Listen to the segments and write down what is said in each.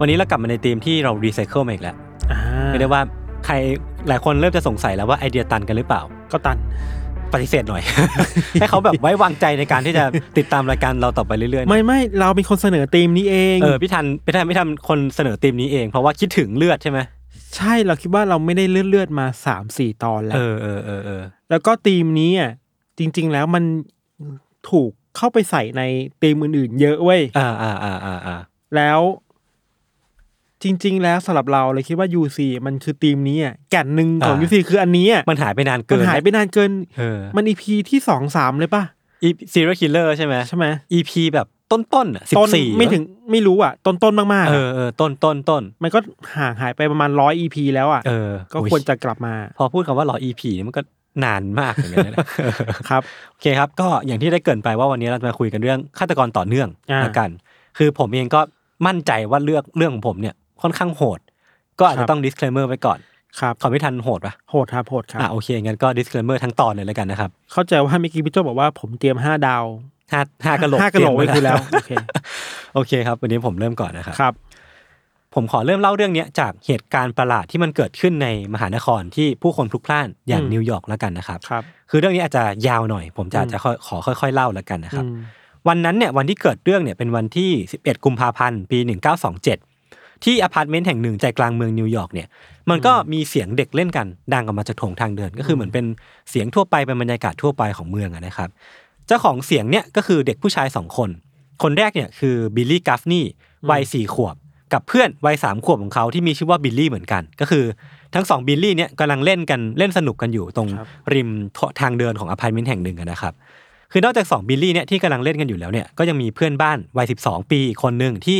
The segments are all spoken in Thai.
วันนี้เรากลับมาในธีมที่เรารีไซเคิลมาอีกแล้วอ่าเรียกได้ว่าใครหลายคนเริ่มจะสงสัยแล้วว่าไอเดียตันกันหรือเปล่า ก็ตันปฏิเสธหน่อย ให้เขาแบบไว้วางใจในการที่จะติดตามรายการเราต่อไปเรื่อยๆหน่อยไม่ไม่เราเป็นคนเสนอธีมนี้เองเออพี่ทันพี่ทันพี่ทันคนเสนอธีมนี้เองเพราะว่าคิดถึงเลือดใช่ไหมใช่เราคิดว่าเราไม่ได้เลือดเลือดๆมาสามสี่ตอนแล้เอวอเออเออเออแล้วก็ธีมนี้อะจริง ๆ แล้วมันถูกเข้าไปใส่ในธีมอื่นๆ เยอะเว้ยอ่าอ่าอ่าอ่าอ่าแล้ว จริง ๆ แล้วสำหรับเราเลยคิดว่า UC มันคือธีมนี้อะแก่นหนึ่งของ อ่า UC คืออันนี้อะมันหายไปนานมัเกินนหายไปนานเกิน เออมัน EP ที่สองสามเลยป่ะ อี serial killer ใช่ไหม ใช่ไหม EP แบบต้นต้นๆอะสิบต้นสี่ไม่ถึงไม่รู้อะ ต้นต้นๆมากๆเออะอเออต้นต้นต้นมันก็ห่างหายไปประมาณร้อย EP แล้วอะ เออก็อุ๊ยควรจะกลับมาพอพูดคำว่ารอ EP นี่มันก็นานมากเหมือนกันนะ ครับ โอเคครับ ก็อย่างที่ได้เกรินไปว่าวันนี้เราจะมาคุยกันเรื่องฆาตกรต่อเนื่องอ่า ละกัน คือผมเองก็มั่นใจว่าเลือกเรื่องของผมเนี่ย ค่อนข้างโหด ก็อาจครัจะบต้อง disclaimer ไว้ก่อนครับขอไม่ทันโหดปะโหดครับโหดครับอะโอเคงั้นก็ disclaimer ทั้งตอนเลยแล้วกันนะครับ เข้าใจว่าเมื่อกี้พี่โจบอกว่าผมเตรียมห้าดาวห้าห้ากะโหลกห้ากะโหลกไว้เตรียมคือแล้ว โอเคโอเคครับ วันนี้ผมเริ่มก่อนนะครับครับ ผมขอเริ่มเล่าเรื่องเนี้ยจากเหตุการณ์ประหลาดที่มันเกิดขึ้นในมหานครที่ผู้คนพลุกพล่านอย่างอืมนิวยอร์กแล้วกันนะครับครับ คือเรื่องนี้อาจจะยาวหน่อย ผมจะอืมอาจจะค่อยขอค่อย ๆ เล่าแล้วกันนะครับอืมวันนั้นเนี่ยวันที่เกิดเรื่องเนี่ยเป็นวันที่ 11 กุมภาพันธ์ ปี 1927 ที่อพาร์ตเมนต์แห่งหนึ่งใจกลางเมืองนิวยอร์กเนี่ยมันก็มีเสียงเด็กเล่นกันดังออกมาจากโถงทางเดิน ก็คือเหมือนเป็นเสียงทั่วไปเป็นบรรยากาศทั่วไปของเมืองอะนะครับ เจ้าของเสียงเนี่ยก็คือเด็กผู้ชายสองคน คนแรกเนี่ยคือบิลลี่กัฟนี่วัยสี่ขวบ กับเพื่อนวัยสามขวบของเขาที่มีชื่อว่าบิลลี่เหมือนกัน ก็คือทั้งสองบิลลี่เนี่ยกำลังเล่นกันเล่นสนุกกันอยู่ตรงครับริมทางเดินของอพาร์ตเมนต์แห่งหนึ่งอะนะครับคือนอกจากสองบิลลี่เนี่ยที่กำลังเล่นกันอยู่แล้วเนี่ยก็ยังมีเพื่อนบ้านวัยสิบสองปีอีกคนหนึ่งที่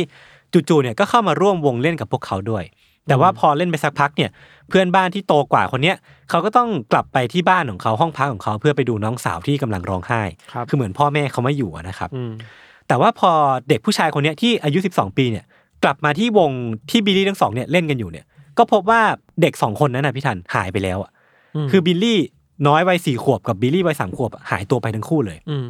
จู่ๆเนี่ยก็เข้ามาร่วมวงเล่นกับพวกเขาด้วย แต่ว่าพอเล่นไปสักพักเนี่ย เพื่อนบ้านที่โตกว่าคนเนี้ยเขาก็ต้องกลับไปที่บ้านของเขาห้องพักของเขาเพื่อไปดูน้องสาวที่กำลังร้องไห้ครับคือเหมือนพ่อแม่เขาไม่อยู่อะนะครับอืมแต่ว่าพอเด็กผู้ชายคนเนี้ยที่อายุ 12 ปีเนี่ย กลับมาที่วงที่บิลลี่ทั้งสองเนี่ยเล่นกันอยู่เนี่ย ก็พบว่าเด็กสองคนนั้นนะพี่ทันหายไปแล้วอะอืมคือบิลลี่น้อยวัยสี่ขวบกับบิลลี่วัยสามขวบอะหายตัวไปทั้งคู่เลยอืม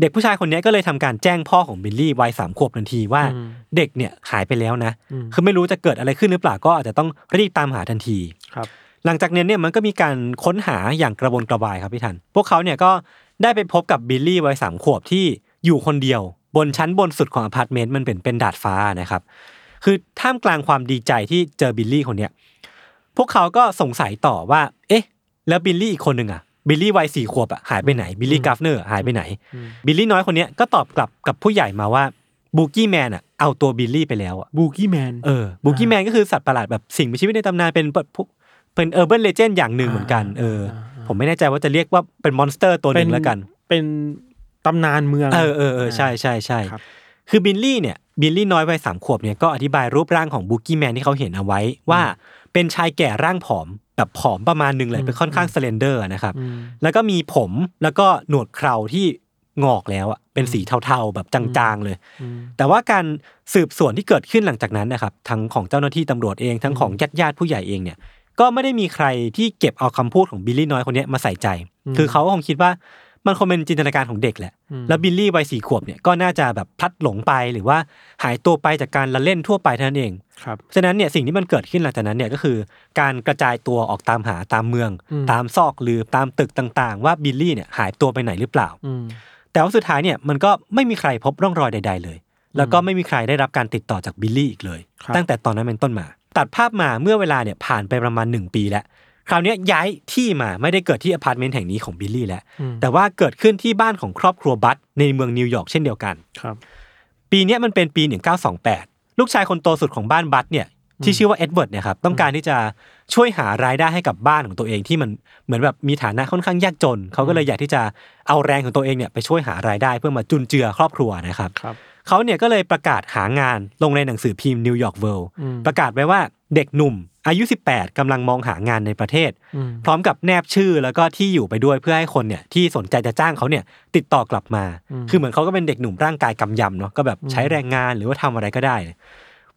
เด็กผู้ชายคนเนี้ยก็เลยทำการแจ้งพ่อของบิลลี่วัยสามขวบทันทีว่าอืมเด็กเนี่ยหายไปแล้วนะอืมคือไม่รู้จะเกิดอะไรขึ้นหรือเปล่าก็อาจจะต้องรีบตามหาทันทีครับ หลังจากนั้นเนี่ยมันก็มีการค้นหาอย่างกระวนกระวายครับพี่ทัน พวกเขาเนี่ยก็ได้ไปพบกับบิลลี่วัยสามขวบที่อยู่คนเดียว บนชั้นบนสุดของอพาร์ตเมนต์มันเป็นเป็นดาดฟ้านะครับ คือท่ามกลางความดีใจที่เจอบิลลี่คนเนี้ยพวกเขาก็สงสัยต่อว่า เอ๊ะ แล้วบิลลี่อีกคนหนึ่งอะ บิลลี่วัยสี่ขวบอะหายไปไหนบิลลี่กัฟเนอร์หายไปไหนบิลลี่น้อยคนเนี้ยก็ตอบกลับกับผู้ใหญ่มาว่า boogeyman อะเอาตัวบิลลี่ไปแล้วอะ boogeyman เออ boogeyman ก็คือสัตว์ประหลาดแบบสิ่งมีชีวิตในตำนานเป็นแบบพวกเป็น urban legend อย่างหนึ่งเหมือนกันเออ ผมไม่แน่ใจว่าจะเรียกว่าเป็น monster ตัวหนึ่งแล้วกัน เป็นตำนานเมือง เออเออเออใช่ใช่ใช่ครับคือบิลลี่เนี่ยบิลลี่น้อยวัยสามขวบเนี่ยก็อธิบายรูปร่างของ boogeyman ที่เขาเห็นเอาไว้ว่าเป็นชายแก่ร่างผอม แบบผอมประมาณหนึ่งเลยเป็นค่อนข้าง slender นะครับอืมแล้วก็มีผมแล้วก็หนวดเคราที่งอกแล้วอะเป็นสีเทาๆแบบจางๆเลยอืมแต่ว่าการสืบสวนที่เกิดขึ้นหลังจากนั้นนะครับทั้งของเจ้าหน้าที่ตำรวจเองทั้งของญาติญาติๆผู้ใหญ่เองเนี่ยก็ไม่ได้มีใครที่เก็บเอาคำพูดของบิลลี่น้อยคนเนี้ยมาใส่ใจ คือเขาก็คงคิดว่า มันคงเป็นจินตนาการของเด็กแหละ แล้วบิลลี่วัยสี่ขวบเนี่ยก็น่าจะแบบพลัดหลงไปหรือว่าหายตัวไปจากการละเล่นทั่วไปเท่านั้นเอง ครับ ฉะนั้นเนี่ยสิ่งที่มันเกิดขึ้นหลังจากนั้นเนี่ยก็คือ การกระจายตัวออกตามหาตามเมืองอืมตามซอกหรือตามตึกต่างๆ ว่าบิลลี่เนี่ยหายตัวไปไหนหรือเปล่าอืมแต่ว่าสุดท้ายเนี่ยมันก็ไม่มีใครพบร่องรอยใด ๆ เลย แล้วก็ไม่มีใครได้รับการติดต่อจากบิลลี่อีกเลยครับตั้งแต่ตอนนั้นเป็นต้นมา ตัดภาพมาเมื่อเวลาเนี่ยผ่านไปประมาณหนึ่งปีแล้ว คราวเนี้ยย้ายที่มาไม่ได้เกิดที่อพาร์ตเมนต์แห่งนี้ของบิลลี่แล้วอืมแต่ว่าเกิดขึ้นที่บ้านของครอบครัวบัตในเมืองนิวยอร์กเช่นเดียวกันครับ ปีเนี้ยมันเป็นปี 1928 ลูกชายคนโตสุดของบ้านบัตเนี่ยที่ชื่อว่าเอ็ดเวิร์ดเนี่ยครับต้องการที่จะช่วยหารายได้ให้กับบ้านของตัวเองที่มันเหมือนแบบมีฐานะค่อนข้างยากจน เขาก็เลยอยากที่จะเอาแรงของตัวเองเนี่ยไปช่วยหารายได้เพื่อมาจุนเจือครอบครัวนะครับครับเขาเนี่ยก็เลยประกาศหางานลงในหนังสือพิมพ์นิวยอร์กเวิลด์อืมประกาศไว้ว่าเด็กหนุ่ม อายุ 18กำลังมองหางานในประเทศอืมพร้อมกับแนบชื่อแล้วก็ที่อยู่ไปด้วยเพื่อให้คนเนี่ยที่สนใจจะจ้างเขาเนี่ยติดต่อกลับมา คือเหมือนเขาก็เป็นเด็กหนุ่มร่างกายกำยำเนาะก็แบบใช้แรงงานหรือว่าทำอะไรก็ได้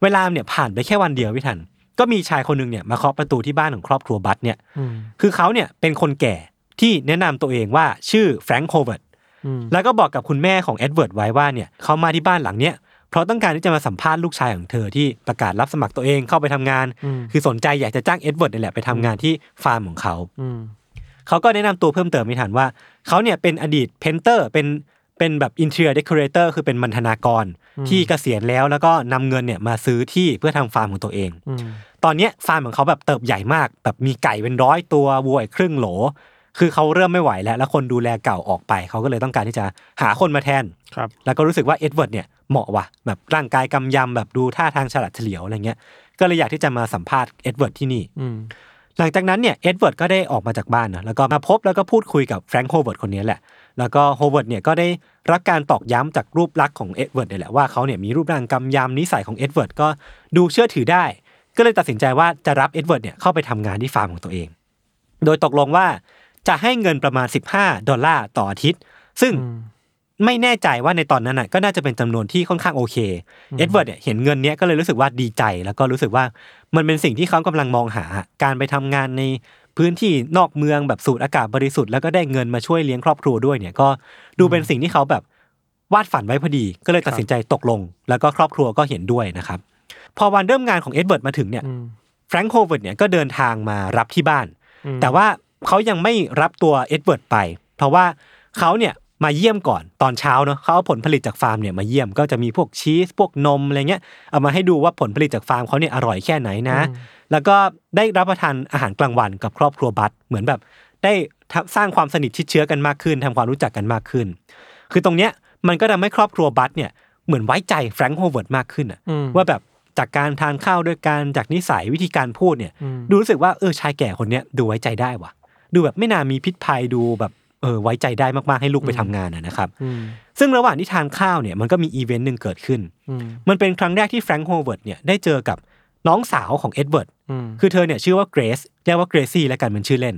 เวลาเนี่ยผ่านไปแค่วันเดียวพี่ทัน ก็มีชายคนหนึ่งเนี่ยมาเคาะประตูที่บ้านของครอบครัวบัตเนี่ยอืมคือเขาเนี่ยเป็นคนแก่ที่แนะนำตัวเองว่าชื่อแฟรงค์โฮเวิร์ดอืมแล้วก็บอกกับคุณแม่ของเอ็ดเวิร์ดไว้ว่าเนี่ยเขามาที่บ้านหลังเนี้ยเพราะต้องการที่จะมาสัมภาษณ์ลูกชายของเธอที่ประกาศรับสมัครตัวเองเข้าไปทำงานอืมคือสนใจอยากจะจ้างเอ็ดเวิร์ดนี่แหละไปทำงานที่ฟาร์มของเขาอืมเขาก็แนะนำตัวเพิ่มเติมพี่ทันว่า เขาเนี่ยเป็นอดีต painter เป็นเป็นแบบ interior decorator คือเป็นมัณฑนากรที่เกษียณแล้วแล้วก็นำเงินเนี่ยมาซื้อที่เพื่อทำฟาร์มของตัวเองอืมตอนเนี้ยฟาร์มของเขาแบบเติบใหญ่มาก แบบมีไก่เป็นร้อยตัววัวอีกครึ่งโหล คือเขาเริ่มไม่ไหวแล้ว แล้วคนดูแลเก่าออกไป เขาก็เลยต้องการที่จะหาคนมาแทน ครับ แล้วก็รู้สึกว่าเอ็ดเวิร์ดเนี่ยเหมาะว่ะแบบร่างกายกำยำแบบดูท่าทางฉลาดเฉลียวอะไรเงี้ย ก็เลยอยากที่จะมาสัมภาษณ์เอ็ดเวิร์ดที่นี่ อืม หลังจากนั้นเนี่ยเอ็ดเวิร์ดก็ได้ออกมาจากบ้านนะแล้วก็มาพบแล้วก็พูดคุยกับแฟรงค์โฮเวิร์ดคนนี้แหละ แล้วก็โฮเวิร์ดเนี่ยก็ได้รับการตอกย้ำจากรูปลักษณ์ของเอ็ดเวิร์ดเนี่ยแหละว่าเขาเนี่ยมีรูปร่างกำยำนิสัยของเอ็ดเวิร์ดก็ดูเชื่อถือได้ ก็เลยตัดสินใจว่าจะรับเอ็ดเวิร์ดเนี่ยเข้าไปทำงานที่ฟาร์มของตัวเอง โดยตกลงว่า จะให้เงินประมาณ 15 ดอลลาร์ต่ออาทิตย์ ซึ่งอืมไม่แน่ใจว่าในตอนนั้นน่ะก็น่าจะเป็นจำนวนที่ค่อนข้างโอเค เอ็ดเวิร์ดเนี่ยเห็นเงินเนี้ยก็เลยรู้สึกว่าดีใจ แล้วก็รู้สึกว่ามันเป็นสิ่งที่เขากำลังมองหา การไปทำงานในพื้นที่นอกเมืองแบบสูดอากาศบริสุทธิ์แล้วก็ได้เงินมาช่วยเลี้ยงครอบครัวด้วยเนี่ยก็ดูเป็นสิ่งที่เขาแบบวาดฝันไว้พอดี ก็เลยตัดสินใจตกลง แล้วก็ครอบครัวก็เห็นด้วยนะครับ พอวันเริ่มงานของเอ็ดเวิร์ดมาถึงเนี่ยอืมแฟรงค์โฮเวิร์ดเนี่ยก็เดินทางมารับที่บ้านอืมแต่ว่า เขายังไม่รับตัวเอ็ดเวิร์ดไป เพราะว่าเขาเนี่ยมาเยี่ยมก่อนตอนเช้าเนาะเขาเอาผลผลิตจากฟาร์มเนี่ยมาเยี่ยมก็จะมีพวกชีสพวกนมอะไรเงี้ยเอามาให้ดูว่าผลผลิตจากฟาร์มเขาเนี่ยอร่อยแค่ไหนนะ แล้วก็ได้รับประทานอาหารกลางวันกับครอบครัวบัตเหมือนแบบ ได้ทำสร้างความสนิทชิดเชื้อกันมากขึ้นทำความรู้จักกันมากขึ้น คือตรงเนี้ยมันก็ทำให้ครอบครัวบัตเนี่ยเหมือนไว้ใจแฟรงค์โฮเวิร์ดมากขึ้นอะอืมว่าแบบจากการทานข้าวด้วยกันจากนิสัยวิธีการพูดเนี่ยอืมดูรู้สึกว่าเออชายแก่คนเนี้ยดูไว้ใจได้ว่ะ ดูแบบไม่น่ามีพิษภัยดูแบบเออไว้ใจได้มากๆให้ลูกไปทำงานนะนะครับอืมซึ่งระหว่างที่ทานข้าวเนี่ยมันก็มีอีเวนต์หนึ่งเกิดขึ้นอืมมันเป็นครั้งแรกที่แฟรงค์โฮเวิร์ดเนี่ยได้เจอกับน้องสาวของเอ็ดเวิร์ดอืมคือเธอเนี่ยชื่อว่าเกรซเรียกว่าเกรซี่แล้วกันเป็นชื่อเล่น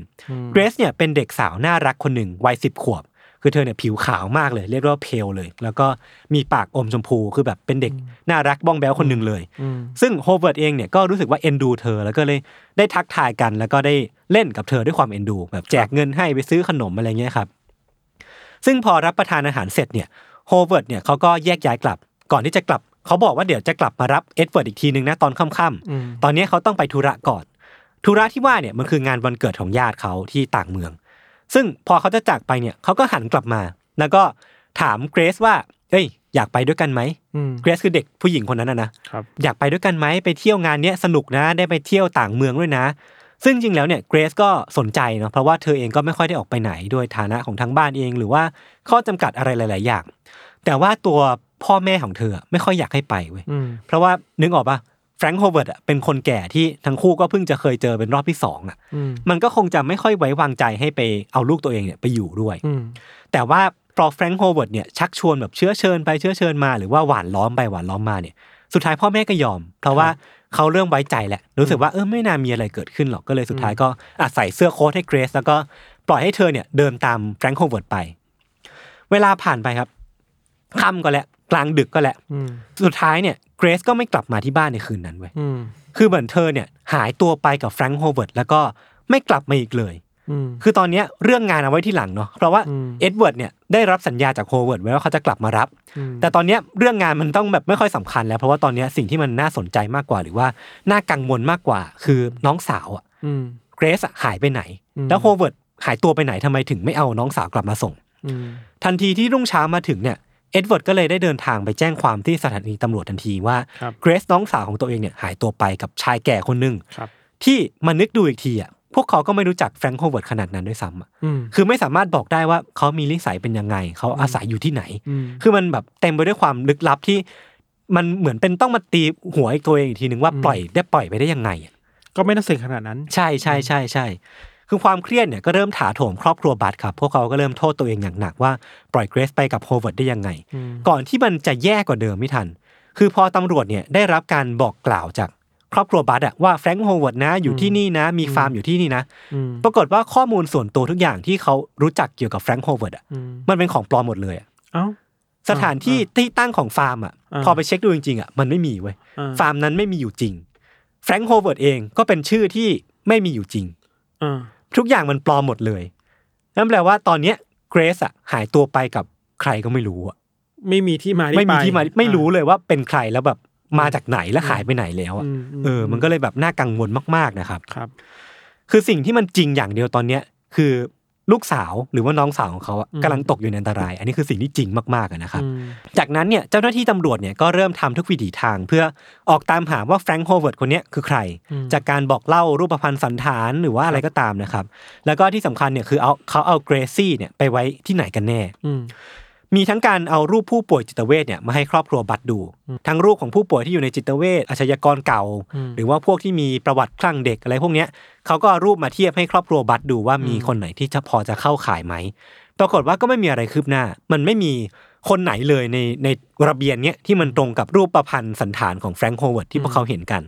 เกรซเนี่ยเป็นเด็กสาวน่ารักคนหนึ่งวัยสิบขวบ คือเธอเนี่ยผิวขาวมากเลย เรียกว่า pale เลย แล้วก็มีปากอมชมพูคือแบบเป็นเด็กน่ารักบ้องแบ้วคนหนึ่งเลยอืมซึ่งโฮเวิร์ดเองเนี่ยก็รู้สึกว่าเอ็นดูเธอ แล้วก็เลยได้ทักทายกัน แล้วก็ได้เล่นกับเธอด้วยความเอ็นดู แบบแจกเงินให้ไปซื้อขนมอะไรเงี้ยครับ ซึ่งพอรับประทานอาหารเสร็จเนี่ยโฮเวิร์ดเนี่ยเขาก็แยกย้ายกลับ ก่อนที่จะกลับเขาบอกว่าเดี๋ยวจะกลับมารับเอ็ดเวิร์ดอีกทีนึงนะตอนค่ำอืมๆตอนนี้เขาต้องไปธุระก่อนธุระที่ว่าเนี่ยมันคืองานวันเกิดของญาติเขาที่ต่างเมือง ซึ่งพอเขาจะจากไปเนี่ยเขาก็หันกลับมา แล้วก็ถามเกรซว่า เอ้ย อยากไปด้วยกันไหมอืมเกรซคือเด็กผู้หญิงคนนั้นนะนะครับอยากไปด้วยกันไหมไปเที่ยวงานเนี้ยสนุกนะ ได้ไปเที่ยวต่างเมืองด้วยนะ ซึ่งจริงแล้วเนี่ยเกรซก็สนใจเนาะเพราะว่าเธอเองก็ไม่ค่อยได้ออกไปไหนด้วยฐานะของทางบ้านเอง หรือว่าข้อจำกัดอะไรหลาย ๆ อย่าง แต่ว่าตัวพ่อแม่ของเธอไม่ค่อยอยากให้ไปเว้ยอืมเพราะว่านึกออกปะ แฟรงค์โฮเวิร์ดอะเป็นคนแก่ที่ทั้งคู่ก็เพิ่งจะเคยเจอเป็นรอบที่สองอะอืมมันก็คงจะไม่ค่อยไว้วางใจให้ไปเอาลูกตัวเองเนี่ยไปอยู่ด้วยอืมแต่ว่าพอแฟรงค์โฮเวิร์ดเนี่ยชักชวนแบบเชื้อเชิญไปเชื้อเชิญมาหรือว่าหวานล้อมไปหวานล้อมมาเนี่ย สุดท้ายพ่อแม่ก็ยอม เพราะว่าเขาเริ่มไว้ใจแหละ รู้สึกว่าเออไม่น่ามีอะไรเกิดขึ้นหรอกก็เลยสุดท้ายก็อาใส่เสื้อโค้ทให้เกรซแล้วก็ปล่อยให้เธอเนี่ยเดินตามแฟรงค์โฮเวิร์ดไป เวลาผ่านไปครับค่ำก็แล้วกลางดึกก็แล้วอืมสุดท้ายเนี่ย เกรซก็ไม่กลับมาที่บ้านในคืนนั้นเว้ยอืมคือเหมือนเธอเนี่ยหายตัวไปกับแฟรงค์โฮเวิร์ดแล้วก็ไม่กลับมาอีกเลยอืมคือตอนเนี้ยเรื่องงานเอาไว้ที่หลังเนาะเพราะว่าอืมเอ็ดเวิร์ดเนี่ยได้รับสัญญาจากโฮเวิร์ดไว้ว่าเขาจะกลับมารับอืมแต่ตอนเนี้ยเรื่องงานมันต้องแบบไม่ค่อยสำคัญแล้ว เพราะว่าตอนเนี้ยสิ่งที่มันน่าสนใจมากกว่า หรือว่าน่ากังวลมากกว่า คือน้องสาวอะอืมเกรซอะหายไปไหนอืมแล้วโฮเวิร์ดหายตัวไปไหนทำไมถึงไม่เอาน้องสาวกลับมาส่งอืมทันทีที่รุ่งเช้ามาถึงเนี่ย เอ็ดเวิร์ดก็เลยได้เดินทางไปแจ้งความที่สถานีตำรวจทันทีว่าครับเกรซน้องสาวของตัวเองเนี่ยหายตัวไปกับชายแก่คนหนึ่งครับที่มานึกดูอีกทีอะพวกเขาก็ไม่รู้จักแฟรงค์โฮเวิร์ดขนาดนั้นด้วยซ้ำอะอืมคือไม่สามารถบอกได้ว่าเขามีนิสัยเป็นยังไง เขาอาศัยอยู่ที่ไหนอืมคือมันแบบเต็มไปด้วยความลึกลับที่ มันเหมือนเป็นต้องมาตีหัวอีกตัวเองอีกทีหนึ่งว่าอืมปล่อยได้ปล่อยไปได้ยังไงอะก็ไม่น่าเสี่ยงขนาดนั้น ใช่ใช่ใช่ใช่ คือความเครียดเนี่ยก็เริ่มถาโถมครอบครัวบัตครับ พวกเขาก็เริ่มโทษตัวเองอย่างหนักว่าปล่อยเกรซไปกับโฮเวิร์ดได้ยังไงอืมก่อนที่มันจะแย่กว่าเดิมพี่ทัน คือพอตำรวจเนี่ยได้รับการบอกกล่าวจากครอบครัวบัตอะว่าแฟรงค์โฮเวิร์ดนะอยู่ที่นี่นะ มีฟาร์มอยู่ที่นี่นะอืมปรากฏว่าข้อมูลส่วนตัวทุกอย่างที่เขารู้จักเกี่ยวกับแฟรงค์โฮเวิร์ดอะอืมมันเป็นของปลอมหมดเลยอะเอ้าสถานที่ที่ตั้งของฟาร์มอะอ่าพอไปเช็คดูจริงๆอะมันไม่มีเว้ยอ่าฟาร์มนั้นไม่มีอยู่จริงแฟรงค์โฮเวิร์ดเองก็เป็นชื่อที่ไม่มีอยู่จริงอ่า ทุกอย่างมันปลอมหมดเลยนั่นแปลว่าตอนเนี้ยเกรซอะหายตัวไปกับใครก็ไม่รู้อะไม่มีที่มาที่ไม่มีปที่มาไม่รู้อ่เลยว่าเป็นใครแล้วแบบมาจากไหนและหายไปไหนแล้วอะอืมอืมเออ มันก็เลยแบบน่ากังวลมาก ๆนะครับครับ คือสิ่งที่มันจริงอย่างเดียวตอนเนี้ย คือ ลูกสาวหรือว่าน้องสาวของเขาอะอืมกำลังตกอยู่ในอันตราย อันนี้คือสิ่งที่จริงมากๆอะนะครับอืมจากนั้นเนี่ยเจ้าหน้าที่ตำรวจเนี่ยก็เริ่มทำทุกวิถีทาง เพื่อออกตามหาว่าแฟรงค์โฮเวิร์ดคนเนี้ยคือใครอืมจากการบอกเล่ารูปพรรณสันฐานหรือว่าอะไรก็ตามนะครับ แล้วก็ที่สำคัญเนี่ยคือเอาเขาเอาเกรซี่เนี่ยไปไว้ที่ไหนกันแน่อื มมีทั้งการเอารูปผู้ป่วยจิตเวชเนี่ยมาให้ครอบครัวบัตดู ทั้งรูปของผู้ป่วยที่อยู่ในจิตเวชอาชญากรเก่าอืมหรือว่าพวกที่มีประวัติคลั่งเด็กอะไรพวกเนี้ยเขาก็เอารูปมาเทียบให้ครอบครัวบัตดูว่ามีอืมคนไหนที่จะพอจะเข้าข่ายไหมปรากฏว่าก็ไม่มีอะไรคืบหน้า มันไม่มีคนไหนเลยในในระเบียนเนี้ยที่มันตรงกับรูปประพันธ์สันฐานของแฟรงค์โฮเวิร์ดที่พวกเขาเห็นกัน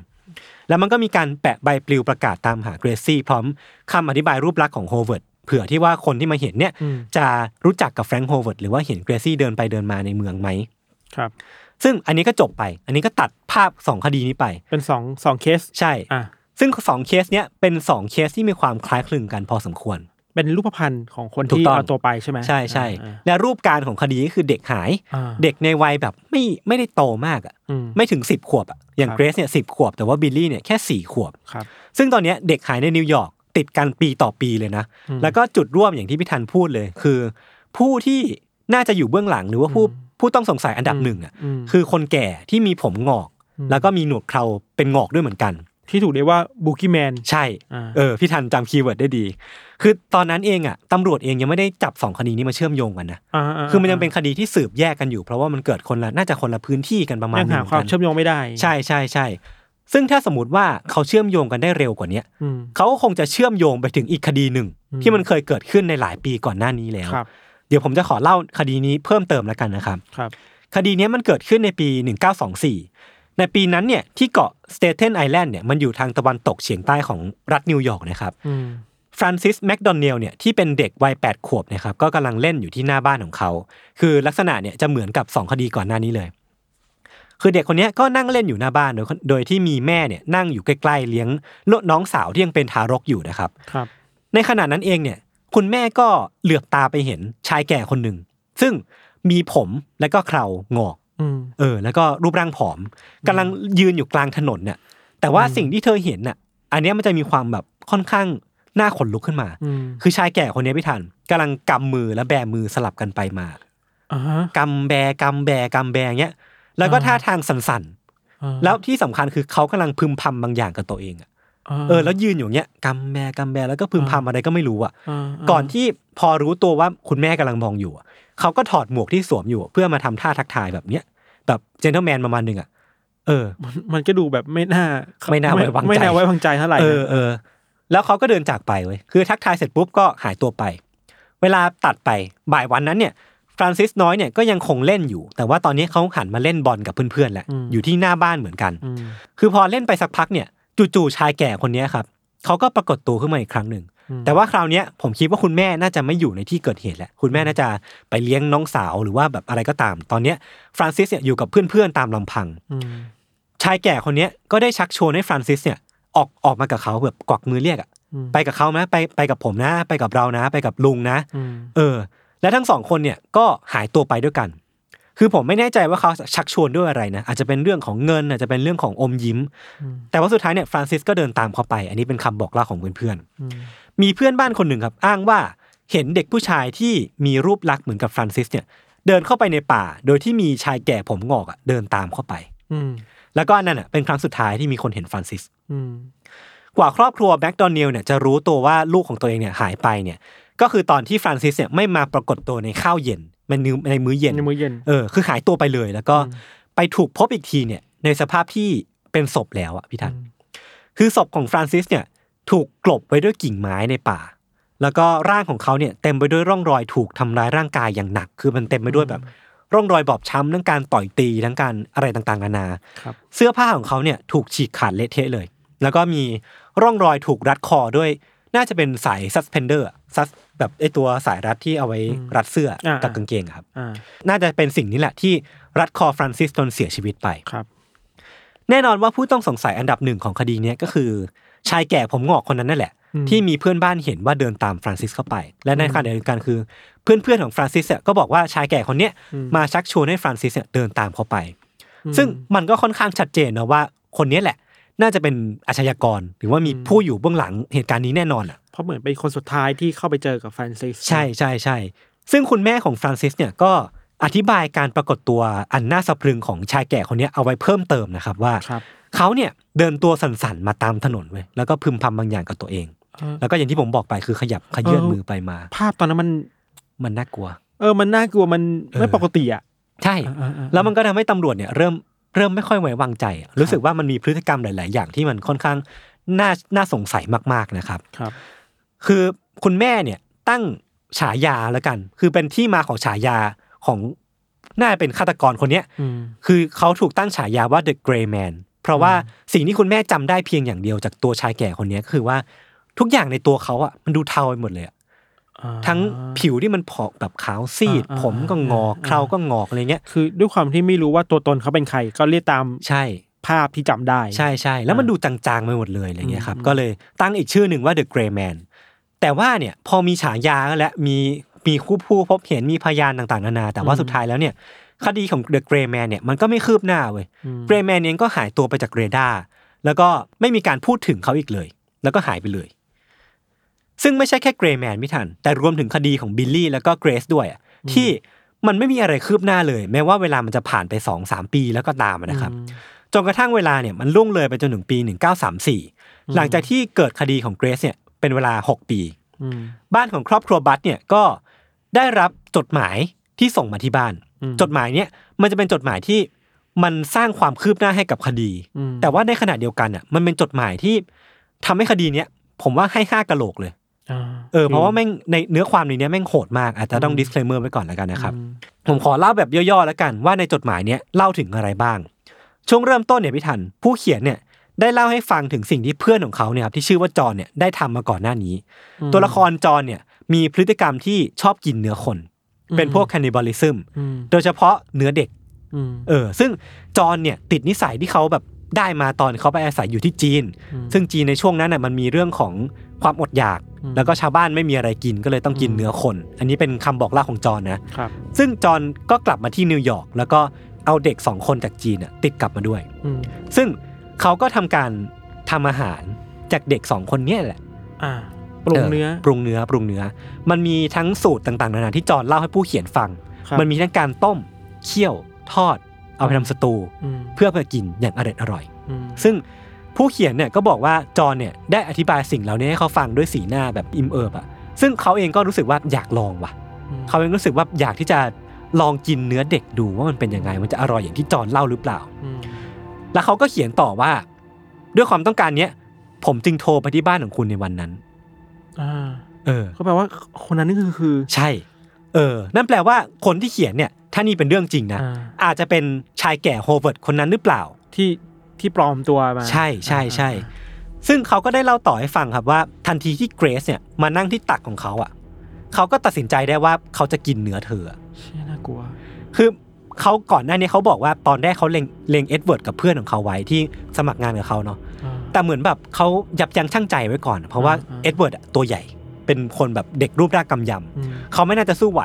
แล้วมันก็มีการแปะใบปลิวประกาศตามหาเกรซี่พร้อมคำอธิบายรูปลักษณ์ของโฮเวิร์ด เผื่อที่ว่าคนที่มาเห็นเนี่ยอืมจะรู้จักกับแฟรงค์โฮเวิร์ดหรือว่าเห็นเกรซี่เดินไปเดินมาในเมืองไหมครับ ซึ่งอันนี้ก็จบไป อันนี้ก็ตัดภาพสองคดีนี้ไป เป็นสองสองเคสใช่อะซึ่งสองเคสเนี้ยเป็นสองเคสที่มีความคล้ายคลึงกันพอสมควร เป็นรูปพรรณของคนถูกที่ต้องเอาตัวไปใช่ไหมใช่ใช่อ่าและรูปการของคดีก็คือเด็กหายอ่าเด็กในวัยแบบไม่ไม่ได้โตมากอะอืมไม่ถึงสิบขวบอะอย่างครับเกรซเนี่ยสิบขวบแต่ว่าบิลลี่เนี่ยแค่สี่ขวบครับซึ่งตอนเนี้ยเด็กหายในนิวยอร์ก ติดกันปีต่อปีเลยนะอืมแล้วก็จุดร่วมอย่างที่พี่ทันพูดเลย คือ ผู้ที่น่าจะอยู่เบื้องหลังหรือว่าผู้ผู้ต้องสงสัยอันดับหนึ่งอะอืมคือคนแก่ที่มีผมหงอกอืมแล้วก็มีหนวดเคราเป็นหงอกด้วยเหมือนกัน ที่ถูกเรียกว่า Boogeyman ใช่อ่าเออพี่ทันจำ keyword ได้ดี คือตอนนั้นเองอะตำรวจเองยังไม่ได้จับสองคดีนี้มาเชื่อมโยงกันนะอ่าาคือมันยังเป็นคดีที่สืบแยกกันอยู่ เพราะว่ามันเกิดคนละน่าจะคนละพื้นที่กันประมาณยังหนึหางเหมือนความกันเชื่อมโยงไม่ได้ ใช่ใช่ใช่ ซึ่งถ้าสมมติว่าเขาเชื่อมโยงกันได้เร็วกว่าเนี้ยอืมเขาก็คงจะเชื่อมโยงไปถึงอีกคดีหนึ่งอืมที่มันเคยเกิดขึ้นในหลายปีก่อนหน้านี้แล้วครับเดี๋ยวผมจะขอเล่าคดีนี้เพิ่มเติมแล้วกันนะครับครับ คดีเนี้ยมันเกิดขึ้นในปี 1924 ในปีนั้นเนี่ยที่เกาะสเตเทนไอแลนด์เนี่ยมันอยู่ทางตะวันตกเฉียงใต้ของรัฐนิวยอร์กนะครับอืมฟรานซิสแมคโดเนลเนี่ยที่เป็นเด็กวัย8ขวบนะครับก็กำลังเล่นอยู่ที่หน้าบ้านของเขา คือลักษณะเนี่ยจะเหมือนกับ 2 คดีก่อนหน้านี้เลย คือเด็กคนเนี้ยก็นั่งเล่นอยู่หน้าบ้านโดยโดยที่มีแม่เนี่ยนั่งอยู่ใกล้ๆเลี้ยงน้องสาวที่ยังเป็นทารกอยู่นะครับครับ ในขณะนั้นเองเนี่ยคุณแม่ก็เหลือบตาไปเห็นชายแก่คนหนึ่งซึ่งมีผมและก็เครางอกอืมเออ แล้วก็รูปร่างผอมกำลังยืนอยู่กลางถนนเนี่ยแต่ว่าอืมสิ่งที่เธอเห็นน่ะ อันเนี้ยมันจะมีความแบบค่อนข้างน่าขนลุกขึ้นมาอืมคือชายแก่คนนี้พี่ทันกำลังกำมือและแบมือสลับกันไปมาอ่าฮะกำแบกำแบกำแบเงี้ย แล้วก็อ่าท่าทางสั่นอ่าๆแล้วที่สำคัญคือเขากำลังพึมพำบางอย่างกับตัวเองอะาเออแล้วยืนอยู่เงี้ยกำแบกำแบแล้วก็พึมพำอะไรก็ไม่รู้อะาาก่อนที่พอรู้ตัวว่าคุณแม่กำลังมองอยู่อะเขาก็ถอดหมวกที่สวมอยู่ เพื่อมาทำท่าทักทายแบบเนี้ยแบบเจนเทลแมนประมาณหนึ่งอะเออมันมันก็ดูแบบไม่น่าไม่น่าไว้วางใจไม่น่าไว้วางใจเท่าไหร่เออนะเออแล้วเขาก็เดินจากไปเว้ยคือทักทายเสร็จปุ๊บก็หายตัวไป เวลาตัดไปบ่ายวันนั้นเนี่ย ฟรานซิสน้อยเนี่ยก็ยังคงเล่นอยู่ แต่ว่าตอนนี้เขาหันมาเล่นบอลกับเพื่อนๆแหละอยู่ที่หน้าบ้านเหมือนกันอืมคือพอเล่นไปสักพักเนี่ยจู่ๆชายแก่คนเนี้ยครับเขาก็ปรากฏตัวขึ้นมาอีกครั้งหนึ่งอืมแต่ว่าคราวเนี้ยผมคิดว่าคุณแม่น่าจะไม่อยู่ในที่เกิดเหตุแหละคุณแม่น่าจะไปเลี้ยงน้องสาวหรือว่าแบบอะไรก็ตาม ตอนเนี้ยฟรานซิสเนี่ยอยู่กับเพื่อนๆตามลำพังอืมชายแก่คนเนี้ยก็ได้ชักชวนให้ฟรานซิสเนี่ยออกออกมากับเขาแบบกวักมือเรียกอะอืมไปกับเขาไหมไปไปกับผมนะ ไปกับเรานะ ไปกับลุงนะอืมเออ และทั้งสองคนเนี่ยก็หายตัวไปด้วยกัน คือผมไม่แน่ใจว่าเขาชักชวนด้วยอะไรนะอาจจะเป็นเรื่องของเงินอาจจะเป็นเรื่องของอมยิ้มอืมแต่ว่าสุดท้ายเนี่ยฟรานซิสก็เดินตามเขาไป อันนี้เป็นคำบอกเล่าของเพื่อนอืมๆมีเพื่อนบ้านคนหนึ่งครับ อ้างว่าเห็นเด็กผู้ชายที่มีรูปลักษณ์เหมือนกับฟรานซิสเนี่ยเดินเข้าไปในป่า โดยที่มีชายแก่ผมหงอกอะเดินตามเข้าไป อืมแล้วก็อันนั่นอะเป็นครั้งสุดท้ายที่มีคนเห็นฟรานซิสอืมกว่าครอบครัวแม็กดอนเนลเนี่ยจะรู้ตัวว่าลูกของตัวเองเนี่ยหายไปเนี่ย ก็คือตอนที่ฟรานซิสเนี่ยไม่มาปรากฏตัวในข้าวเย็นมันในในมื้อเย็นในมื้อเย็นเออคือหายตัวไปเลย แล้วก็ไปถูกพบอีกทีเนี่ย ในสภาพที่เป็นศพแล้วอะพี่ทันคือศพของฟรานซิสเนี่ยถูกกลบไว้ด้วยกิ่งไม้ในป่า แล้วก็ร่างของเขาเนี่ยเต็มไปด้วยร่องรอยถูกทำร้ายร่างกายอย่างหนัก คือมันเต็มไปด้วยแบบ ร่องรอยบอบช้ำทั้งการต่อยตีทั้งการอะไรต่างๆนานาครับเสื้อผ้าของเขาเนี่ยถูกฉีกขาดเละเทะเลย แล้วก็มีร่องรอยถูกรัดคอด้วย น่าจะเป็นสาย suspender sus แบบไอตัวสายรัดที่เอาไว้รัดเสื้ออากับกางเกงอะครับอ่าน่าจะเป็นสิ่งนี้แหละที่รัดคอฟรานซิสจนเสียชีวิตไปครับ แน่นอนว่าผู้ต้องสงสัยอันดับหนึ่งของคดีเนี้ยก็คือ ชายแก่ผมหงอกคนนั้นนั่นแหละอืมที่มีเพื่อนบ้านเห็นว่าเดินตามฟรานซิสเข้าไป และในขณะเดียวกันคือ เพื่อนๆของฟรานซิสเนี่ยก็บอกว่าชายแก่คนเนี้ยมาชักชวนให้ฟรานซิสเนี่ยเดินตามเขาไป ซึ่งมันก็ค่อนข้างชัดเจนนะว่าคนเนี้ยแหละ น่าจะเป็นอาชญากรหรือว่ามีผู้อยู่เบื้องหลังเหตุการณ์นี้แน่นอนอะเพ ราะเหมือนเป็นคนสุดท้ายที่เข้าไปเจอกับฟรานซิสใช่ใช่ใช่ซึ่งคุณแม่ของฟรานซิสเนี่ยก็อธิบายการปรากฏตัวอันน่าสะพรึงของชายแก่คนเนี้ยเอาไว้เพิ่มเติมนะครับว่าครับเขาเนี่ยเดินตัวสั่นๆมาตามถนนเว้ยแล้วก็พึมพำบางอย่างกับตัวเองเออแล้วก็อย่างที่ผมบอกไปคือขยับขยื่นเออมือไปมา ภาพตอนนั้นมันมันน่ากลัว เออ มันน่ากลัวมันเออไม่ปกติอะใช่เออเออแล้วมันก็ทำให้ตำรวจเนี่ยเริ่มเริ่มไม่ค่อยไว้วางใจอะรู้สึกว่ามันมีพฤติกรรมหลาย ๆ อย่างที่มันค่อนข้างน่าน่าสงสัยมาก ๆ นะครับ ครับ คือคุณแม่เนี่ยตั้งฉายาแล้วกัน คือเป็นที่มาของฉายาของน่าจะเป็นฆาตกรคนเนี้ยอืมคือเขาถูกตั้งฉายาว่า The Gray Man เพราะว่าสิ่งที่คุณแม่จำได้เพียงอย่างเดียวจากตัวชายแก่คนเนี้ยก็คือว่าทุกอย่างในตัวเขาอะมันดูเทาไปหมดเลยอะอ่าทั้งผิวที่มันผอกแบบขาวซีดอ่าผมก็งอกอ่าเคราก็งอกอะไรเงี้ยคือด้วยความที่ไม่รู้ว่าตัวตนเขาเป็นใครก็เรียกตามใช่ภาพที่จำได้ ใช่ใช่แล้วมันดูจางๆไปหมดเลยอะไรเงี้ยครับอืมก็เลยตั้งอีกชื่อหนึ่งว่า The Gray Man แต่ว่าเนี่ยพอมีฉายาและมีมีคู่ผู้พบเห็นมีพยานต่างๆนานา แต่ว่าสุดท้ายแล้วเนี่ยคดีของ The Gray Man เนี่ยมันก็ไม่คืบหน้าเว้ย Gray Man เองก็หายตัวไปจากเรดาร์แล้วก็ไม่มีการพูดถึงเขาอีกเลย แล้วก็หายไปเลย ซึ่งไม่ใช่แค่ Gray Man พี่ทัน แต่รวมถึงคดีของบิลลี่แล้วก็เกรซด้วยอะที่มันไม่มีอะไรคืบหน้าเลย แม้ว่าเวลามันจะผ่านไปสองสามปีแล้วก็ตามอะนะครับจนกระทั่งเวลาเนี่ยมันล่วงเลยไปจนถึงปี 1934 หลังจากที่เกิดคดีของเกรซเนี่ย เป็นเวลา 6 ปีอืมบ้านของครอบครัวบัตเนี่ยก็ได้รับจดหมายที่ส่งมาที่บ้านอืมจดหมายเนี่ยมันจะเป็นจดหมายที่มันสร้างความคืบหน้าให้กับคดีอืมแต่ว่าในขณะเดียวกันอะ มันเป็นจดหมายที่ทำให้คดีเนี้ยผมว่าให้ห้ากะโหลกเลยอ่าเออเพราะว่าแม่งในเนื้อความในเนี้ยแม่งโหดมากอาจจะต้อง disclaimer ไว้ก่อนแล้วกันนะครับอืมผมขอเล่าแบบย่อๆแล้วกันว่าในจดหมายเนี้ยเล่าถึงอะไรบ้าง ช่วงเริ่มต้นเนี่ยพี่ทัน ผู้เขียนเนี่ย ได้เล่าให้ฟังถึงสิ่งที่เพื่อนของเขาเนี่ยครับที่ชื่อว่าจอห์นเนี่ยได้ทำมาก่อนหน้านี้ ตัวละครจอห์นเนี่ยมีพฤติกรรมที่ชอบกินเนื้อคน เป็นพวก cannibalism อืมโดยเฉพาะเนื้อเด็กอืมเออ ซึ่งจอห์นเนี่ยติดนิสัยที่เขาแบบได้มาตอนเขาไปอาศัยอยู่ที่จีน ซึ่งจีนในช่วงนั้นน่ะมันมีเรื่องของความอดอยาก แล้วก็ชาวบ้านไม่มีอะไรกินก็เลยต้องกินเนื้อคน อันนี้เป็นคำบอกเล่าของจอห์นนะครับซึ่งจอห์นก็กลับมาที่นิวยอร์กแล้วก็เอาเด็กสองคนจากจีนน่ะติดกลับมาด้วยอืมซึ่ง เขาก็ทำการทำอาหารจากเด็กสองคนเนี้แหละอ่าปรุงเนื้อปรุงเนื้อปรุงเนื้อ มันมีทั้งสูตรต่างๆนานาที่จอห์นเล่าให้ผู้เขียนฟังครับมันมีทั้งการต้มเคี่ยวทอด เอาไปทำสตูอืมเพื่อไปกินอย่างอร่อยอร่อยอืมซึ่งผู้เขียนเนี่ยก็บอกว่าจอห์นเนี่ยได้อธิบายสิ่งเหล่านี้ให้เขาฟังด้วยสีหน้าแบบอิมเอิบอะซึ่งเขาเองก็รู้สึกว่าอยากลองว่ะ เขาเองรู้สึกว่าอยากที่จะลองกินเนื้อเด็กดูว่ามันเป็นยังไง มันจะอร่อยอย่างที่จอห์นเล่าหรือเปล่าอืม แล้วเขาก็เขียนต่อว่า ด้วยความต้องการเนี้ยผมจึงโทรไปที่บ้านของคุณในวันนั้นอ่าเออก็แปลว่าคนนั้นนี่คือคือ ใช่ เออ นั่นแปลว่าคนที่เขียนเนี่ย ถ้านี่เป็นเรื่องจริงนะอ่าอาจจะเป็นชายแก่โฮเวิร์ดคนนั้นหรือเปล่า ที่ที่ปลอมตัวมา ใช่ใช่ใช่อ่าซึ่งเขาก็ได้เล่าต่อให้ฟังครับว่า ทันทีที่เกรซเนี่ยมานั่งที่ตักของเขาอะ เขาก็ตัดสินใจได้ว่าเขาจะกินเนื้อเธออะเชี่ยน่ากลัว คือ เขาก่อนหน้านี้เขาบอกว่าตอนแรกเขาเล็งเล็งเอ็ดเวิร์ดกับเพื่อนของเขาไว้ที่สมัครงานกับเขาเนาะอ่าแต่เหมือนแบบเขายับยั้งชั่งใจไว้ก่อน เพราะว่าอ่าเอ็ดเวิร์ดอะตัวใหญ่ เป็นคนแบบเด็กรูปร่างกำยำอืมเขาไม่น่าจะสู้ไหว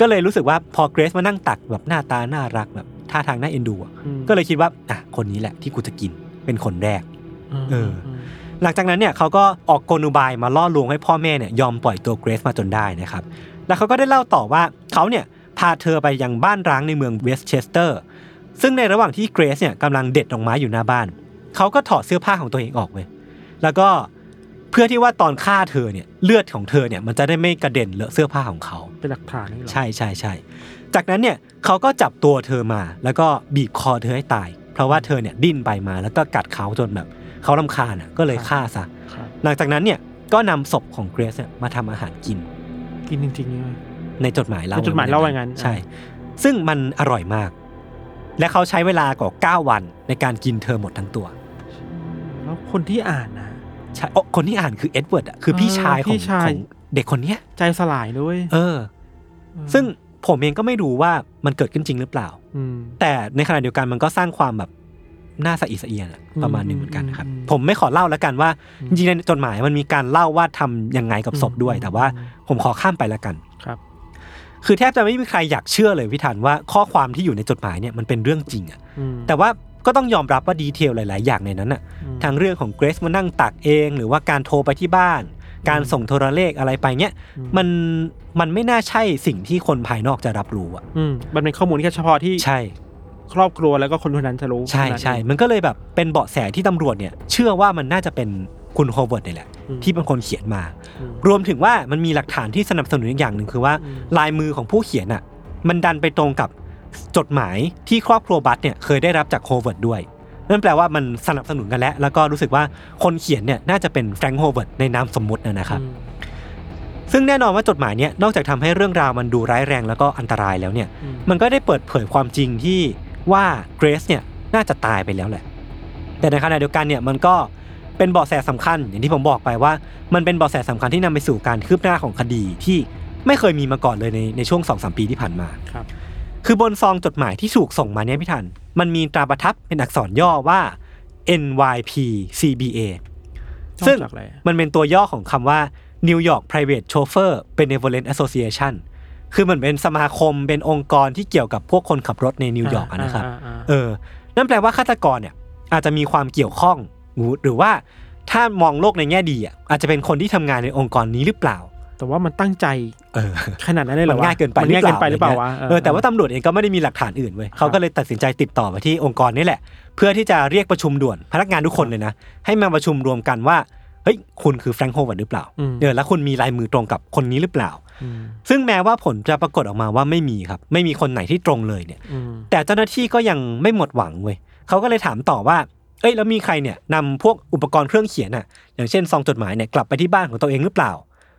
ก็เลยรู้สึกว่าพอเกรซมานั่งตักแบบหน้าตาน่ารักแบบท่าทางน่าเอ็นดูอะอืมก็เลยคิดว่าอะคนนี้แหละที่กูจะกินเป็นคนแรกมเออหลังจากนั้นเนี่ยเขาก็ออกกลอุบายมาล่อลวงให้พ่อแม่เนี่ยยอมปล่อยตัวเกรซมาจนได้นะครับ แล้วเขาก็ได้เล่าต่อว่าเขาเนี่ย พาเธอไปยังบ้านร้างในเมืองเวสเชสเตอร์ ซึ่งในระหว่างที่เกรซเนี่ยกำลังเด็ดดอกไม้อยู่หน้าบ้าน เขาก็ถอดเสื้อผ้าของตัวเองออกเว้ยแล้วก็เพื่อที่ว่าตอนฆ่าเธอเนี่ยเลือดของเธอเนี่ยมันจะได้ไม่กระเด็นเลอะเสื้อผ้าของเขา เป็นหลักฐานนี่เหรอใช่ใช่ใช่จากนั้นเนี่ยเขาก็จับตัวเธอมา แล้วก็บีบคอเธอให้ตาย เพราะว่าเธอเนี่ยดิ้นไปมาแล้วก็กัดเขาจนแบบเขาลำคาญอะก็เลยฆ่าซะครับหลังจากนั้นเนี่ยก็นำศพของเกรซเนี่ยมาทำอาหารกิน กินจริงๆเลย ในจดหมายเล่าในจดหมายเล่าไว้งั้นใช่ ซึ่งมันอร่อยมาก และเขาใช้เวลากว่า9วันในการกินเธอหมดทั้งตัว แล้วคนที่อ่านนะใช่โอ้คนที่อ่านคือเอ็ดเวิร์ดอะคือพี่เออชายขพี่องชายของเด็กคนเนี้ย ใจสลายด้วย เออ ซึ่งผมเองก็ไม่รู้ว่ามันเกิดขึ้นจริงหรือเปล่าอืมแต่ในขณะเดียวกันมันก็สร้างความแบบน่าสะอิดสะเอียนอะอืมประมาณหนึ่งเหมือนกันนะครับอืมผมไม่ขอเล่าแล้วกันว่าอืมจริงๆในจดหมายมันมีการเล่าว่าทำยังไงกับศพด้วยอืมแต่ว่าผมขอข้ามไปแล้วกัน ครับคือแทบจะไม่มีใครอยากเชื่อเลยพี่ธันว่าข้อความที่อยู่ในจดหมายเนี่ยมันเป็นเรื่องจริงอะอืมแต่ว่าก็ต้องยอมรับว่า detail หลาย ๆ อย่างในนั้นอะอืมทางเรื่องของเกรซมานั่งตักเอง หรือว่าการโทรไปที่บ้าน การส่งโทรเลขอะไรไปเนี้ยอืมมันมันไม่น่าใช่สิ่งที่คนภายนอกจะรับรู้อะอืมมันเป็นข้อมูลแค่เฉพาะที่ใช่ครอบครัวแล้วก็คนคนนั้นจะรู้ใช่เท่านั้นใช่เองมันก็เลยแบบเป็นเบาะแสที่ตำรวจเนี่ย เชื่อว่ามันน่าจะเป็น คุณโฮเวิร์ดนี่แหละอืมที่เป็นคนเขียนมาอืมรวมถึงว่ามันมีหลักฐานที่สนับสนุนอีกอย่างหนึ่งคือว่าอืมลายมือของผู้เขียนอะ มันดันไปตรงกับจดหมายที่ครอบครัวบัตเนี่ยเคยได้รับจากโฮเวิร์ดด้วยนั่นแปลว่ามันสนับสนุนกันแล้ว แล้วก็รู้สึกว่าคนเขียนเนี่ยน่าจะเป็นแฟรงค์โฮเวิร์ดในนามสมมุตินะนะครับอืมซึ่งแน่นอนว่าจดหมายเนี้ยนอกจากทำให้เรื่องราวมันดูร้ายแรงแล้วก็อันตรายแล้วเนี่ยอืมมันก็ได้เปิดเผยความจริงที่ว่าเกรซเนี่ยน่าจะตายไปแล้วแหละ แต่ในขณะเดียวกันเนี่ยมันก็ เป็นเบาะแสสำคัญ อย่างที่ผมบอกไปว่า มันเป็นเบาะแสสำคัญที่นำไปสู่การคืบหน้าของคดีที่ไม่เคยมีมาก่อนเลยในในช่วงสองสามปีที่ผ่านมาครับ คือบนซองจดหมายที่ถูกส่งมาเนี่ยพี่ทัน มันมีตราประทับเป็นอักษรย่อว่า NYPCBA ซึ่งนอกจากอะไรมันเป็นตัวย่อของคำว่า New York Private Chauffeur Benevolent Association คือเหมือนเป็นสมาคมเป็นองค์กรที่เกี่ยวกับพวกคนขับรถในนิวยอร์กอะนะครับาาเออ นั่นแปลว่าฆาตกรเนี่ยอาจจะมีความเกี่ยวข้อง หรือหรือว่าถ้ามองโลกในแง่ดีอะอาจจะเป็นคนที่ทำงานในองค์กรนี้หรือเปล่า แต่ว่ามันตั้งใจเออขนาดนั้นเลยเหรมัอนวะง่ายเกินไปมันง่ายเกินไปหรือเปล่าวะเออแต่ว่าตำรวจเองก็ไม่ได้มีหลักฐานอื่นเว้ยเขาก็เลยตัดสินใจติดต่อไปที่องค์กรนี่แหละ เพื่อที่จะเรียกประชุมด่วนพนักงานทุกคนเลยนะ ให้มาประชุมรวมกันว่าเฮ้ยคุณคือแฟรงค์โฮเวิร์ดหรือเปล่าอืมเออแล้วคุณมีลายมือตรงกับคนนี้หรือเปล่าอืมซึ่งแม้ว่าผลจะปรากฏออกมาว่าไม่มีครับ ไม่มีคนไหนที่ตรงเลยเนี่ยอืมแต่เจ้าหน้าที่ก็ยังไม่หมดหวังเว้ยเขาก็เลยถามต่อว่า เอ้ยแล้วมีใครเนี่ยนำพวกอุปกรณ์เครื่องเขียนอะอย่างเช่นซองจดหมายเนี่ยกลับไปที่บ้านของตัวเองหรือเปล่า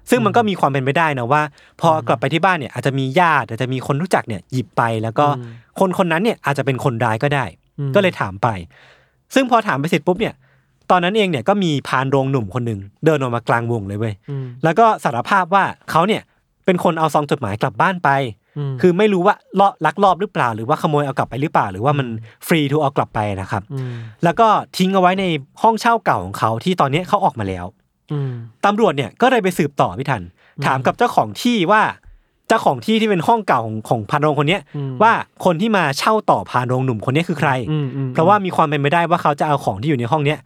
ซึ่งมันก็มีความเป็นไปได้นะว่า พอกลับไปที่บ้านเนี่ยอาจจะมีญาติอาจจะมีคนรู้จักเนี่ยหยิบไป แล้วก็คนคนนั้นเนี่ยอาจจะเป็นคนร้ายก็ได้อืมก็เลยถามไป ซึ่งพอถามไปเสร็จปุ๊บเนี่ย ตอนนั้นเองเนี่ยก็มีพานโรงหนุ่มคนหนึ่งเดินออกมากลางวงเลยเว้ยอืมแล้วก็สารภาพว่าเขาเนี่ยเป็นคนเอาซองจดหมายกลับบ้านไปม คือไม่รู้ว่าลอลักลอบหรือเปล่า หรือว่าขโมยเอากลับไปหรือเปล่า หรือว่ามันฟรีทูเอากลับไปนะครับมแล้วก็ทิ้งเอาไว้ในห้องเช่าเก่าของเขาที่ตอนนี้เขาออกมาแล้วอืมตำรวจเนี่ยก็เลยไปสืบต่อพี่ทัน ถามกับเจ้าของที่ว่าเจ้าของที่ที่เป็นห้องเก่าของของพานโรงคนเนี้ยอืมว่าคนที่มาเช่าต่อพานโรงหนุ่มคนนี้คือใครอืมอืมเพราะว่ามีความเป็นไปได้ว่าเขาจะเอาของที่อยู่ในห้องเนี้ย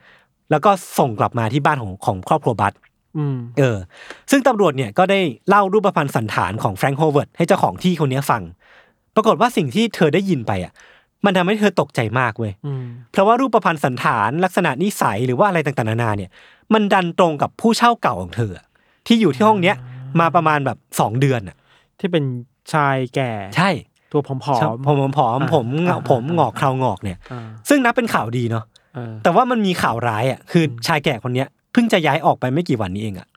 แล้วก็ส่งกลับมาที่บ้านของของครอบครัวบัตอืม เออ ซึ่งตำรวจเนี่ยก็ได้เล่ารูปพรรณสันฐานของแฟรงค์โฮเวิร์ดให้เจ้าของที่คนเนี้ยฟัง ปรากฏว่าสิ่งที่เธอได้ยินไปอะ มันทำให้เธอตกใจมากเว้ยอืมเพราะว่ารูปพรรณสันฐานลักษณะนิสัยหรือว่าอะไรต่างๆนานาเนี่ย มันดันตรงกับผู้เช่าเก่าของเธออะที่อยู่ที่ห้องเนี้ยมาประมาณแบบสองเดือนอะ ที่เป็นชายแก่ ใช่ ตัวผอมใช่ผมผมผอมอ่าผมหงอกอ่าผมหงอกเคราหงอกเนี่ยๆอ่าซึ่งนับเป็นข่าวดีเนาะเออแต่ว่ามันมีข่าวร้ายอะคือชายแก่คนเนี้ยเพิ่งจะย้ายออกไปไม่กี่วันนี้เองอะ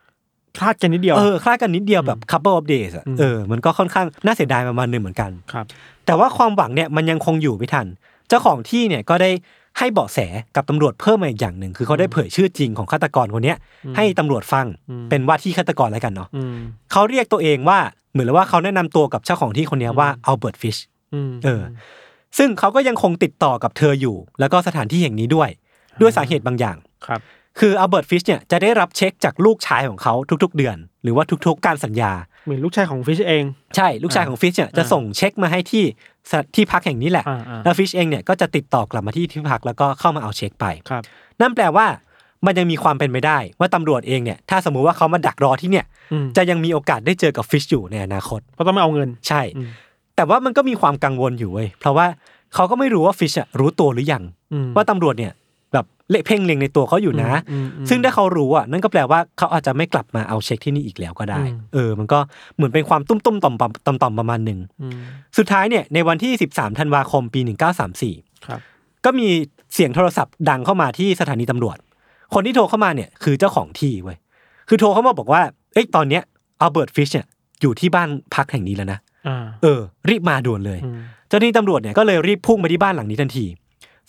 คลาดกันนิดเดียวเออคลาดกันนิดเดียวแบบ couple of days อะอืมเออมันก็ค่อนข้างน่าเสียดายประมาณหนึ่งเหมือนกันครับ แต่ว่าความหวังเนี่ยมันยังคงอยู่ไม่ทัน เจ้าของที่เนี่ยก็ได้ให้เบาะแสกับตำรวจเพิ่มมาอีกอย่างหนึ่งคือเขาได้เผยชื่อจริงของฆาตกรคนเนี้ยให้ตำรวจฟังอืมเป็นว่าที่ฆาตกรแล้วกันเนาะอืมเขาเรียกตัวเองว่าเหมือนว่าเขาแนะนำตัวกับเจ้าของที่คนเนี้ยว่าอัลเบิร์ตฟิชอืมเออ ซึ่งเขาก็ยังคงติดต่อกับเธออยู่ แล้วก็สถานที่แห่งนี้ด้วย ด้วยสาเหตุบางอย่างครับ คืออัลเบิร์ตฟิชเนี่ยจะได้รับเช็คจากลูกชายของเขาทุกๆ เดือน หรือว่าทุกๆ การสัญญา เหมือนลูกชายของฟิชเอง ใช่ลูกชายของฟิชเนี่ยจะส่งเช็คมาให้ที่ที่พักแห่งนี้แหละอ่าอ่าแล้วฟิชเองเนี่ยก็จะติดต่อกลับมาที่ที่พักแล้วก็เข้ามาเอาเช็คไปครับนั่นแปลว่ามันยังมีความเป็นไปได้ว่าตำรวจเองเนี่ยถ้าสมมุติว่าเขามาดักรอที่เนี่ยอืมจะยังมีโอกาสได้เจอกับฟิชอยู่ในอนาคตเพราะต้องไม่เอาเงินใช่อืมแต่ว่ามันก็มีความกังวลอยู่เว้ยเพราะว่าเขาก็ไม่รู้ว่าฟิชอะรู้ตัวหรือยังอืมว่าตำรวจเนี่ยแบบ เละเพ่งเล็งในตัวเขาอยู่นะอืมอืมซึ่งถ้าเขารู้อะนั่นก็แปลว่าเขาอาจจะไม่กลับมาเอาเช็คที่นี่อีกแล้วก็ได้อืมเออ มันก็เหมือนเป็นความตุ้มตุ้มๆต่อมๆต่อมต่อมๆประมาณหนึ่งอืมสุดท้ายเนี่ยในวันที่ 13ธันวาคมปี 1934ครับก็มีเสียงโทรศัพท์ดังเข้ามาที่สถานีตำรวจ คนที่โทรเข้ามาเนี่ยคือเจ้าของที่เว้ยคือโทรเข้ามาบอกว่าเอ้ยตอนเนี้ยอัลเบิร์ตฟิชเนี่ยอยู่ที่บ้านพักแห่งนี้แล้วนะอ่าเออ รีบมาด่วนเลยอืมเจ้าหน้าที่ตำรวจเนี่ยก็เลยรีบพุ่งไปที่บ้านหลังนี้ทันที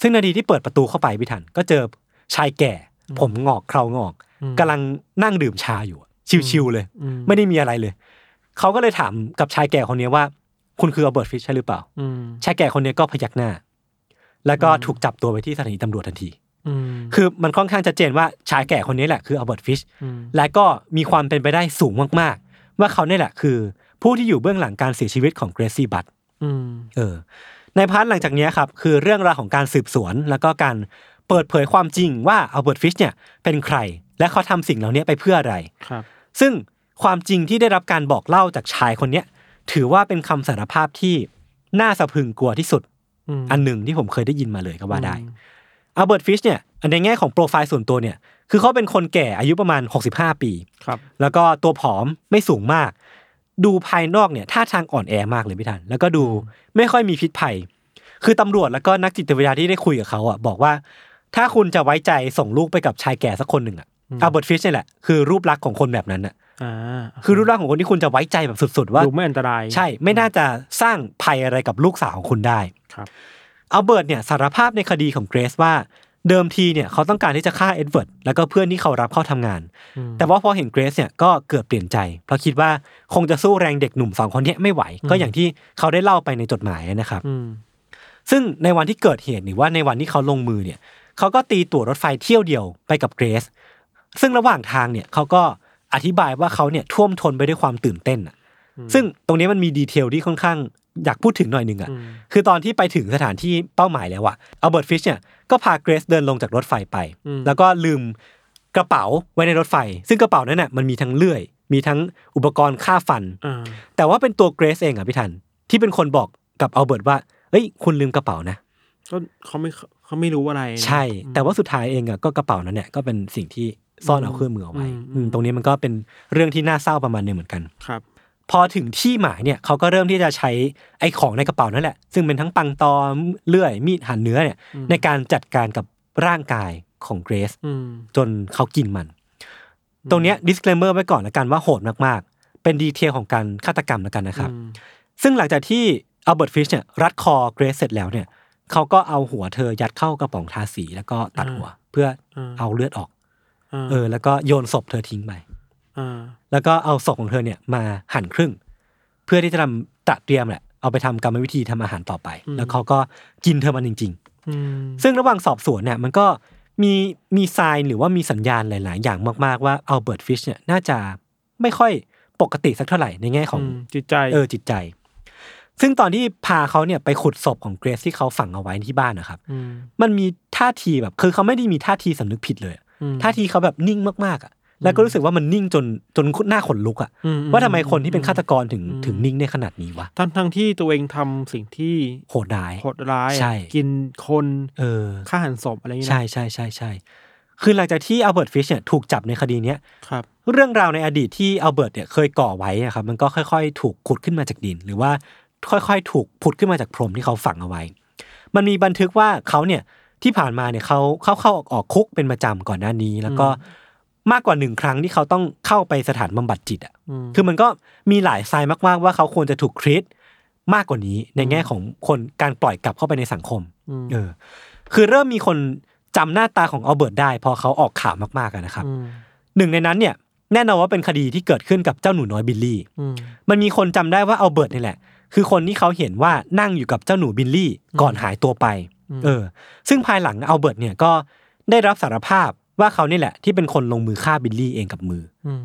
ซึ่งนาทีที่เปิดประตูเข้าไปพี่ทันก็เจอชายแก่ ผมงอกเครางอกกำลังนั่งดื่มชาอยู่อะชิวๆเลยอืมไม่ได้มีอะไรเลย เขาก็เลยถามกับชายแก่คนนี้ว่า คุณคืออัลเบิร์ตฟิชใช่หรือเปล่าอืมชายแก่คนนี้ก็พยักหน้า แล้วก็ถูกจับตัวไปที่สถานีตำรวจทันทีอืมคือมันค่อนข้างชัดเจนว่าชายแก่คนนี้แหละคืออัลเบิร์ตฟิชและก็มีความเป็นไปได้สูงมากๆ ว่าเขาเนี่ยแหละคือ ผู้ที่อยู่เบื้องหลังการเสียชีวิตของเกรซี่บัตอืมเออ ใน part หลังจากเนี้ยครับคือเรื่องราวของการสืบสวน แล้วก็การเปิดเผยความจริงว่าอัลเบิร์ตฟิชเนี่ยเป็นใคร และเขาทำสิ่งเหล่านี้ไปเพื่ออะไรครับ ซึ่งความจริงที่ได้รับการบอกเล่าจากชายคนเนี้ยถือว่าเป็นคำสารภาพที่น่าสะพรึงกลัวที่สุดอืมอันหนึ่งที่ผมเคยได้ยินมาเลยก็ว่าได้อัลเบิร์ตฟิชเนี่ยในแง่ของโปรไฟล์ส่วนตัวเนี่ยคือเขาเป็นคนแก่อายุประมาณ 65 ปี ครับ แล้วก็ตัวผอมไม่สูงมาก ดูภายนอกเนี่ยท่าทางอ่อนแอมากเลยพี่ทันแล้วก็ดูไม่ค่อยมีพิษภัย คือตำรวจแล้วก็นักจิตวิทยาที่ได้คุยกับเขาอะบอกว่า ถ้าคุณจะไว้ใจส่งลูกไปกับชายแก่สักคนหนึ่งอะอัลเบิร์ตฟิชเนี่ยแหละคือรูปลักษณ์ของคนแบบนั้นอะอ่คือรูปลักษณ์ของคนที่คุณจะไว้ใจแบบสุดๆ ว่าดูไม่อันตราย ใช่ไม่น่าจะสร้างภัยอะไรกับลูกสาวของคุณได้ครับอัลเบิร์ตเนี่ยสารภาพในคดีของเกรซว่า เดิมทีเนี่ยเขาต้องการที่จะฆ่าเอ็ดเวิร์ดแล้วก็เพื่อนที่เขารับเข้าทำงาน แต่ว่าพอเห็นเกรซเนี่ยก็เกิดเปลี่ยนใจ เพราะคิดว่าคงจะสู้แรงเด็กหนุ่มสองคนเนี้ยไม่ไหว ก็อย่างที่เขาได้เล่าไปในจดหมายนะครับอืมซึ่งในวันที่เกิดเหตุหรือว่าในวันที่เขาลงมือเนี่ยเขาก็ตีตั๋วรถไฟเที่ยวเดียวไปกับเกรซซึ่งระหว่างทางเนี่ยเขาก็อธิบายว่าเขาเนี่ยท่วมท้นไปด้วยความตื่นเต้นอะซึ่งตรงนี้มันมี detail ที่ค่อนข้าง อยากพูดถึงหน่อยหนึ่งอะอืมคือตอนที่ไปถึงสถานที่เป้าหมายแล้วอะอัลเบิร์ตฟิชเนี่ยก็พาเกรซเดินลงจากรถไฟไปอืมแล้วก็ลืมกระเป๋าไว้ในรถไฟ ซึ่งกระเป๋านั้นน่ะมันมีทั้งเลื่อย มีทั้งอุปกรณ์ฆ่าฟันอ่าแต่ว่าเป็นตัวเกรซเองอะพี่ธัน ที่เป็นคนบอกกับอัลเบิร์ตว่าเอ้ย คุณลืมกระเป๋านะก็เขาไม่เขาไม่รู้อะไรนะใช่ แต่ว่าสุดท้ายเองอะก็กระเป๋านั้นเนี่ยก็เป็นสิ่งที่ซ่อนเอาเครื่องมือเอาไว้อืมอืมตรงนี้มันก็เป็นเรื่องที่น่าเศร้าประมาณหนึงเหมือนกัน ครับ พอถึงที่หมายเนี่ยเขาก็เริ่มที่จะใช้ไอ้ของในกระเป๋านั่นแหละ ซึ่งเป็นทั้งปังตอเลื่อยมีดหั่นเนื้อเนี่ยในการจัดการกับร่างกายของเกรซอืมจนเขากินมัน ตรงเนี้ย disclaimer ไว้ก่อนละกันว่าโหดมากๆ เป็นดีเทลของการฆาตกรรมแล้วกันนะครับอืมซึ่งหลังจากที่อัลเบิร์ตฟิชเนี่ยรัดคอเกรซเสร็จแล้วเนี่ยเขาก็เอาหัวเธอยัดเข้ากระป๋องทาสีแล้วก็ตัดหัว เพื่อเอาเลือดออกเออ แล้วก็โยนศพเธอทิ้งไปอ่า แล้วก็เอาศพของเธอเนี่ยมาหั่นครึ่ง เพื่อที่จะทำตัดเตรียมแหละเอาไปทำกรรมวิธีทำอาหารต่อไป แล้วเขาก็กินเธอมันจริงอืมๆซึ่งระหว่างสอบสวนเนี่ยมันก็มีมี sign หรือว่ามีสัญญาณหลาย ๆ อย่างมาก ๆ ว่าอัลเบิร์ตฟิชเนี่ยน่าจะไม่ค่อยปกติสักเท่าไหร่ในแง่ของมจิตใจเออจิตใจ ซึ่งตอนที่พาเขาเนี่ยไปขุดศพของเกรซที่เขาฝังเอาไว้ที่บ้านนะครับอืมมันมีท่าทีแบบคือเขาไม่ได้มีท่าทีสำนึกผิดเลยอะอืมท่าทีเขาแบบนิ่งมากๆอะ แล้วก็รู้สึกว่ามันนิ่งจนจนหน้าขนลุกอะอืมว่าทำไมคนที่เป็นฆาตกรถึงอืมถึงนิ่งได้ขนาดนี้วะทั้งทั้งที่ตัวเองทำสิ่งที่โหดร้ายโหดร้ายอะใช่กินคนเออฆ่าหันศพอะไรอย่างเงี้ยใช่ใช่ใช่ใช่คือหลังจากที่อัลเบิร์ตฟิชเนี่ยถูกจับในคดีเนี้ยครับเรื่องราวในอดีตที่อัลเบิร์ตเนี่ยเคยก่อไว้อะครับมันก็ค่อย ๆ ถูกขุดขึ้นมาจากดิน หรือว่าค่อยๆ ถูกผุดขึ้นมาจากพรมที่เขาฝังเอาไว้ มันมีบันทึกว่าเขาเนี่ยที่ผ่านมาเนี่ยเขาเข้าเข้าออกออกคุกเป็นประจำก่อนหน้านี้ แล้วก็ มากกว่าหนึ่งครั้งที่เขาต้องเข้าไปสถานบำบัดจิตอะอืมคือมันก็มีหลาย sign มากๆว่าเขาควรจะถูกคริสมากกว่านี้ในแง่ของคนการปล่อยกลับเข้าไปในสังคมมเออ คือเริ่มมีคนจำหน้าตาของอัลเบิร์ตได้ พอเขาออกข่าวมากๆอะนะครับอืมหนึ่งในนั้นเนี่ย แน่นอนว่าเป็นคดีที่เกิดขึ้นกับเจ้าหนูน้อยบิลลี่อืมมันมีคนจำได้ว่าอัลเบิร์ตนี่แหละ คือคนที่เขาเห็นว่านั่งอยู่กับเจ้าหนูบิลลี่ก่อนหายตัวไป เออ ซึ่งภายหลังอัลเบิร์ตเนี่ยก็ได้รับสารภาพ ว่าเขานี่แหละที่เป็นคนลงมือฆ่าบิลลี่เองกับมืออืม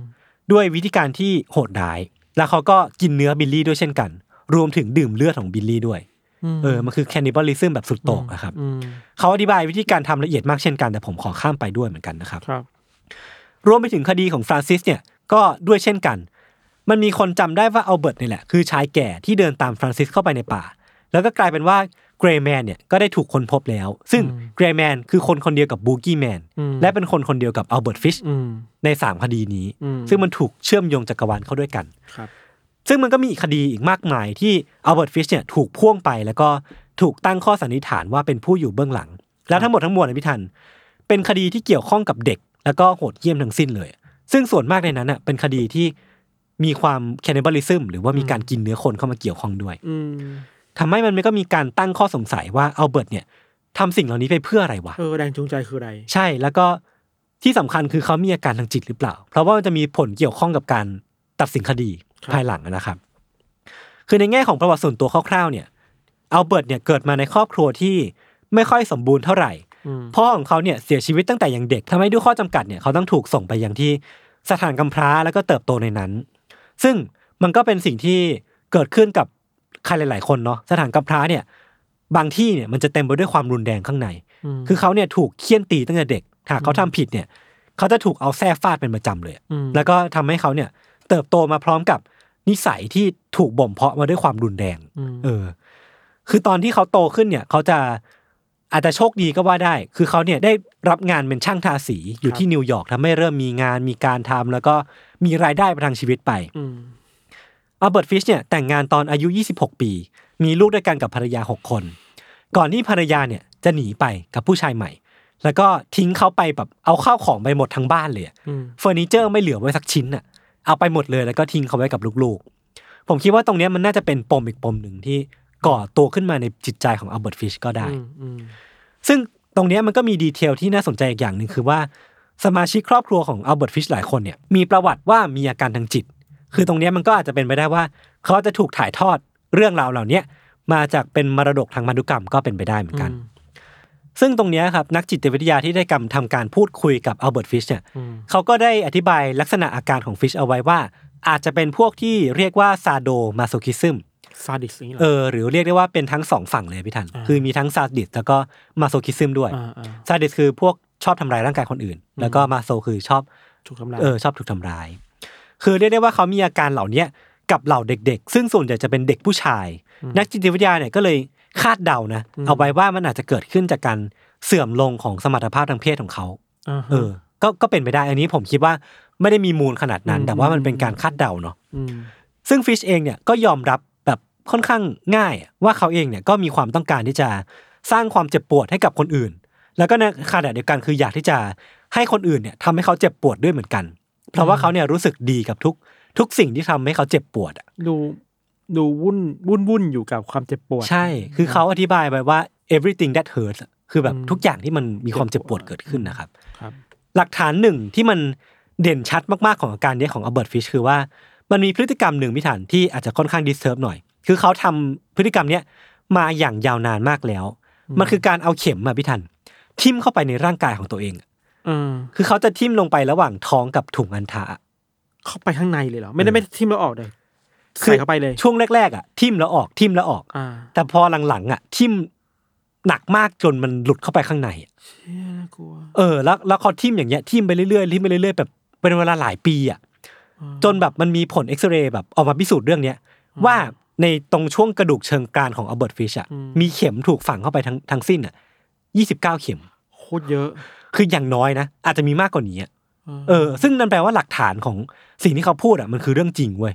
ด้วยวิธีการที่โหดร้าย แล้วเขาก็กินเนื้อบิลลี่ด้วยเช่นกัน รวมถึงดื่มเลือดของบิลลี่ด้วยเออมันคือ cannibalism แบบสุดโต่งนะครับอืมเขาอธิบายวิธีการทำละเอียดมากเช่นกันแต่ผมขอข้ามไปด้วยเหมือนกันนะครับครับ รวมไปถึงคดีของฟรานซิสเนี่ยก็ด้วยเช่นกัน มันมีคนจำได้ว่าอัลเบิร์ตนี่แหละคือชายแก่ที่เดินตามฟรานซิสเข้าไปในป่า แล้วก็กลายเป็นว่า Grey Man เนี่ยก็ได้ถูกค้นพบแล้ว ซึ่ง Grey Man คือคนคนเดียวกับ Boogeyman อืมและเป็นคนคนเดียวกับอัลเบิร์ตฟิชอืมในสามคดีนี้อืมซึ่งมันถูกเชื่อมโยงจักรวาลเข้าด้วยกันครับซึ่งมันก็มีอีกคดีอีกมากมายที่อัลเบิร์ตฟิชเนี่ยถูกพ่วงไปแล้วก็ถูกตั้งข้อสันนิษฐานว่าเป็นผู้อยู่เบื้องหลัง แล้วทั้งหมดทั้งมวลนะพี่ทัน เป็นคดีที่เกี่ยวข้องกับเด็ก แล้วก็โหดเหี้ยมทั้งสิ้นเลย ซึ่งส่วนมากในนั้นอะเป็นคดีที่มีความแค n น i บ a ลิซึมหรือว่ามีการกินเนื้อคนเข้ามาเกี่ยวข้องด้วยอืม ทำให้มันก็มีการตั้งข้อสงสัยว่าอัลเบิร์ตเนี่ยทำสิ่งเหล่านี้ไปเพื่ออะไรวะเออแรงจูงใจคืออะไร ใช่แล้วก็ที่สำคัญคือเขามีอาการทางจิตหรือเปล่า เพราะว่ามันจะมีผลเกี่ยวข้องกับการตัดสินคดีครับภายหลังนะครับ คือในแง่ของประวัติส่วนตัวคร่าวๆเนี่ยอัลเบิร์ตเนี่ยเกิดมาในครอบครัวที่ไม่ค่อยสมบูรณ์เท่าไหร่อืมพ่อของเขาเนี่ยเสียชีวิตตั้งแต่ยังเด็กทำให้ด้วยข้อจำกัดเนี่ยเขาต้องถูกส่งไปยังที่สถานกำพร้าแล้วก็เติบโตในนั้น ซึ่งมันก็เป็นสิ่งที่เกิดขึ้นกับ ใครหลาย ๆ คนเนาะสถานกำพร้าเนี่ย บางที่เนี่ยมันจะเต็มไปด้วยความรุนแรงข้างในมคือเขาเนี่ยถูกเคี่ยนตีตั้งแต่เด็กหากเขาทำผิดเนี่ย เขาจะถูกเอาแส้ฟาดเป็นประจำเลยอะอืมแล้วก็ทำให้เขาเนี่ย เติบโตมาพร้อมกับนิสัยที่ถูกบ่มเพาะมาด้วยความรุนแรงมเออ คือตอนที่เขาโตขึ้นเนี่ย เขาจะอาจจะโชคดีก็ว่าได้ คือเขาเนี่ยได้รับงานเป็นช่างทาสีอยู่ที่นิวยอร์กทำให้เริ่มมีงานมีการทำแล้วก็มีรายได้ประทังชีวิตไป อืมอัลเบิร์ตฟิชเนี่ยแต่งงานตอนอายุ 26 ปี มีลูกด้วยกันกับภรรยา 6 คน ก่อนที่ภรรยาเนี่ยจะหนีไปกับผู้ชายใหม่ แล้วก็ทิ้งเขาไปแบบเอาข้าวของไปหมดทั้งบ้านเลยอะอืมเฟอร์นิเจอร์ไม่เหลือไว้สักชิ้นอะเอาไปหมดเลยแล้วก็ทิ้งเขาไว้กับลูกๆ ผมคิดว่าตรงเนี้ยมันน่าจะเป็นปมอีกปมหนึ่งที่ก่อตัวขึ้นมาในจิตใจของอัลเบิร์ตฟิชก็ได้อืมอืมซึ่งตรงเนี้ยมันก็มี detail ที่น่าสนใจอีกอย่างหนึ่งคือว่าสมาชิกครอบครัวของอัลเบิร์ตฟิชหลายคนเนี่ยมีประวัติว่ามีอาการทางจิต คือตรงเนี้ยมันก็อาจจะเป็นไปได้ว่า เขาจะถูกถ่ายทอดเรื่องราวเหล่าเนี้ยมาจากเป็นมรดกทางพันธุกรรมก็เป็นไปได้เหมือนกัน ซึ่งตรงเนี้ยครับนักจิตวิทยาที่ได้กำทำการพูดคุยกับอัลเบิร์ตฟิชเนี่ยอืมเขาก็ได้อธิบายลักษณะอาการของฟิชเอาไว้ว่า อาจจะเป็นพวกที่เรียกว่า sadomasochism ซาดิสอย่างนี้เหรเออหรือเรียกได้ว่าเป็นทั้งสองฝั่งเลยพี่ทันอ่าคือมีทั้งซาดิสแล้วก็ masochism ด้วยอ่าอ่าซาดิสคือพวกชอบทำร้ายร่างกายคนอื่น แล้วก็ maso คือชอบถูกทำลายเออชอบถูกทำร้าย คือเรียกได้ว่าเขามีอาการเหล่าเนี้ยกับเหล่าเด็กๆ ซึ่งส่วนใหญ่จะเป็นเด็กผู้ชาย นักจิตวิทยาเนี่ยก็เลยคาดเดานะ เอาไว้ว่ามันอาจจะเกิดขึ้นจากการเสื่อมลงของสมรรถภาพทางเพศของเขาาฮะเออ ก็ก็เป็นไปได้ อันนี้ผมคิดว่าไม่ได้มีมูลขนาดนั้นอืมแต่ว่ามันเป็นการคาดเดาเนาะมซึ่งฟิชเองเนี่ยก็ยอมรับแบบค่อนข้างง่ายอะว่าเขาเองเนี่ยก็มีความต้องการที่จะสร้างความเจ็บปวดให้กับคนอื่น แล้วก็ในขณะเดียวกันคืออยากที่จะให้คนอื่นเนี่ยทำให้เขาเจ็บปวดด้วยเหมือนกัน เพราะว่าเขาเนี่ยรู้สึกดีกับทุกทุกสิ่งที่ทำให้เขาเจ็บปวดอะดูดูวุ่นวุ่นวุ่นอยู่กับความเจ็บปวด ใช่ คือเขาอธิบายไปว่า everything that hurts อะคือแบบอืมทุกอย่างที่มันมีความเจ็บปวดเกิดขึ้นนะครับครับหลักฐานหนึ่งที่มันเด่นชัดมากๆของอาการเนี้ยของอัลเบิร์ตฟิชคือว่ามันมีพฤติกรรมหนึ่งพิถันที่อาจจะค่อนข้างดิสเทิร์บหน่อย คือเขาทำพฤติกรรมเนี้ยมาอย่างยาวนานมากแล้ว มันคือการเอาเข็มมาพิถันทิ่มเข้าไปในร่างกายของตัวเองเออ คือเขาจะทิ่มลงไประหว่างท้องกับถุงอันทะเข้าไปข้างในเลยเหรอไม่ได้ไม่ทิ่มแล้วออกเลยคืใส่อเข้าไปเลย ช่วงแรกๆอะทิ่มแล้วออกทิ่มแล้วออกอ่าแต่พอหลังๆอะทิ่มหนักมากจนมันหลุดเข้าไปข้างในอะเชี่ยน่ากลัวเออ แล้วแล้วเขาทิ่มอย่างเงี้ยทิ่มไปเรื่อยๆทิ่มไปเรื่อยๆแบบเป็นเวลาหลายปีอะจนแบบมันมีผลเอ็กซเรย์แบบออกมาพิสูจน์เรื่องเนี้ยว่าในตรงช่วงกระดูกเชิงกรานของอัลเบิร์ตฟิชอะอืมมีเข็มถูกฝังเข้าไปทั้งทั้งสิ้นอะยี่สิบเก้าเข็ม โคตรเยอะ คืออย่างน้อยนะอาจจะมีมากกว่านี้อะเออ ซึ่งนั่นแปลว่าหลักฐานของสิ่งที่เขาพูดอะมันคือเรื่องจริงเว้ย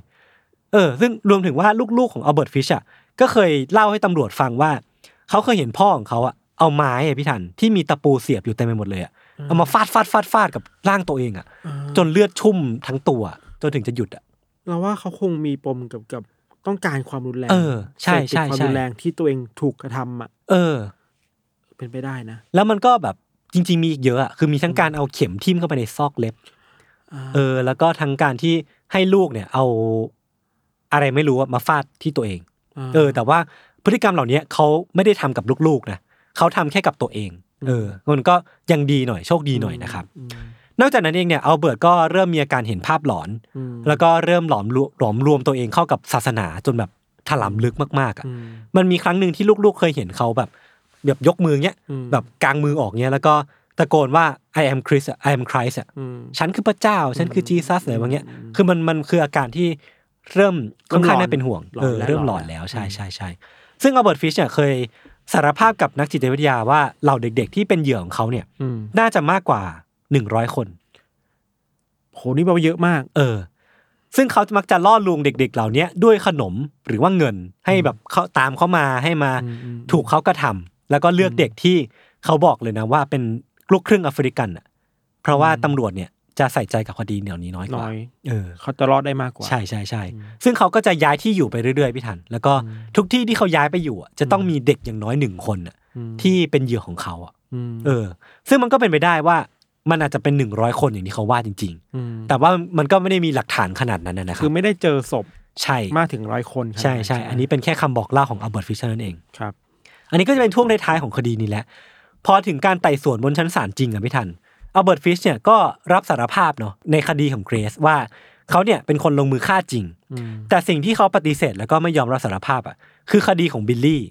เออ ซึ่งรวมถึงว่าลูกๆของอัลเบิร์ตฟิชอะก็เคยเล่าให้ตำรวจฟังว่า เขาเคยเห็นพ่อของเขาอะเอาไม้อะพี่ทันที่มีตะปูเสียบอยู่เต็มไปหมดเลยอะเอามาฟาดฟาดฟาดฟาดกับร่างตัวเองอะ จนเลือดชุ่มทั้งตัวจนถึงจะหยุดอะเราว่าเขาคงมีปมกับกับต้องการความรุนแรงเออใช่เสพติดใช่ความใช่รุนแรงที่ตัวเองถูกกระทำอะเออ เป็นไปได้นะ แล้วมันก็แบบ จริง ๆ มีอีกเยอะอะคือมีทั้งการเอาเข็มทิ่มเข้าไปในซอกเล็บ เออ แล้วก็ทั้งการที่ให้ลูกเนี่ย เอาอะไรไม่รู้อะมาฟาดที่ตัวเอง เออ แต่ว่าพฤติกรรมเหล่านี้เขาไม่ได้ทำกับลูกๆนะเขาทำแค่กับตัวเอง เออมันก็ยังดีหน่อยโชคดีหน่อยนะครับอืมนอกจากนั้นเองเนี่ยอัลเบิร์ตก็เริ่มมีอาการเห็นภาพหลอนอืมแล้วก็เริ่มหลอมรวหลอมรวมตัวเองเข้ากับศาสนาจนแบบถลำลึกมากๆอะอืมมันมีครั้งหนึ่งที่ลูกๆเคยเห็นเขาแบบ แบบยกมือเงี้ยอืมแบบกางมือออกเงี้ยแล้วก็ตะโกนว่า I am Christ อะ I am Christ อะอืมฉันคือพระเจ้า ฉันคือจีซัสอะไรบางเงี้ยคือมันมันคืออาการที่เริ่มค่อนข้างเริ่มหลอนน่าเป็นห่วงหลอนเออแล้วเริ่มหหลลออนนแล้แล้ววใช่ใช่ใช่ซึ่งอัลเบิร์ตฟิชเนี่ยเคยสารภาพกับนักจิตวิทยาว่าเหล่าเด็กๆ ที่เป็นเหยื่อของเขาเนี่ยอืมน่าจะมากกว่าหนึ่งร้อยคนโหนี่แปลว่าเยอะมาก เออ ซึ่งเขามักจะล่อลวงเด็ก ๆ เหล่าเนี้ยด้วยขนมหรือว่าเงินให้แบบเขาตามเขามาให้มาอืมอืมถูกเขากระทำ แล้วก็เลือกเด็กที่เขาบอกเลยนะว่าเป็นลูกครึ่งแอฟริกันอะ เพราะว่าตำรวจเนี่ยจะใส่ใจกับคดีเหล่านี้น้อยกว่า น้อยเออเขาจะรอดได้มากกว่า ใช่ใช่ใช่ซึ่งเขาก็จะย้ายที่อยู่ไปเรื่อยๆพี่ทัน แล้วก็ทุกที่ที่เขาย้ายไปอยู่อะจะต้องมีเด็กอย่างน้อยหนึ่งคนอะอืมที่เป็นเหยื่อของเขาอะอืมเออ ซึ่งมันก็เป็นไปได้ว่ามันอาจจะเป็นหนึ่งร้อยคนอย่างที่เขาว่าจริงๆแต่ว่ามันก็ไม่ได้มีหลักฐานขนาดนั้นนะครับ คือไม่ได้เจอศพใช่มากถึงร้อยคนขนาดใช่นั้นใช่ อันนี้เป็นแค่คำบอกเล่าของอัลเบิร์ตฟิชเชอร์นั่นเองครับ อันนี้ก็จะเป็นช่วงท้ายๆของคดีนี้แหละ พอถึงการไต่สวนบนชั้นศาลจริงอะพี่ทันอัลเบิร์ตฟิชเนี่ยก็รับสารภาพเนาะในคดีของเกรซว่าเขาเนี่ยเป็นคนลงมือฆ่าจริงอืมแต่สิ่งที่เขาปฏิเสธแล้วก็ไม่ยอมรับสารภาพอะคือคดีของบิลลี่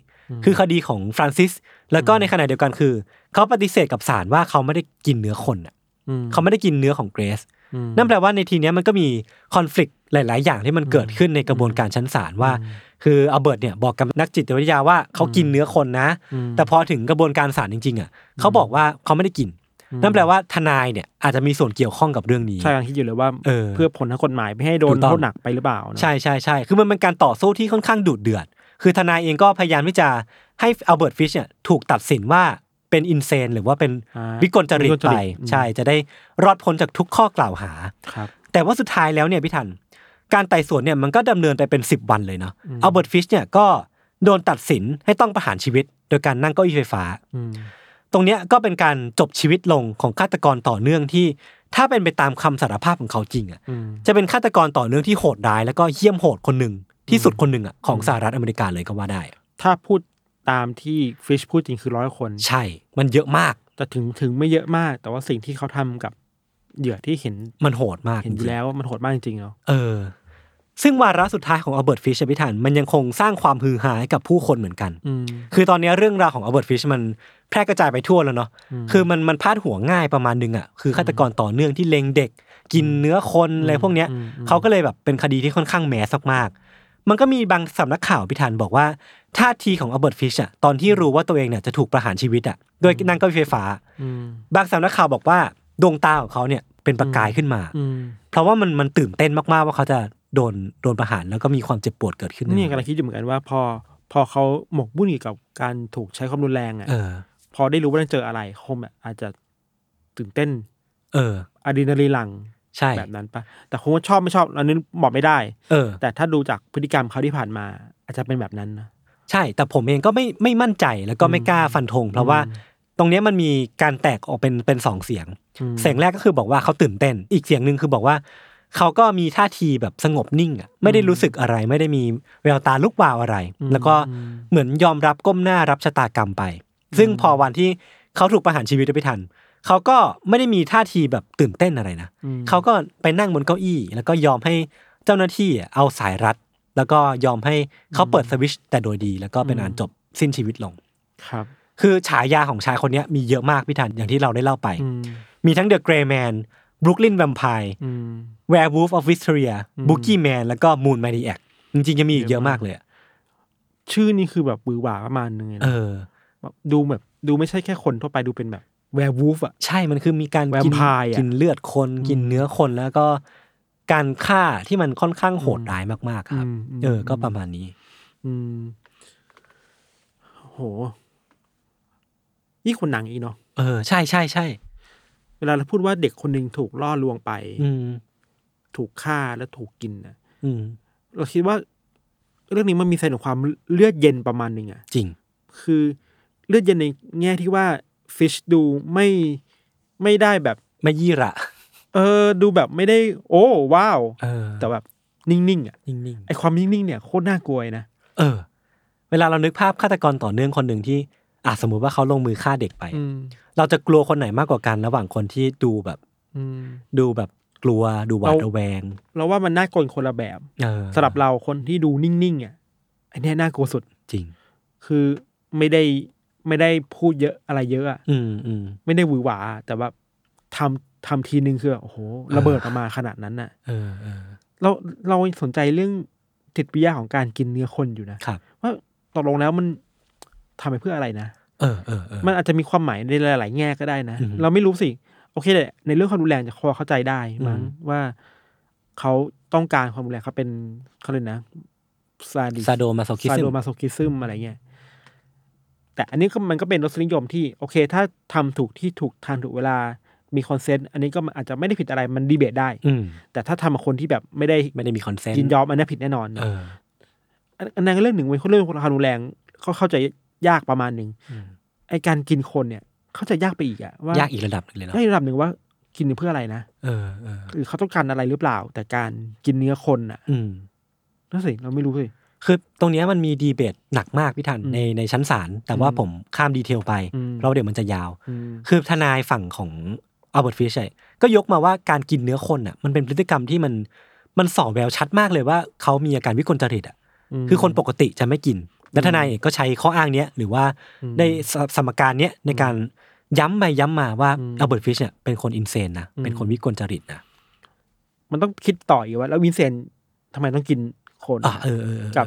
คือคดีของฟรานซิสแล้วก็ในขณะเดียวกันคือ เขาปฏิเสธกับศาลว่าเขาไม่ได้กินเนื้อคนอะอืมเขาไม่ได้กินเนื้อของเกรซอืม นั่นแปลว่าในทีเนี้ยมันก็มี conflict หลาย ๆ อย่างที่มันเกิดขึ้นในกระบวนการชั้นศาลว่า คืออัลเบิร์ตเนี่ยบอกกับนักจิตวิทยาว่าเขากินเนื้อคนนะอืมแต่พอถึงกระบวนการศาลจริง ๆ อะเขาบอกว่าเขาไม่ได้กินนั่นแปลว่าทนายเนี่ยอาจจะมีส่วนเกี่ยวข้องกับเรื่องนี้ ใช่กำลังคิดอยู่เลยว่าเออเพื่อผลทางกฎหมายไม่ให้โดนถูกต้องโทษหนักไปหรือเปล่าเนอะใช่ใช่ใช่คือมันเป็นการต่อสู้ที่ค่อนข้างดุเดือด คือทนายเองก็พยายามที่จะให้อัลเบิร์ตฟิชเนี่ยถูกตัดสินว่า เป็น insane หรือว่าเป็นอ่าวิกลจริตวิกลจริตไปอืมใช่จะได้รอดพ้นจากทุกข้อกล่าวหาครับแต่ว่าสุดท้ายแล้วเนี่ยพี่ทัน การไต่สวนเนี่ยมันก็ดำเนินไปเป็น 10 วันเลยเนาะอัลเบิร์ตฟิชเนี่ยก็โดนตัดสินให้ต้องประหารชีวิต โดยการนั่งเก้าอี้ไฟฟ้าอืมตรงเนี้ยก็เป็นการจบชีวิตลงของฆาตกรต่อเนื่องที่ ถ้าเป็นไปตามคำสารภาพของเขาจริงอะอืมจะเป็นฆาตกรต่อเนื่องที่โหดร้ายแล้วก็เหี้ยมโหดคนหนึ่งที่สุดคนหนึ่งอะของสหรัฐอเมริกาเลยก็ว่าได้ ถ้าพูด ตามที่ฟิชพูดจริงคือร้อยคน ใช่ มันเยอะมาก แต่ถึงถึงไม่เยอะมาก แต่ว่าสิ่งที่เขาทำกับเหยื่อที่เห็นมันโหดมากเห็นอยู่แล้วว่ามันโหดมากจริงๆเนาะเออ ซึ่งวาระสุดท้ายของอัลเบิร์ตฟิชพี่ทันมันยังคงสร้างความฮือฮาให้กับผู้คนเหมือนกันอืมคือตอนนี้เรื่องราวของอัลเบิร์ตฟิชมันแพร่กระจายไปทั่วแล้วเนาะคือมันมันพาดหัวง่ายประมาณนึงอะคือฆาตกรต่อเนื่องที่เล็งเด็ก กินเนื้อคนอะไรพวกเนี้ยเขาก็เลยแบบเป็นคดีที่ค่อนข้าง mass มากๆมันก็มีบางสำนักข่าวพี่ทันบอกว่า ท่าทีของอัลเบิร์ตฟิชอะตอนที่รู้ว่าตัวเองเนี่ยจะถูกประหารชีวิตอะโดยนั่งเก้าอี้ไฟฟ้าอืมบางสำนักข่าวบอกว่าดวงตาของเขาเนี่ยเป็นประกายขึ้นมาอืมเพราะว่ามันมันตื่นเต้นมากๆว่าเขาจะโดนโดนประหารแล้วก็มีความเจ็บปวดเกิดขึ้นนี่กำลังคิดอยู่เหมือนกันว่า พอพอเขาหมกมุ่นอยู่กับการถูกใช้ความรุนแรงอะเออพอได้รู้ว่าต้องเจออะไรคงแบบอาจจะตื่นเต้น เอออะดรีนาลีนหลังใช่แบบนั้นปะแต่คงว่าชอบไม่ชอบอันนี้บอกไม่ได้ เออ แต่ถ้าดูจากพฤติกรรมเขาที่ผ่านมา อาจจะเป็นแบบนั้นนะ ใช่ แต่ผมเองก็ไม่ไม่มั่นใจแล้วก็ไม่กล้าฟันธงเพราะว่าตรงเนี้ยมันมีการแตกออกเป็นเป็นสองเสียงอืมเสียงแรกก็คือบอกว่าเขาตื่นเต้น อีกเสียงหนึ่งคือบอกว่าเขาก็มีท่าทีแบบสงบนิ่งอะไม่ได้รู้สึกอะไร ไม่ได้มีแววตาลุกวาวอะไร แล้วก็เหมือนยอมรับก้มหน้ารับชะตากรรมไป ซึ่งพอวันที่เขาถูกประหารชีวิตไปทันเขาก็ไม่ได้มีท่าทีแบบตื่นเต้นอะไรนะอืมเขาก็ไปนั่งบนเก้าอี้ แล้วก็ยอมให้เจ้าหน้าที่อะเอาสายรัด แล้วก็ยอมให้เขาเปิดสวิตชแต่โดยดี แล้วก็เป็นอันจบสิ้นชีวิตลงครับ คือฉายาของชายคนเนี้ยมีเยอะมากพี่ทันอย่างที่เราได้เล่าไปอืมมีทั้ง The Grey Man Brooklyn Vampire อืม Werewolf of Wisteria Boogie Man แล้วก็ Moon Maniac จริงๆจะมีอีกเยอะมากเลยอะชื่อนี้คือแบบบือหวาประมาณนึงเลยนะเออแบบดูแบบดูไม่ใช่แค่คนทั่วไปดูเป็นแบบแวร์วูฟอะใช่มันคือมีการกิน Vampire อะกินเลือดคนกินเนื้อคนแล้วก็ การฆ่าที่มันค่อนข้างโหดร้ายมากๆครับอืมอืมเออ ก็ประมาณนี้ อืมโหนี่คนหนังอีกเนาะเออใช่ใช่ใช่เวลาเราพูดว่าเด็กคนหนึ่งถูกล่อลวงไป อืมถูกฆ่าแล้วถูกกินนะอืมเราคิดว่า เรื่องนี้มันมีเซนของความเลือดเย็นประมาณหนึ่งอะจริง คือเลือดเย็นในแง่ที่ว่าฟิชดูไม่ไม่ได้แบบไม่ยี่ระ เออดูแบบไม่ได้ โอ้ว้าวเออแต่แบบนิ่งๆอะนิ่งไอความนิ่งๆเนี่ยโคตรน่ากลัวเลยนะๆเออ เวลาเรานึกภาพฆาตกรต่อเนื่องคนหนึ่งที่อะสมมุติว่าเขาลงมือฆ่าเด็กไปอืมเราจะกลัวคนไหนมากกว่ากัน ระหว่างคนที่ดูแบบอืมดูแบบกลัวดูหวาดเราระแวง เราว่ามันน่ากลัวคนละแบบเออสำหรับเราคนที่ดูนิ่งๆอะไอเนี้ยน่ากลัวสุดจริง คือไม่ได้ไม่ได้พูดเยอะอะไรเยอะอะอืมอืมไม่ได้หวือหวาแต่ว่าทำ ทำทีนึงคือแบบโอ้โหระเบิดออกมาขนาดนั้นน่ะเออเออเราเราสนใจเรื่องจิตวิทยาของการกินเนื้อคนอยู่นะครับว่าตกลงแล้วมันทำไปเพื่ออะไรนะเออเออเออมันอาจจะมีความหมายในหลาย ๆ แง่ก็ได้นะอือฮึเราไม่รู้สิ โอเคแหละในเรื่องความรุนแรงจะพอเข้าใจได้มั้งอืมว่าเขาต้องการความรุนแรงเขาเป็นเขาเลยกนะซาดิ sadomasochism sadomasochism อะไรเงี้ยแต่อันนี้ก็มันก็เป็นรสนิยมที่ โอเค ถ้าทำถูกที่ถูกทางถูกเวลา มี consent อันนี้ก็อาจจะไม่ได้ผิดอะไรมันดีเบตได้ อืมแต่ถ้าทำกับคนที่แบบไม่ได้ไม่ได้มี consent ยินยอมอันนี้ผิดแน่นอนเออ อันอันนั้นเรื่องหนึ่งเป็นเรื่องความรุนแรงเขาเข้าใจยากประมาณหนึ่งอืม ไอ้การกินคนเนี่ย เข้าใจยากไปอีกอะว่ายากอีกระดับหนึ่งเลยเนาะได้ระดับหนึ่งว่ากินเพื่ออะไรนะเออเออคือเขาต้องการอะไรหรือเปล่า แต่การกินเนื้อคนอะอืม นั่นสิเราไม่รู้สิคือตรงเนี้ยมันมีดีเบตหนักมากพี่ทันอืมในในชั้นศาลแต่ว่าอืมผมข้าม detail ไปอืม เพราะเดี๋ยวมันจะยาว อืม คือทนายฝั่งของ อัลเบิร์ตฟิชก็ยกมาว่าการกินเนื้อคนอะมันเป็นพฤติกรรมที่มันมันส่อแววชัดมากเลยว่าเขามีอาการวิกลจริตอะอืมคือคนปกติจะไม่กินและทนายเองก็ใช้ข้ออ้างเนี้ยหรือว่าอืมได้สมการเนี้ยในการย้ำไปย้ำมาว่าอืมอัลเบิร์ตฟิชเนี่ยเป็นคน insane นะอืมเป็นคนวิกลจริตนะมันต้องคิดต่ออีกว่าแล้ว insane ทำไมต้องกินคนอะเออเออเออกับ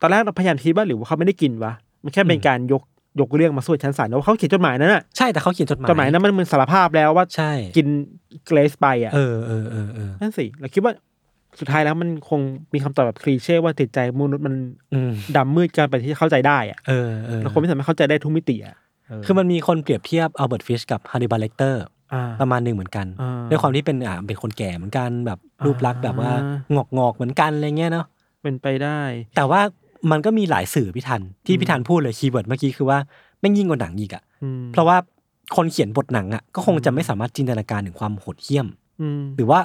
ตอนแรกเราพยายามคิดว่าหรือว่าเขาไม่ได้กินวะมันแค่เป็นการยก ยกเรื่องมาสู้ชั้นศาลว่าเขาเขียนจดหมายนั้นน่ะใช่แต่เขาเขียนจดหมายจดหมายนั้นมันมันสารภาพแล้วว่าใช่กินเกรสไปอะเออเออเออเออนั่นสิเราคิดว่าสุดท้ายแล้วมันคงมีคำตอบแบบ cliché ว่าจิตใจมนุษย์มันอืมดำมืดเกินไปที่จะเข้าใจได้อะเออเออเราคงไม่สามารถเข้าใจได้ทุกมิติอะ คือมันมีคนเปรียบเทียบอัลเบิร์ตฟิชกับฮันนิบาลเลกเตอร์อ่าประมาณหนึ่งเหมือนกันอ่าด้วยความที่เป็นอ่าเป็นคนแก่เหมือนกันแบบรูปลักษณ์แบบว่าอ่งอกงอกๆเหมือนกันอะไรเงี้ยเนาะเป็นไปได้ แต่ว่า มันก็มีหลายสื่อพี่ทันที่พี่ทันพูดเลย keyword เมื่อกี้คือว่าแม่งยิ่งกว่าหนังอีกอะอืมเพราะว่าคนเขียนบทหนังอะก็คงจะไม่สามารถจินตนาการถึงความโหดเหี้ยมอืมหรือว่า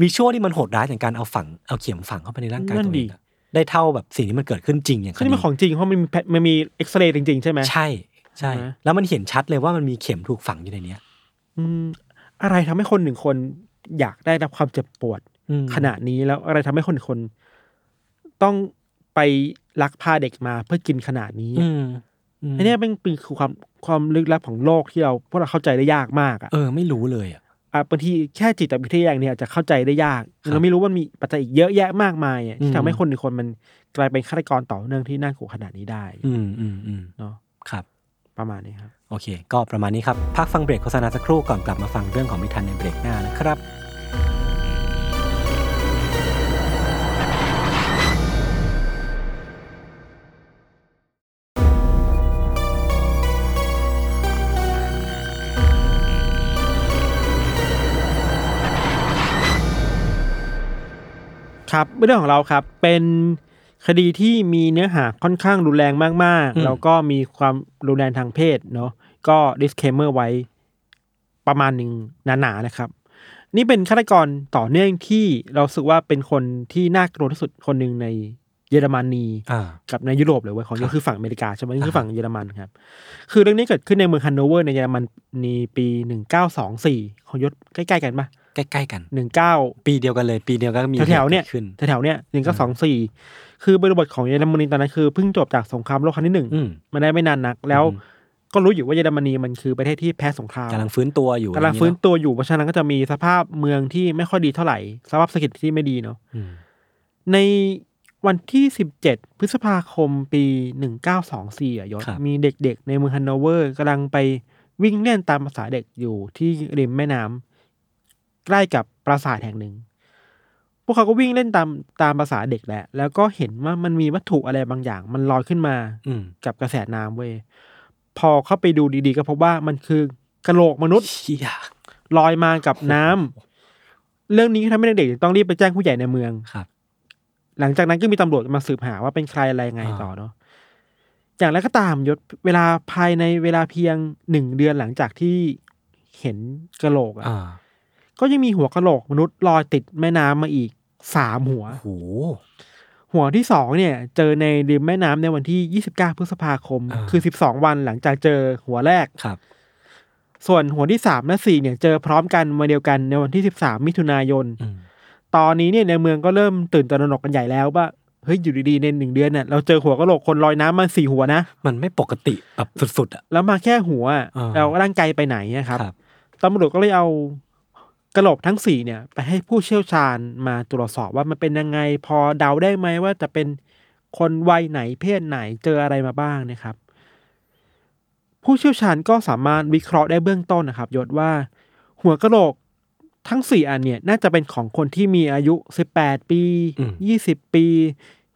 visual ที่มันโหดร้ายอย่างการเอาฝังเอาเข็มฝังเข้าไปในร่างกายนั่นตัวเองดิอะได้เท่าแบบสิ่งที่มันเกิดขึ้นจริงอย่างซึ่งนี่มันของจริงเพราะมันมี fact มันมีเอ็กซเรย์จริง ๆ ใช่ไหมใช่ใช่ใช่ไหมแล้วมันเห็นชัดเลยว่ามันมีเข็มถูกฝังอยู่ในเนี้ย อืม อะไรทำให้คนหนึ่งคนอยากได้รับความเจ็บปวดอืมขนาดนี้แล้วอะไรทำให้คนหนึ่งคน ต้อง ไปลักพาเด็กมาเพื่อกินขนาดนี้อืมมอันเนี้ยเป็นเป็นคือความความลึกลับของโลกที่เราพวกเราเข้าใจได้ยากมากอะเออไม่รู้เลยอะอะบางทีแค่จิตวิทยาอย่างเนี้ยอาจจะเข้าใจได้ยากครับเราไม่รู้ว่ามีปัจจัยอีกเยอะแยะมากมายอะอืที่มทำให้คนหนึ่งคนมันกลายเป็นฆาตกรต่อเนื่องที่น่ากลัวขนาดนี้ได้ อืมอืมอืมเนาะครับ ประมาณนี้ครับ โอเค ก็ประมาณนี้ครับ พักฟังเบรกโฆษณาสักครู่ก่อนกลับมาฟังเรื่องของมิทันในเบรกหน้านะครับ ครับเรื่องของเราครับเป็นคดีที่มีเนื้อหาค่อนข้างรุนแรงมากอืมๆแล้วก็มีความรุนแรงทางเพศเนาะก็ disclaimer ไว้ประมาณหนึ่งหนาๆนะครับ นี่เป็นฆาตกรต่อเนื่องที่เราสึกว่าเป็นคนที่น่ากลัวที่สุดคนหนึ่งในเยอรมนีอ่ากับในยุโรปเลยเว้ยของครับนี่คือฝั่งอเมริกาใช่ไหมนี่คืออ่าฝั่งเยอรมันครับ คือเรื่องนี้เกิดขึ้นในเมืองฮันโนเวอร์ในเยอรมันนีปีหนึ่งเก้าสองสี่ของยศใกล้ ๆ กันปะ ใกล้ๆกันหนึ่งเก้าปีเดียวกันเลย ปีเดียวกันก็มีแถวๆเนี่ยหตุกิดขึ้นแถวๆเนี่ยหนึ่งก็สองสี่คือบริบทของเยอรมนีตอนนั้นคือเพิ่งจบจากสงครามโลกครั้งที่หนึ่งอืมมาได้ไม่นานนัก แล้วอืมก็รู้อยู่ว่าเยอรมนีมันคือประเทศที่แพ้สงครามกำลังฟื้นตัวอยู่กำลังอะไรฟื้นตัวอยู่เยอะเพราะฉะนั้นก็จะมีสภาพเมืองที่ไม่ค่อยดีเท่าไหร่ สภาพเศรษฐกิจที่ไม่ดีเนาะอืมในวันที่สิบเจ็ดพฤษภาคมปีหนึ่งเก้าสองสี่อะยศมีเด็กๆ ในเมืองฮันโนเวอร์กำลังไปวิ่งเล่นตามภาษาเด็กอยู่ที่ริมแม่น้ำ ใกล้กับปราสาทแห่งหนึ่ง พวกเขาก็วิ่งเล่นตามตามภาษาเด็กแหละ แล้วก็เห็นว่ามันมีวัตถุอะไรบางอย่าง มันลอยขึ้นมา อืมกับกระแสน้ำเว้ย พอเข้าไปดูดีๆ ก็พบว่ามันคือกระโหลกมนุษย์เชี่ยลอยมากับน้ำเรื่องนี้ทำให้เด็กๆต้องรีบไปแจ้งผู้ใหญ่ในเมือง ครับ หลังจากนั้นก็มีตำรวจมาสืบหาว่าเป็นใครอะไรยังไงอ่าต่อเนาะ อย่างไรก็ตามยศเวลาภายในเวลาเพียงหนึ่งเดือนหลังจากที่เห็นกระโหลกอะอ่า ก็ยังมีหัวกระโหลกมนุษย์ลอยติดแม่น้ำมาอีกสามหัว โอ้โหหัวที่สองเนี่ย เจอในริมแม่น้ำในวันที่ 29 พฤษภาคมอ่าคือ12วันหลังจากเจอหัวแรก ครับ ส่วนหัวที่สามและสี่เนี่ย เจอพร้อมกันวันเดียวกันในวันที่ 13 มิถุนายน อืมตอนนี้เนี่ยในเมืองก็เริ่มตื่นตระหนกกันใหญ่แล้วว่าเฮ้ยอยู่ดีๆในหนึ่งเดือนเนี่ยเราเจอหัวกะโหลกคนลอยน้ำมาสี่หัวนะ มันไม่ปกติแบบสุดๆอะ แล้วมาแค่หัวอะอ่า เราร่างไกลไปไหนอะครับครับ ตำรวจก็เลยเอา กระโหลกทั้งสี่เนี่ยไปให้ผู้เชี่ยวชาญมาตรวจสอบว่ามันเป็นยังไง พอเดาได้ไหมว่าจะเป็นคนวัยไหนเพศไหนเจออะไรมาบ้างนะครับ ผู้เชี่ยวชาญก็สามารถวิเคราะห์ได้เบื้องต้นนะครับยศว่า หัวกระโหลกทั้งสี่อันเนี่ยน่าจะเป็นของคนที่มีอายุสิบแปดปีอืมยี่สิบปี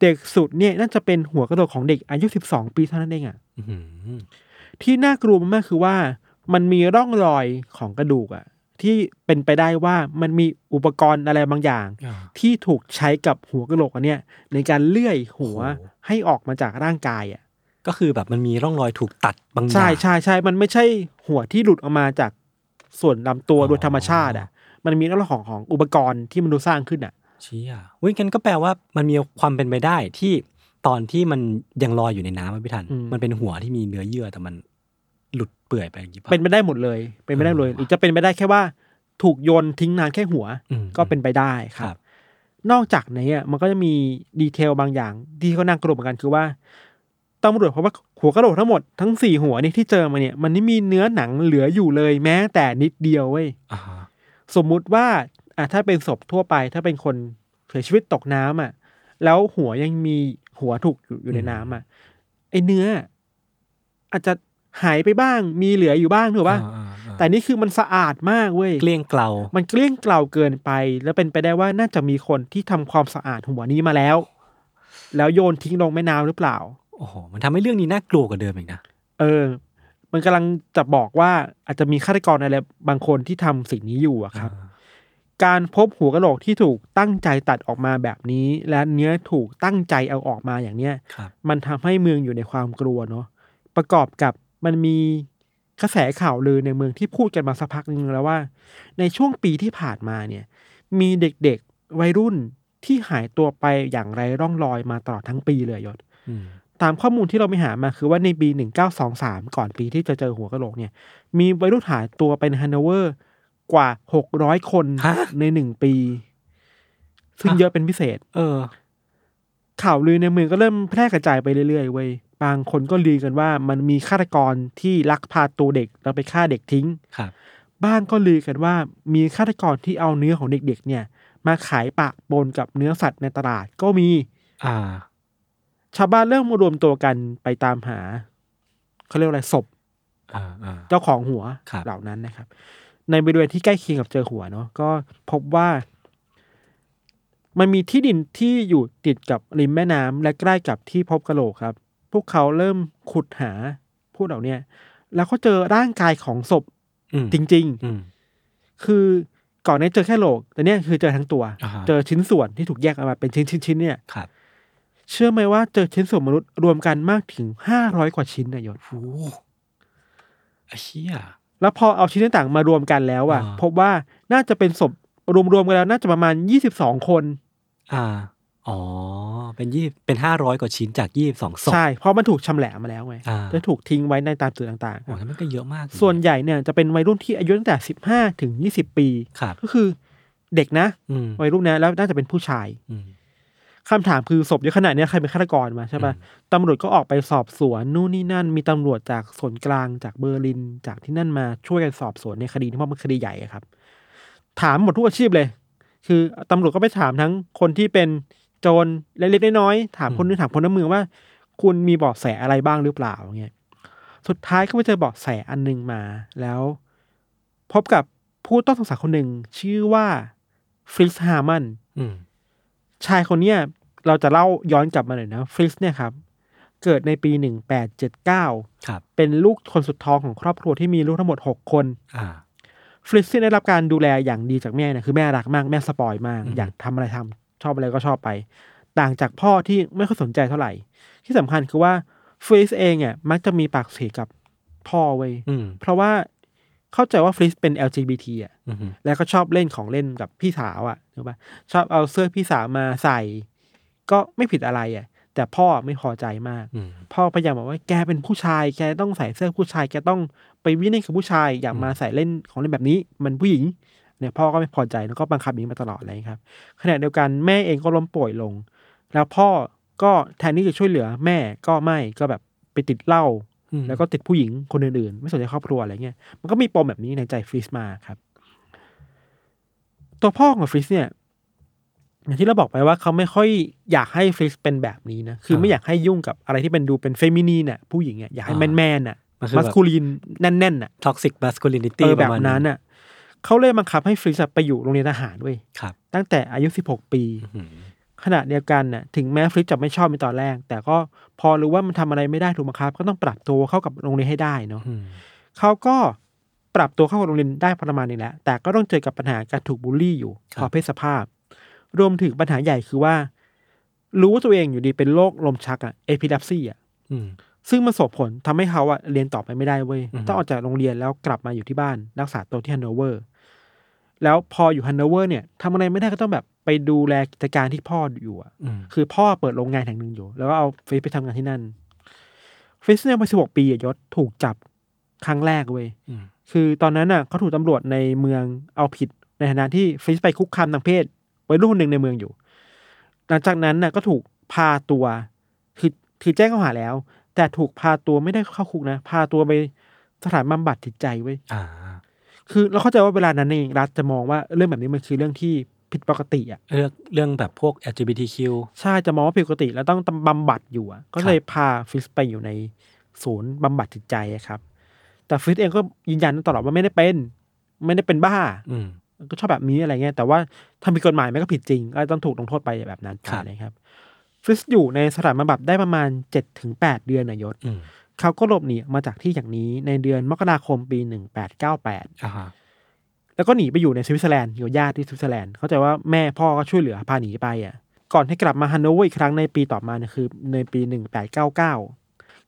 เด็กสุดเนี่ยน่าจะเป็นหัวกระโหลกของเด็กอายุสิบสองปีเท่านั้นเองอะอื้อหือที่น่ากลัวมากๆคือว่า มันมีร่องรอยของกระดูกอะ ที่เป็นไปได้ว่ามันมีอุปกรณ์อะไรบางอย่างอ่าที่ถูกใช้กับหัวกะโหลกอันเนี้ยในการเลื่อยหัวโอ้โหให้ออกมาจากร่างกายอะก็คือแบบมันมีร่องรอยถูกตัดบางอย่างใช่ใช่ใช่มันไม่ใช่หัวที่หลุดออกมาจากส่วนลำตัวอ๋อโดยธรรมชาติอะ มันมีเรื่องของของอุปกรณ์ที่มนุษย์สร้างขึ้นอะเชี่ยเว้ยกันก็แปลว่ามันมีความเป็นไปได้ที่ตอนที่มันยังลอยอยู่ในน้ำอะพี่ทันอืมมันเป็นหัวที่มีเนื้อเยื่อแต่มัน หลุดเปื่อยไปอย่างนี้ป่ะเป็นไปได้หมดเลย เป็นไปได้เลยหรือจะเป็นไปได้แค่ว่า ถูกโยนทิ้งนานแค่หัวอืมก็เป็นไปได้คครัรับบนอกจากนี้อะมันก็จะมีดีเทลบางอย่างที่เขาน่ากลัวเหมือนกันคือว่าตำรวจเพราะว่าหัวกระโหลกทั้งหมดทั้งสี่หัวนี่ที่เจอมาเนี่ยมันไม่มีเนื้อหนังเหลืออยู่เลยแม้แต่นิดเดียวเว้ยอ่าฮะสมมุติว่าอะถ้าเป็นศพทั่วไป ถ้าเป็นคนเสียชีวิตตกน้ำอะ แล้วหัวยังมีหัวถูกอยู่อยู่ในน้ำอะไอเนื้อ อาจจะ หายไปบ้าง มีเหลืออยู่บ้างถูกป่ะอ่าอ่าแต่นี่คือมันสะอาดมากเว้ยเกลี้ยงเกลา มันเกลี้ยงเกลาเกินไป แล้วเป็นไปได้ว่าน่าจะมีคนที่ทำความสะอาดหัวนี้มาแล้ว แล้วโยนทิ้งลงแม่น้ำหรือเปล่าโอ้โหมันทำให้เรื่องนี้น่ากลัวกว่าเดิมอีกนะเออ มันกำลังจะบอกว่าอาจจะมีฆาตกรอะไรบางคนที่ทำสิ่งนี้อยู่อะครับ การพบหัวกะโหลกที่ถูกตั้งใจตัดออกมาแบบนี้ และเนื้อถูกตั้งใจเอาออกมาอย่างเนี้ยครับมันทำให้เมืองอยู่ในความกลัวเนาะประกอบกับ มันมีกระแสข่าวลือในเมืองที่พูดกันมาสักพักหนึงแล้วว่า ในช่วงปีที่ผ่านมาเนี่ย มีเด็กๆวัยรุ่นที่หายตัวไปอย่างไรร่องรอยมาตลอดทั้งปีเลยยศอืมตามข้อมูลที่เราไปหามาคือว่าในปี 1923 ก่อนปีที่จะเจอหัวกะโหลกเนี่ย มีวัยรุ่นหายตัวไปในฮันโนเวอร์กว่า 600 คนฮะในหนึ่งปี ซึ่งฮะเยอะเป็นพิเศษ เออ ข่าวลือในเมืองก็เริ่มแพร่กระจายไปเรื่อยๆเว้ย บางคนก็ลือกันว่ามันมีฆาตกรที่ลักพาตัวเด็กแล้วไปฆ่าเด็กทิ้งครับบ้างก็ลือกันว่ามีฆาตกรที่เอาเนื้อของเด็กๆ เนี่ย มาขายปะปนกับเนื้อสัตว์ในตลาดก็มี อ่า ชาวบ้านเริ่มมารวมตัวกันไปตามหาเขาเรียกว่าอะไรศพอ่าอ่าเจ้าของหัวครับเหล่านั้นนะครับ ในบริเวณที่ใกล้เคียงกับเจอหัวเนาะก็พบว่า มันมีที่ดินที่อยู่ติดกับริมแม่น้ำและใกล้กับที่พบกระโหลกครับ พวกเขาเริ่มขุดหาผู้เหล่าเนี้ยแล้วเขาเจอร่างกายของศพอืมจริงอืมๆคือก่อนหนานี้เจอแค่โหลก แต่เนี้ยคือเจอทั้งตัวอ่าฮะเจอชิ้นส่วนที่ถูกแยกออกมาเป็นชิ้นๆๆเนี่ยครับ เชื่อไหมว่าเจอชิ้นส่วนมนุษย์รวมกันมากถึงห้าร้อยกว่าชิ้นนะยศโอ้ไอ้เชี่ยแล้วพอเอาชิ้นต่างๆมารวมกันแล้วอะอ่าพบว่าน่าจะเป็นศพรวมๆกันแล้วน่าจะประมาณยี่สิบสองคน อ่า อ๋อ เป็นยี่เป็นห้าร้อยกว่าชิ้นจากยี่สองศพ ใช่ เพราะมันถูกชำแหละมาแล้วไงอ่า จะถูกทิ้งไว้ในตามจุดต่างโอ้ยมันก็เยอะมากๆส่วนใหญ่เนี่ยจะเป็นวัยรุ่นที่อายุตั้งแต่สิบห้าถึงยี่สิบปี ครับ ก็คือเด็กนะ อืมวัยรุ่นนะแล้วน่าจะเป็นผู้ชาย อืม คำถามคือศพเยอะขนาดเนี้ยใครเป็นฆาตกรมาใช่ปะตำรวจก็ออกไปสอบสวนนู่นนี่นั่น มีตำรวจจากส่วนกลางจากเบอร์ลินจากที่นั่นมาช่วยกันสอบสวนในคดีที่เพราะมันคดีใหญ่อะครับ ถามหมดทุกอาชีพเลย คือตำรวจก็ไปถามทั้งคนที่เป็น โจรเล็กๆน้อยๆถามคนนึงถามคนในเมืองว่า คุณมีเบาะแสอะไรบ้างหรือเปล่าเงี้ยสุดท้ายก็ไปเจอเบาะแสอันหนึ่งมา แล้ว พบกับผู้ต้องสงสัยคนหนึ่งชื่อว่าฟริสฮาร์มันอืมชายคนเนี้ยเราจะเล่าย้อนกลับมาหน่อยนะฟริสเนี่ยครับ เกิดในปีหนึ่งแปดเจ็ดเก้าครับเป็นลูกคนสุดท้องของครอบครัวที่มีลูกทั้งหมดหกคนอ่าฟริสที่ได้รับการดูแลอย่างดีจากแม่เนี่ยคือแม่รักมากแม่สปอยมากอืมอยากทำอะไรทำ ชอบอะไรก็ชอบไป ต่างจากพ่อที่ไม่ค่อยสนใจเท่าไหร่ ที่สำคัญคือว่าฟริสเองอะมักจะมีปากเสียกับพ่อเว้ยอืมเพราะว่าเข้าใจว่าฟริสเป็น LGBT อะอืมแล้วก็ชอบเล่นของเล่นกับพี่สาวอะถูกปะชอบเอาเสื้อพี่สาวมาใส่ ก็ไม่ผิดอะไรอะ แต่พ่อไม่พอใจมากอืมพ่อพยายามบอกว่าแกเป็นผู้ชาย แกต้องใส่เสื้อผู้ชาย แกต้องไปวิ่งเล่นกับผู้ชาย อย่ามาใส่เล่นของเล่นแบบนี้ มันผู้หญิง เนี่ยพ่อก็ไม่พอใจแล้วก็บังคับอย่างนี้มาตลอดเลยครับขณะเดียวกันแม่เองก็ล้มป่วยลง แล้วพ่อก็แทนที่จะช่วยเหลือแม่ก็ไม่ก็แบบไปติดเหล้าอืมแล้วก็ติดผู้หญิงคนอื่นๆ ไม่สนใจครอบครัวอะไรเงี้ยมันก็มีปมแบบนี้ในใจฟริสมาครับ ตัวพ่อของฟริสเนี่ยอย่างที่เราบอกไปว่าเขาไม่ค่อยอยากให้ฟริสเป็นแบบนี้นะ คือไม่อยากให้ยุ่งกับอะไรที่เป็นดูเป็นเฟมินีนน่ะผู้หญิงอะอยากให้แมนแมนๆน่ะมันคือมัแบสบคูลีนแน่นๆน่ะ toxic เอ masculinity อปแบระบมาณนั้นน่ะ เขาเลยบังคับให้ฟริสอะไปอยู่โรงเรียนทหารด้วยครับ ตั้งแต่อายุ 16 ปีอืมขณะเดียวกันน่ะถึงแม้ฟริสจะไม่ชอบในตอนแรก แต่ก็พอรู้ว่ามันทำอะไรไม่ได้ถูกบังคับ ก็ต้องปรับตัวเข้ากับโรงเรียนให้ได้เนาะอืมเขาก็ปรับตัวเข้ากับโรงเรียนได้ประมาณนี้แหละแต่ก็ต้องเจอกับปัญหาการถูกบูลลี่อยู่เพราะเพศสภาพ รวมถึงปัญหาใหญ่คือว่า รู้ว่าตัวเองอยู่ดีเป็นโรคลมชักอะเอพิดับซี่อะอืมซึ่งมันส่งผลทำให้เขาอะเรียนต่อไปไม่ได้เว้ยอือฮึต้องออกจากโรงเรียนแล้วกลับมาอยู่ที่บ้านรักษาตัวที่ฮันโนเวอร์ แล้วพออยู่ฮันโนเวอร์เนี่ยทำอะไรไม่ได้ก็ต้องแบบไปดูแลกิจการที่พ่ออยู่อะอืมคือพ่อเปิดโรงงานแห่งหนึ่งอยู่ แล้วก็เอาฟิสไปทำงานที่นั่นฟิสเนี่ยวัยสิบหกปีอะยศถูกจับครั้งแรกเว้ยอืมคือตอนนั้นน่ะเขาถูกตำรวจในเมืองเอาผิดในฐานะที่ฟิสไปคุกคามทางเพศวัยรุ่นคนหนึ่งในเมืองอยู่ หลังจากนั้นน่ะก็ถูกพาตัวคือคือแจ้งข้อหาแล้ว แต่ถูกพาตัวไม่ได้เข้าคุกนะ พาตัวไปสถานบำบัดจิตใจเว้ยอ่า คือเราเข้าใจว่าเวลานั้นเองรัฐจะมองว่าเรื่องแบบนี้มันคือเรื่องที่ผิดปกติอะเรื่องเรื่องแบบพวก LGBTQ ใช่จะมองว่าผิดปกติแล้วต้องบำบัดอยู่อะก็เลยพาฟิสไปอยู่ในศูนย์บำบัดจิตใจอะครับ แต่ฟิสเองก็ยืนยันตลอดว่าไม่ได้เป็น ไม่ได้เป็นบ้า อืมก็ชอบแบบนี้อะไรเงี้ยแต่ว่าทำผิดกฎหมายมันก็ผิดจริงก็ต้องถูกลงโทษไปแบบนั้นไปครับนะครับฟิสอยู่ในสถานบำบัดได้ประมาณเจ็ดถึงแปดเดือนนายศอืม เขาก็หลบหนีออกมาจากที่อย่างนี้ในเดือนมกราคมปีหนึ่งแปดเก้าแปดอ่าฮะแล้วก็หนีไปอยู่ในสวิตเซอร์แลนด์อยู่กับญาติที่สวิตเซอร์แลนด์เข้าใจว่าแม่พ่อก็ช่วยเหลือพาหนีไปอะ ก่อนให้กลับมาฮันโนเวอร์อีกครั้งในปีต่อมาเนี่ยคือในปีหนึ่งแปดเก้าเก้า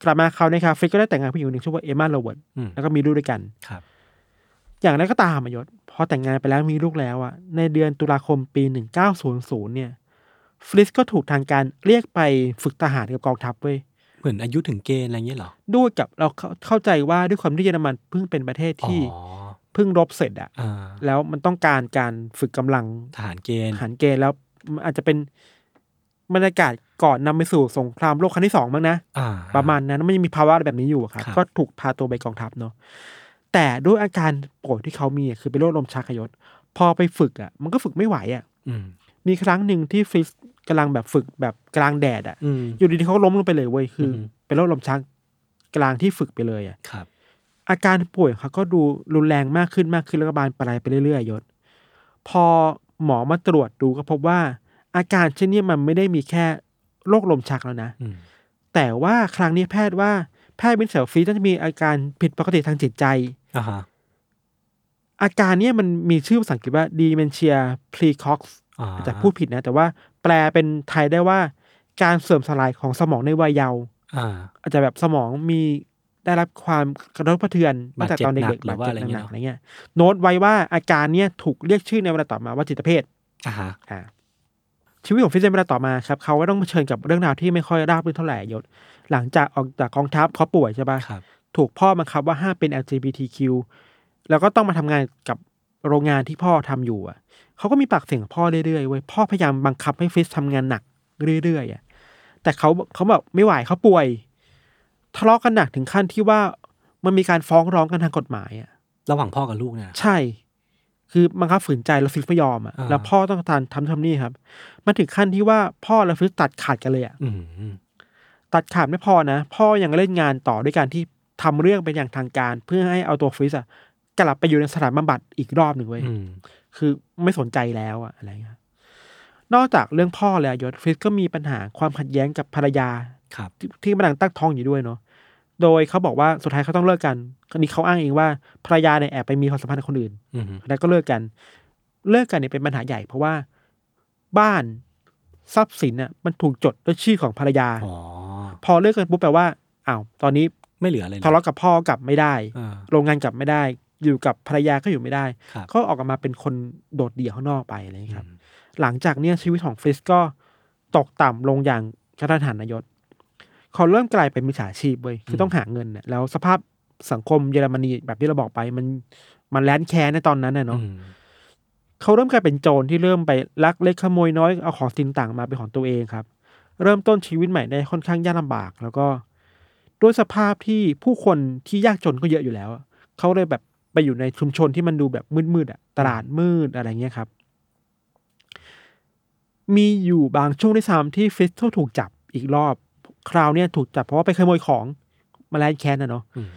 กลับมาเขาในคาฟิกก็ได้แต่งงานผู้หญิงคนหนึ่งชื่อว่าเอมมาโรเวิร์ตอืมแล้วก็มีลูกด้วยกันครับ อย่างไรก็ตามอะยศพอแต่งงานไปแล้วมีลูกแล้วอะ ในเดือนตุลาคมปีหนึ่งเก้าศูนย์ศูนย์เนี่ยฟลิสก็ถูกทางการเรียกไปฝึกทหารกับกองทัพเว้ย เหมือนอายุถึงเกณฑ์อะไรเงี้ยเหรอด้วยกับเราเข้าเข้าใจว่าด้วยความที่เยอรมันเพิ่งเป็นประเทศที่อ๋อ เพิ่งรบเสร็จอะอ่า แล้วมันต้องการการฝึกกำลังทหารเกณฑ์ทหารเกณฑ์แล้วมันอาจจะเป็นบรรยากาศก่อนนำไปสู่สงครามโลกครั้งที่สองมั้งนะ อ่า ประมาณนั้นมันยังมีภาวะแบบนี้อยู่อะครับครับ ก็ถูกพาตัวไปกองทัพเนาะแต่ด้วยอาการป่วยที่เขามีอะคือเป็นโรคลมชักขยศ พอไปฝึกอะ มันก็ฝึกไม่ไหวอะ อืม มีครั้งหนึ่งที่ฟริส กำลังแบบฝึกแบบกลางแดดอะอืมอยู่ดีๆเขาล้มลงไปเลยเว้ยคือออฮึเป็นโรคลมชักกลางที่ฝึกไปเลยอะครับ อาการป่วยของเขาก็ดูรุนแรงมากขึ้นมากขึ้นแล้วก็บานปลายไปเรื่อยๆยศ พอหมอมาตรวจดูก็พบว่า อาการเช่นนี้มันไม่ได้มีแค่โรคลมชักแล้วนะอืมแต่ว่าครั้งนี้แพทย์ว่าแพทย์วินเซลฟีน่าจะมีอาการผิดปกติทางจิตใจอ่าฮะอาการเนี้ยมันมีชื่อภาษาอังกฤษว่า dementia precox อ่า อาจจะพูดผิดนะ แต่ว่าแปลเป็นไทยได้ว่าการเสื่อมสลายของสมองในวัยเยาว์อ่าอาจจะแบบสมองมีได้รับความกระทบกระเทือนมาจากตอนเด็กๆบาดเจ็บหนักหรือว่าอะไรบาดเงี้เจ็ยบหนักๆอะไรเงี้ย โน้ตไว้ว่าอาการเนี้ยถูกเรียกชื่อในเวลาต่อมาว่าจิตเภทอ่าฮะอ่าชีวิตของฟิสในเวลาต่อมาครับเขาก็ต้องเผชิญกับเรื่องราวที่ไม่ค่อยราบรื่นเท่าไหร่ยศ หลังจากออกจากกองทัพเขาป่วยใช่ปะครับถูกพ่อบังคับว่าห้ามเป็น LGBTQ แล้วก็ต้องมาทำงานกับโรงงานที่พ่อทำอยู่อะ เขาก็มีปากเสียงกับพ่อเรื่อยๆเว้ยพ่อพยายามบังคับให้ฟิสทำงานหนักเรื่อยๆอะแต่เขาเขาแบบไม่ไหวเขาป่วย ทะเลาะกันหนักถึงขั้นที่ว่ามันมีการฟ้องร้องกันทางกฎหมายอะระหว่างพ่อกับลูกเนี่ยใช่ คือบังคับฝืนใจแล้วฟิสไม่ยอมอะอ่าแล้วพ่อต้องการทำทำนี่ครับ มันถึงขั้นที่ว่าพ่อและฟิสตัดขาดกันเลยอะอืมตัดขาดไม่พอนะ พ่อยังเล่นงานต่อด้วยการที่ทำเรื่องเป็นอย่างทางการ เพื่อให้เอาตัวฟิสอะกลับไปอยู่ในสถานบำบัดอีกรอบหนึ่งเว้ยอืม คือไม่สนใจแล้วอะอะไรเงี้ยนอกจากเรื่องพ่อแล้วยศฟิสก็มีปัญหาความขัดแย้งกับภรรยาครับที่ที่กำลังตั้งท้องอยู่ด้วยเนาะโดยเขาบอกว่าสุดท้ายเขาต้องเลิกกันคนนี้เขาอ้างเองว่าภรรยาเนี่ยแอบไปมีความสัมพันธ์กับคนอื่นอืมแล้วก็เลิกกัน เลิกกันเนี่ยเป็นปัญหาใหญ่เพราะว่าบ้านทรัพย์สินน่ะมันถูกจดด้วยชื่อของภรรยาอ๋อพอเลิกกันปุ๊บแปลว่าอ้าวตอนนี้ไม่เหลืออะไรเลยทะเลาะกับพ่อกลับไม่ได้อ่าโรงงานกลับไม่ได้ อยู่กับภรรยาก็อยู่ไม่ได้ครับก็ออกมาเป็นคนโดดเดี่ยวข้างนอกไปอะไรอย่างเงี้ยครับอืมหลังจากเนี้ยชีวิตของฟริสก็ตกต่ำลงอย่างกระทันหันนายศเขาเริ่มกลายเป็นมิจฉาชีพเว้ยคือต้องหาเงินเนี่ยแล้วสภาพสังคมเยอรมนีแบบที่เราบอกไป มันมันแลนแค้นในตอนนั้นน่ะเนาะอืมเขาเริ่มกลายเป็นโจรที่เริ่มไปลักเล็กขโมยน้อยเอาของสินต่างมาเป็นของตัวเองครับ เริ่มต้นชีวิตใหม่ได้ค่อนข้างยากลำบาก แล้วก็ด้วยสภาพที่ผู้คนที่ยากจนก็เยอะอยู่แล้วอะเขาเลยแบบ ไปอยู่ในชุมชนที่มันดูแบบมืดๆอะตลาดมืดอะไรเงี้ยครับ มีอยู่บางช่วงที่ซ้ำที่ฟิสถูกจับอีกรอบ คราวเนี้ยถูกจับเพราะว่าไปขโมยของมาแร้นแค้นนะเนาะอืม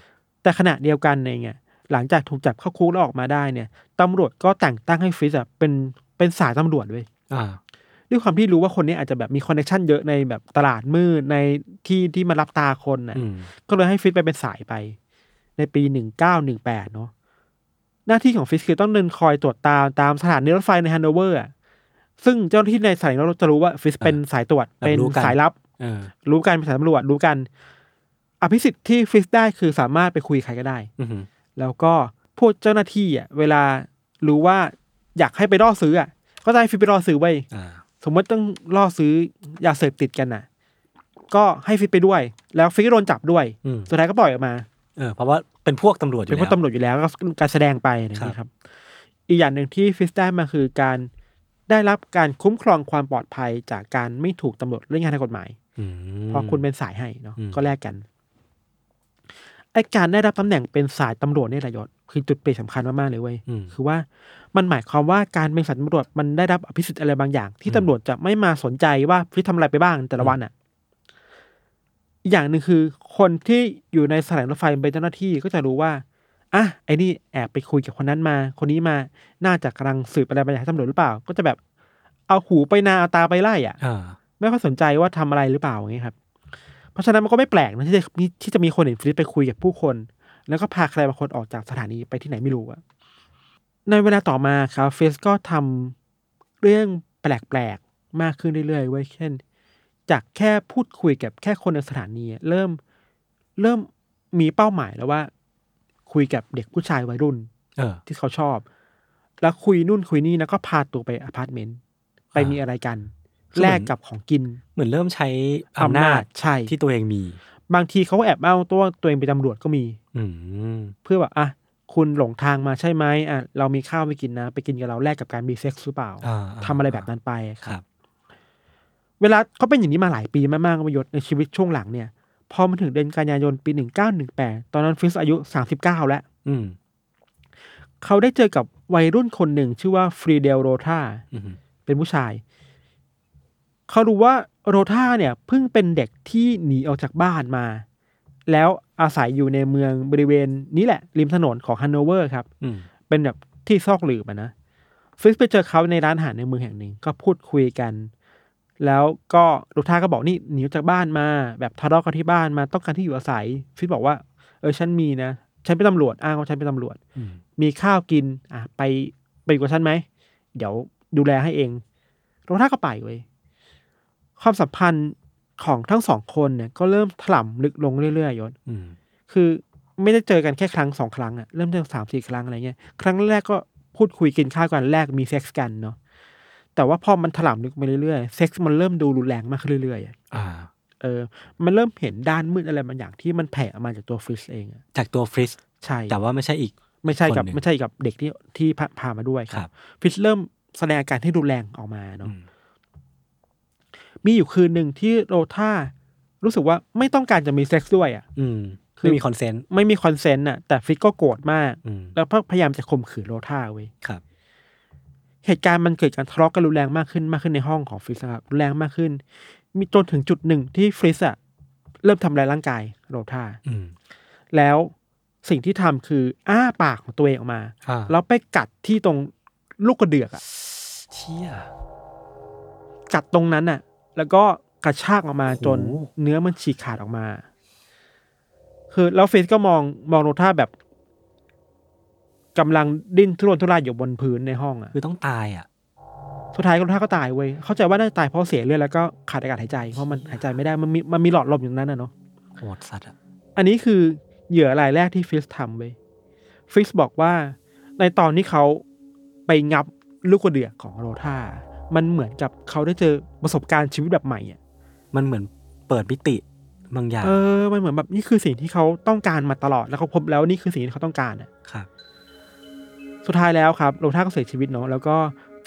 แต่ขณะเดียวกันเองอะหลังจากถูกจับเข้าคุกแล้วออกมาได้เนี่ยตำรวจก็แต่งตั้งให้ฟิสอะเป็นเป็นสายตำรวจด้วยอ่าด้วยความที่รู้ว่าคนนี้อาจจะแบบมี connection เยอะในแบบตลาดมืดในที่ที่มาลับตาคนน่ะอืมก็เลยให้ฟิสไปเป็นสายไป ในปีหนึ่งเก้าหนึ่งแปดเนาะ หน้าที่ของฟิสคือต้องเดินคอยตรวจตามตามสถานีรถไฟในฮันโนเวอร์อะซึ่งเจ้าหน้าที่ในสถานีรถจะรู้ว่าฟิสเป็นสายตรวจแบบเป็นรู้กันสายลับเออรู้กันเป็นสายตำรวจรู้กัน อภิสิทธิ์ที่ฟิสได้คือสามารถไปคุยใครก็ได้อืมแล้วก็พวกเจ้าหน้าที่อะ เวลารู้ว่าอยากให้ไปล่อซื้ออะก็จะให้ฟิสไปล่อซื้อเว้ยอ่าสมมติต้องล่อซื้อยาเสพติดกันน่ะ ก็ให้ฟิสไปด้วย แล้วฟิสก็โดนจับด้วยอืมสุดท้ายก็ปล่อยออกมา เออเพราะว่า เป็นพวกตำรวจอยู่เป็นแล้วพวกตำรวจอยู่แล้วก็การแสดงไปนะครัคบรับ อีกอย่างหนึ่งที่ฟิสได้มาคือการได้รับการคุ้มครองความปลอดภัยจากการไม่ถูกตำรวจเล่นงานทางกฎหมายอืมเพราะคุณเป็นสายให้เนาะอืมก็แลกกันไอการได้รับตำแหน่งเป็นสายตำรวจเนี่ยแหละยศคือจุดเปลี่ยนสำคัญมากๆเลยเว้ยอืมคือว่ามันหมายความว่าการเป็นสายตำรวจมันได้รับอภิสิทธิ์อะไรบางอย่าง ที่ตำรวจจะไม่มาสนใจว่าฟิสทำอะไรไปบ้างแต่ละวันอะ อีกอย่างหนึ่งคือคนที่อยู่ในสถานีรถไฟเป็นเจ้าหน้าที่ก็จะรู้ว่าอะไอ้นี่แอบไปคุยกับคนนั้นมา คนนี้มาน่าจะกำลังสืบอะไรบางอย่างให้ตำรวจหรือเปล่า ก็จะแบบเอาหูไปนาเอาตาไปไล่อะอ่าไม่ค่อยสนใจว่าทำอะไรหรือเปล่าอย่างนี้ยครับ เพราะฉะนั้นมันก็ไม่แปลกนะที่จะมีที่จะมีคนเห็นฟิลิปไปคุยกับผู้คน แล้วก็พาใครบางคนออกจากสถานีไปที่ไหนไม่รู้อะในเวลาต่อมาครับเฟสก็ทำเรื่องแปลกๆมากขึ้นเรื่อยๆไว้ยเช่น จากแค่พูดคุยกับแค่คนในสถานีอะเริ่มเริ่มมีเป้าหมายแล้วว่า คุยกับเด็กผู้ชายวัยรุ่น เออ ที่เขาชอบ แล้วคุยนู่นคุยนี่แล้วก็พาตัวไปอพาร์ตเมนต์ไปอ่ามีมีอะไรกัน คือเหมืแลกกับของกิน เหมือนเริ่มใช้อำนาจใช่ ที่ตัวเองมี บางทีเขาก็แอบอ้างตัวตัวเองเป็นตำรวจก็มี อืมเพื่อแบบอะคุณหลงทางมาใช่ไหมอะเรามีข้าวไปกินนะ ไปกินกับเราแลกกับการมีเซ็กซ์หรือเปล่าอ่าทำอะไรแบบนั้นไป ครับ เวลาเขาเป็นอย่างนี้มาหลายปีมากๆประโยชน์ในชีวิตช่วงหลังเนี่ย พอมาถึงเดือนกันยายนปีหนึ่งเก้าหนึ่งแปดตอนนั้นฟิสอายุสามสิบเก้าแล้วอืมเขาได้เจอกับวัยรุ่นคนหนึ่งชื่อว่าฟรีเดลโรธาอืมเป็นผู้ชาย เขารู้ว่าโรธาเนี่ยเพิ่งเป็นเด็กที่หนีออกจากบ้านมา แล้วอาศัยอยู่ในเมืองบริเวณนี้แหละ ริมถนนของฮันโนเวอร์ครับอืมเป็นแบบที่ซอกหลืบอะนะฟิสไปเจอเขาในร้านอาหารในเมืองแห่งหนึ่ง ก็พูดคุยกัน แล้วก็โรธาก็บอกนี่หนีออกจากบ้านมา แบบทะเลาะกันที่บ้านมาต้องการที่อยู่อาศัย ฟิสบอกว่า เออฉันมีนะฉันเป็นตำรวจอ้างว่าฉันเป็นตำรวจอืมมีข้าวกิน อะไปไปอยู่กับฉันไหมเดี๋ยวดูแลให้เองโรท่าก็ไปเว้ยความสัมพันธ์ของทั้งสองคนเนี่ย ก็เริ่มถล่ำลึกลงเรื่อยๆยศอืมคือไม่ได้เจอกันแค่ครั้งสองครั้งอะเริ่มเจอสามสี่ครั้งอะไรเงี้ย ครั้งแรกก็พูดคุยกินข้าวกันแลกมีเซ็กส์กันเนาะ แต่ว่าพอมันถลำลึกไปเรื่อยๆเซ็กส์มันเริ่มดูรุนแรงมากขึ้นเรื่อยๆอะอ่าเออ มันเริ่มเห็นด้านมืดอะไรบางอย่างที่มันแผ่ออกมาจากตัวฟริสเองอะจากตัวฟริสใช่ แต่ว่าไม่ใช่อีก ไม่ใช่กับคนหนึ่งไม่ใช่กับเด็กที่ที่พาพามาด้วยครับฟิชเริ่มแสดงอาการที่รุนแรงออกมาเนาะอืมมีอยู่คืนหนึ่งที่โรธารู้สึกว่าไม่ต้องการจะมีเซ็กซ์ด้วยอะ อืมคือไม่มี consentไม่มี consent อะแต่ฟิชก็โกรธมากอืมแล้วพยายามจะข่มขืนโรธาเว้ยครับ เหตุการณ์มันเกิดการทะเลาะกันรุนแรงมากขึ้นมากขึ้นในห้องของฟิชนะครับรุนแรงมากขึ้น มีจนถึงจุดหนึ่งที่ฟิชอะเริ่มทำลายร่างกายโรธาอืมแล้วสิ่งที่ทำคืออ้าปากของตัวเองออกมาอ่าแล้วไปกัดที่ตรงลูกกระเดือกอะเชี่ยกัดตรงนั้นน่ะแล้วก็กระชากออกมาโอ้โหจนเนื้อมันฉีกขาดออกมา คือแล้วเฟสก็มองมองโรท่าแบบ กำลังดิ้นทุรนทุรายอยู่บนพื้นในห้องอะคือต้องตายอะสุดท้ายโรท่าก็ตายเว้ยเข้าใจว่าน่าจะตายเพราะเสียเลือดแล้วก็ขาดอากาศหายใจเพราะมันหายใจไม่ได้มันมีมันมีหลอดลมอยู่ตรงนั้นน่ะเนาะโหดสัตว์อะอันนี้คือเหยื่อรายแรกที่ฟิสทำเว้ยฟิสบอกว่า ในตอนที่เขาไปงับลูกกระเดือกของโรท่ามันเหมือนกับเขาได้เจอประสบการณ์ชีวิตแบบใหม่อะมันเหมือนเปิดมิติบางอย่างเออมันเหมือนแบบนี่คือสิ่งที่เขาต้องการมาตลอดแล้วเขาพบแล้วนี่คือสิ่งที่เขาต้องการอะครับ สุดท้ายแล้วครับโรท่าก็เสียชีวิตเนาะแล้วก็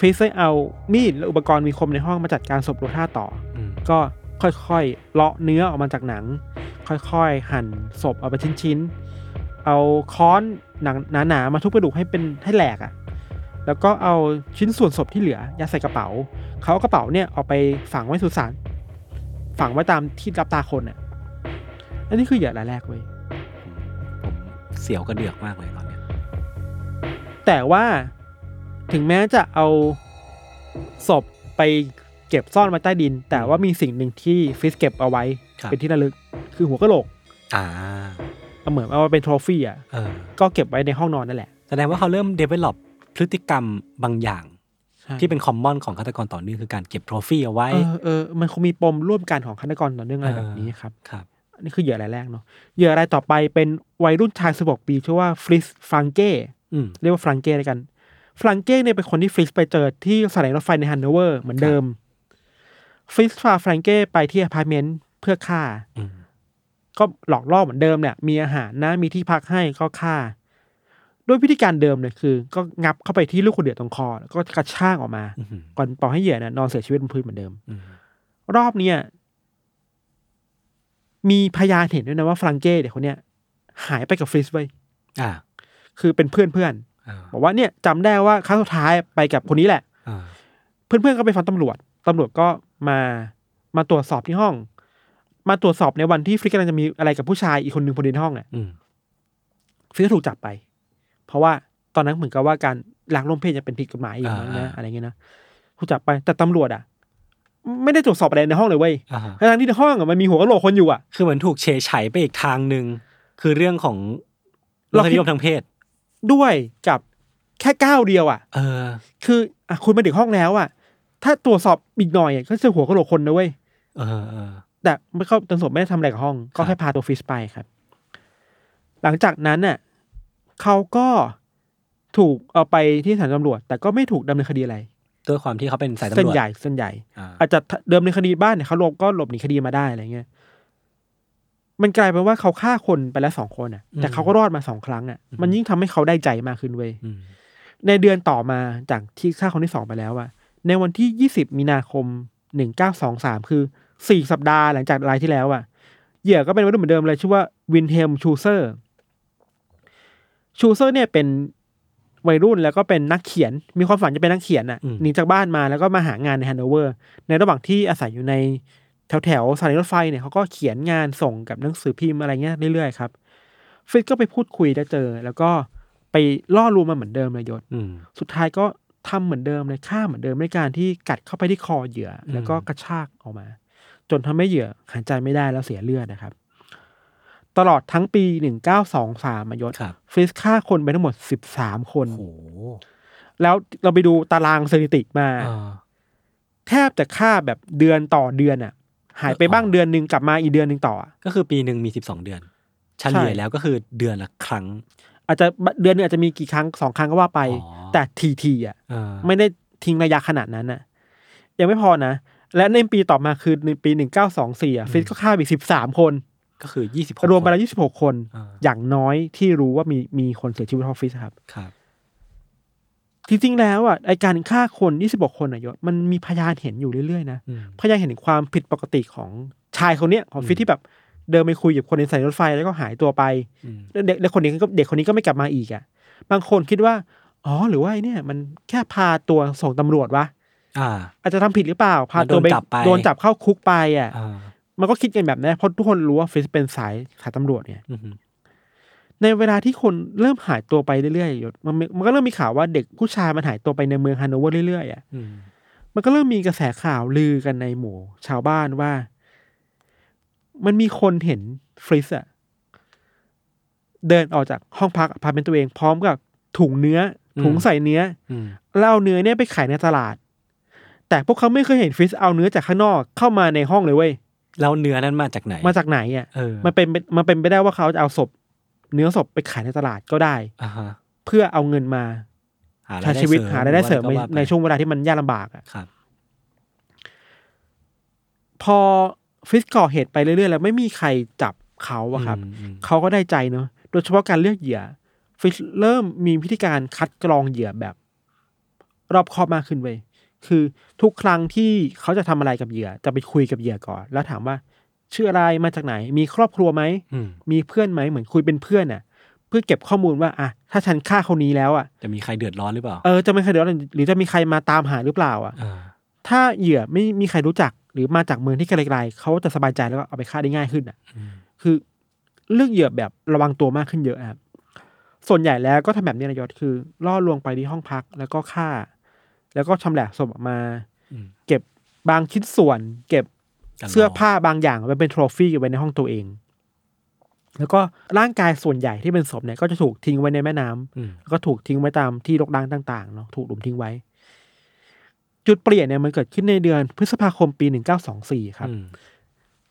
ฟิสได้เอามีดและอุปกรณ์มีคมในห้องมาจัดการศพโรท่าต่ออืมก็ค่อยๆเลาะเนื้อออกมาจากหนัง ค่อยๆ หั่นศพเอาไปชิ้นๆ เอาค้อนหนังหนาๆมาทุบกระดูกให้เป็นให้แหลกอะ่ะแล้วก็เอาชิ้นส่วนศพที่เหลือยัดใส่กระเป๋า เขาเอากระเป๋าเนี่ยเอาไปฝังไว้สุสานฝังไว้ตามที่รับตาคนอะอันนี้คือเหยื่อรายแรกเว้ยผมเสียวกระเดือกมากเลยตอนเนี้ย แต่ว่าถึงแม้จะเอาศพไปเก็บซ่อนไว้ใต้ดิน แต่ว่ามีสิ่งหนึ่งที่ฟิสเก็บเอาไว้ ครับ เป็นที่ระลึก คือหัวกะโหลกอ่าเอาเหมือนเอามาเป็น trophyฟี่อะ เออก็เก็บไว้ในห้องนอนนั่นแหละ แสดงว่าเขาเริ่ม develop พฤติกรรมบางอย่าง ที่เป็น common ของฆาตกรต่อเนื่องคือการเก็บ trophy เอาไว้ เออเออมันคงมีปมร่วมกันของฆาตกรต่อเนื่องอะไรแบบนี้ครับ ครับ อันนี้คือเหยื่อรายแรกเนาะเหยื่อรายต่อไปเป็นวัยรุ่นชาย16ปีชื่อว่าฟริสฟรังเก้อืม เรียกว่าฟรังเก้แล้วกัน ฟรังเก้เนี่ยเป็นคนที่ฟริสไปเจอที่สถานีรถไฟในฮันโนเวอร์เหมือนเดิม ฟริสพาฟรังเก้ไปที่อพาร์ตเมนต์เพื่อฆ่าอืมก็หลอกล่อเหมือนเดิมเนี่ยมีอาหารนะมีที่พักให้ก็ฆ่า ด้วยวิธีการเดิมเลยคือ ก็งับเข้าไปที่ลูกคนเดือดตรงคอ แล้วก็กระชากออกมาอืมก่อนปล่อยให้เหยื่อเนี่ยนอนเสียชีวิตบนพื้นเหมือนเดิมอืมรอบเนี้ยมีพยานเห็นด้วยนะว่าฟรังเก้เด็กคนเนี้ยหายไปกับฟริสไว้ยอ่า คือเป็นเพื่อนเพื่อนอ่าๆบอกว่าเนี่ยจำได้ว่าครั้งสุดท้ายไปกับคนนี้แหละอ่าเพื่อนๆก็ไปฟังตำรวจตำรวจก็มามาตรวจสอบที่ห้อง มาตรวจสอบในวันที่ฟริกกำลังจะมีอะไรกับผู้ชายอีกคนหนึ่งคนเดียวในห้องเนี่ยอืมฟริกก็ถูกจับไป เพราะว่าตอนนั้นเหมือนกับว่าการลักลวงเพศจะเป็นผิดกฎหมายอยู่อ่านะอ่าอะไรเงี้ยนะถูกจับไปแต่ตำรวจอะไม่ได้ตรวจสอบอะไรในห้องเลยเว้ยอ่าฮะทั้งที่ในห้องอะมันมีหัวกะโหลกคนอยู่อะ คือเหมือนถูกเฉยไฉไปอีกทางหนึ่ง คือเรื่องของรเราสคิดนิยมทางเพศ ด้วยกับแค่ก้าวเดียวอะ เออ คืออะคุณมาถึงห้องแล้วอะ ถ้าตรวจสอบอีกหน่อยอะก็จะหัวกะโหลกคนนะเว้ย เออเออ แต่ไม่เข้าตำรวจไม่ได้ทำอะไรกับห้อง ก็ครับแค่พาตัวฟิสไปครับ หลังจากนั้นน่ะเขาก็ถูกเอาไปที่สถานตำรวจ แต่ก็ไม่ถูกดำเนินคดีอะไรด้วยความที่เขาเป็นสายตำรวจเส้นใหญ่เส้นใหญ่อ่าอาจจะเดิมในคดีบ้านเนี่ยเขาหลบก็หลบหนีคดีมาได้อะไรเงี้ย มันกลายเป็นว่าเขาฆ่าคนไปแล้วสองคนอะ แต่เขาก็รอดมาสองครั้งอะ มันยิ่งทำให้เขาได้ใจมากขึ้นเว้ยอืมในเดือนต่อมาจากที่ฆ่าคนที่สองไปแล้วอะในวันที่ยี่สิบมีนาคมหนึ่งเก้าสองสามคือสี่สัปดาห์หลังจากรายที่แล้วอะเหยื่อก็เป็นวัยรุ่นเหมือนเดิมเลยชื่อว่าวินเฮมชูเซอร์ชูเซอร์เนี่ยเป็นวัยรุ่นแล้วก็เป็นนักเขียน มีความฝันจะเป็นนักเขียนอะหนีจากบ้านมาแล้วก็มาหางานในฮันโนเวอร์ ในระหว่างที่อาศัยอยู่ใน แถวแถวๆสถานีรถไฟเนี่ยเขาก็เขียนงานส่งกับหนังสือพิมพ์อะไรเงี้ยเรื่อยๆครับฟิตก็ไปพูดคุยได้เจอ แล้วก็ไปล่อลวงมาเหมือนเดิมเลยยศอืมสุดท้ายก็ทำเหมือนเดิมเลยฆ่าเหมือนเดิมในการที่กัดเข้าไปที่คอเหยื่ออมแล้วก็กระชากออกมา จนทำให้เหยื่อหายใจไม่ได้แล้วเสียเลือดนะครับ ตลอดทั้งปีหนึ่งเก้าสองสามยศครับฟริสฆ่าคนไปทั้งหมดสิบสามคนโอ้โหแล้วเราไปดูตารางสถิติมาอ่าแทบจะฆ่าแบบเดือนต่อเดือนอะ หายไปบ้างอ๋อเดือนหนึ่งกลับมาอีกเดือนหนึ่งต่ออะก็คือปีหนึ่งมีสิบสองเดือนเฉลี่ยแล้วก็คือเดือนละครั้ง อาจจะเดือนหนึงอาจจะมีกี่ครั้งสองครั้งก็ว่าไปอ๋อแต่ทีทีๆอะเออไม่ได้ทิ้งระยะขนาดนั้นน่ะ ยังไม่พอนะ และในปีต่อมาคือในปีหนึ่งเก้าสองสี่อะฟิสก็ฆ่าไปสิบสามคนก็คือยี่สิบรวมไปแล้วยี่สิบหกคนอ่าอย่างน้อยที่รู้ว่ามีมีคนเสียชีวิตเพราะฟิสครับครับ จริงๆแล้วอะไอการฆ่าคนยี่สิบหกคนอะยศมันมีพยานเห็นอยู่เรื่อยๆนะอืมพยานเห็นถึงความผิดปกติของชายคนเนี้ยของฟิสอืมที่แบบเดินไปคุยกับคนในสายรถไฟแล้วก็หายตัวไปอืมแล้วเด็กเด็กคนนี้ก็เด็กคนนี้ก็ไม่กลับมาอีกอะ บางคนคิดว่าอ๋อหรือว่าไอเนี่ย มันแค่พาตัวส่งตำรวจวะอ่า อาจจะทำผิดหรือเปล่า พาตัวไปโดนจับไปโดนจับเข้าคุกไปอะอ่ามันก็คิดกันแบบนั้นเพราะทุกคนรู้ว่าฟิสเป็นสายสายตำรวจเนี่ยอืม ในเวลาที่คนเริ่มหายตัวไปเรื่อยๆยศมันมีมันก็เริ่มมีข่าวว่าเด็กผู้ชายมันหายตัวไปในเมืองฮันโนเวอร์เรื่อยๆอะอืมมันก็เริ่มมีกระแสข่าวลือกันในหมู่ ชาวบ้านว่า มันมีคนเห็นฟริสอะเดินออกจากห้องพักอพาร์ตเมนต์ตัวเองพร้อมกับถุงเนื้ออมถุงใส่เนื้ออืมแล้วเอาเนื้อเนี่ยไปขายในตลาด แต่พวกเขาไม่เคยเห็นฟริสเอาเนื้อจากข้างนอกเข้ามาในห้องเลยเว้ยแล้วเนื้อนั้นมาจากไหน มาจากไหนอะเออมันเป็นมันเป็นไปได้ว่าเขาจะเอาศพ เนื้อศพไปขายในตลาดก็ได้ อ่าฮะเพื่อเอาเงินมาหารายใช้ได้ชีวิตเสริมหารายได้เสริมหอในว่าก็าไปในช่วงเวลาที่มันยากลำบากอะครับ พอฟิสก่อเหตุไปเรื่อยๆ แล้วไม่มีใครจับเขาอะครับ อืมอืม เขาก็ได้ใจเนอะโดยเฉพาะการเลือกเหยื่อ ฟิสเริ่มมีวิธีการคัดกรองเหยื่อแบบ รอบคอบมากขึ้นเว้ยคือทุกครั้งที่เขาจะทำอะไรกับเหยื่อ จะไปคุยกับเหยื่อก่อน แล้วถามว่า ชื่ออะไรมาจากไหน มีครอบครัวไหมอืมมีเพื่อนไหมเหมือนคุยเป็นเพื่อนอะ เพื่อเก็บข้อมูลว่าอะถ้าฉันฆ่าคนนี้แล้วอะจะมีใครเดือดร้อนหรือเปล่าเออจะไม่ใครเดือดร้อนหรือจะมีใครมาตามหาหรือเปล่าอะอ่าถ้าเหยื่อไม่มีใครรู้จักหรือมาจากเมืองที่ไกลๆเขาจะสบายใจแล้วก็เอาไปฆ่าได้ง่ายขึ้นอะคือเลือกเหยื่อแบบระวังตัวมากขึ้นเยอะครับส่วนใหญ่แล้วก็ทำแบบนี้นะยศคือล่อลวงไปที่ห้องพักแล้วก็ฆ่า แล้วก็ชำแหละศพออกมาอืมเก็บบางชิ้นส่วน เก็บกัน เสื้อรผ้าบางอย่างไว้เป็นโทรฟี่ไว้ในห้องตัวเอง แล้วก็ร่างกายส่วนใหญ่ที่เป็นศพเนี่ยก็จะถูกทิ้งไว้ในแม่น้ำอืมแล้วก็ถูกทิ้งไว้ตามที่รกร้างต่างๆเนาะถูกหลุมทิ้งไว้ จุดเปลี่ยนเนี่ยมันเกิดขึ้นในเดือนพฤษภาคมปีหนึ่งเก้าสองสี่ครับอืม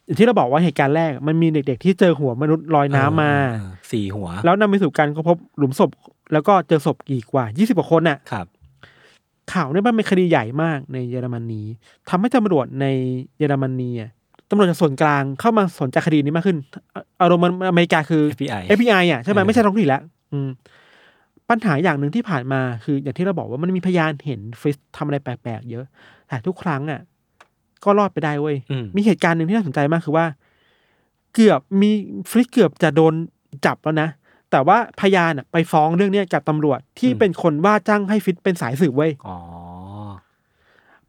อย่างที่เราบอกว่าเหตุการณ์แรกมันมีเด็กๆที่เจอหัวมนุษย์ลอยน้ำมาเออเออสี่หัว แล้วนำไปสู่การก็พบหลุมศพ แล้วก็เจอศพอีกกว่ายี่สิบกว่าคนน่ะครับ ข่าวเนี่ยมันเป็นคดีใหญ่มากในเยอรมนีทำให้ตำรวจในเยอรมนีอะตำรวจจากส่วนกลางเข้ามาสนใจคดีนี้มากขึ้นอะอารมณ์มันอเมริกาคือ FBI FBI อะใช่ไหมเออไม่ใช่ท้องถิ่นแล้วอืมปัญหาอย่างหนึ่งที่ผ่านมาคืออย่างที่เราบอกว่ามันมีพยานเห็นฟิสทำอะไรแปลกๆเยอะ แต่ทุกครั้งอะ ก็รอดไปได้เว้ยอืมมีเหตุการณ์หนึ่งที่น่าสนใจมากคือว่า เกือบมีฟลิกเกือบจะโดนจับแล้วนะ แต่ว่าพยานอะไปฟ้องเรื่องเนี้ยกับตำรวจที่เป็นคนว่าจ้างให้ฟิตเป็นสายสืบเว้ยอ๋อ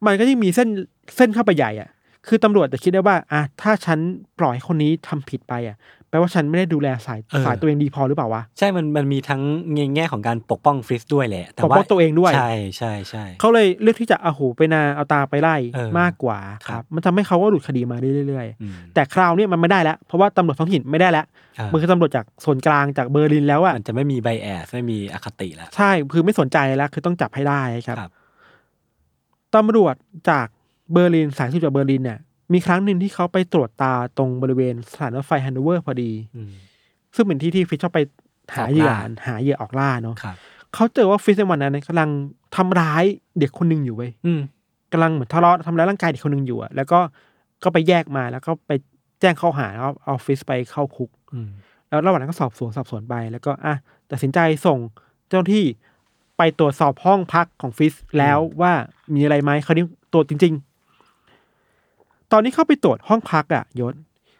มันก็ยิ่งมีเส้นเส้นเข้าไปใหญ่อะ คือตำรวจจะคิดได้ว่าอะถ้าฉันปล่อยให้คนนี้ทำผิดไปอะ แปลว่าฉันไม่ได้ดูแลสายเออสายตัวเองดีพอหรือเปล่าวะ ใช่ มันมันมีทั้งในแง่ของการปกป้องฟริสด้วยแหละ แต่ปกว่าป้องตัวเองด้วย ใช่ใช่ใช่เขาเลยเลือกที่จะเอาหูไปนาเอาตาไปไล่เออมากกว่าคครัรับบมันทำให้เขาก็หลุดคดีมาเรื่อยอืมๆแต่คราวเนี้ยมันไม่ได้แล้ว เพราะว่าตำรวจท้องถิ่นไม่ได้แล้วอ่ามันคือตำรวจจากส่วนกลางจากเบอร์ลินแล้วอะมันจะไม่มี bias ไม่มีอคติแล้ว ใช่ คือไม่สนใจแล้ว คือต้องจับให้ได้ครับครับตำรวจจากเบอร์ลินสายสืบจากเบอร์ลินเนี่ย มีครั้งหนึ่งที่เขาไปตรวจตาตรงบริเวณสถานีรถไฟฮันโนเวอร์พอดี อืม ซึ่งเป็นที่ที่ฟริสชอบไปหาออกล่าเหยื่อหาเหยื่อออกล่าเนาะครับ เขาเจอว่าฟริสในวันนั้นเนี่ยกำลังทำร้ายเด็กคนหนึ่งอยู่เว้ยอืม กำลังเหมือนทะเลาะทำร้ายร่างกายเด็กคนหนึ่งอยู่อะแล้วก็ก็ไปแยกมาแล้วก็ไปแจ้งข้อหาแล้วเอาฟิชไปเข้าคุก อืม แล้วระหว่างนั้นก็สอบสวนสอบสวนไปแล้วก็อะตัดสินใจส่งเจ้าหน้าที่ไปตรวจสอบห้องพักของฟิสแล้วว่ามีอะไรไหมคราวนี้ตรวจจริงๆ ตอนนี้เข้าไปตรวจห้องพักอะยศ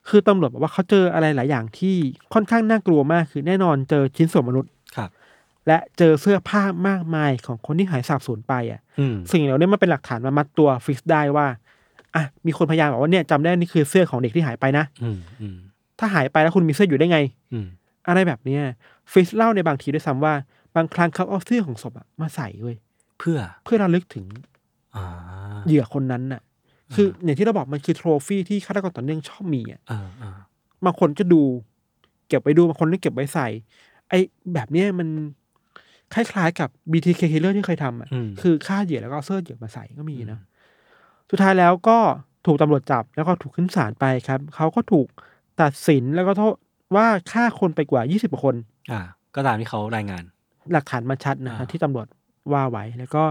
คือตำรวจบอกว่าเขาเจออะไรหลายอย่างที่ค่อนข้างน่ากลัวมากคือแน่นอนเจอชิ้นส่วนมนุษย์ครับ และเจอเสื้อผ้ามากมายของคนที่หายสาบสูญไปอะอืมสิ่งเหล่านี้มันเป็นหลักฐานมามัดตัวฟิสได้ว่าอะมีคนพยายามบอกว่าเนี่ยจำได้นี่คือเสื้อของเด็กที่หายไปนะอืมอืมถ้าหายไปแล้วคุณมีเสื้ออยู่ได้ไงอืมอะไรแบบเนี้ยฟิสเล่าในบางทีด้วยซ้ำว่า บางครั้งเขาเอาเสื้อของศพอะมาใส่เว้ยเพื่อเพื่อระลึกถึงอ่าเหยื่อคนนั้นน่ะ คืออย่างที่เราบอกมันคือโทรฟี่ที่ฆาตกรต่อเนื่องชอบมีอะอ่าอ่าบางคนก็ดู เก็บไว้ดูบางคนก็เก็บไว้ใส่ ไอ้แบบเนี้ยมันคล้ายๆกับ BTK Killer ที่เคยทำอะอืมคือฆ่าเหยื่อแล้วก็เอาเสื้อเหยื่อมาใส่ก็มีนะสุดท้ายแล้วก็ถูกตำรวจจับแล้วก็ถูกขึ้นศาลไปครับ เขาก็ถูกตัดสินแล้วก็โทษว่าฆ่าคนไปกว่า20กว่าคน อ่า ก็ตามที่เขารายงาน หลักฐานมันชัดนะฮะอ่าที่ตำรวจว่าไว้แล้วก็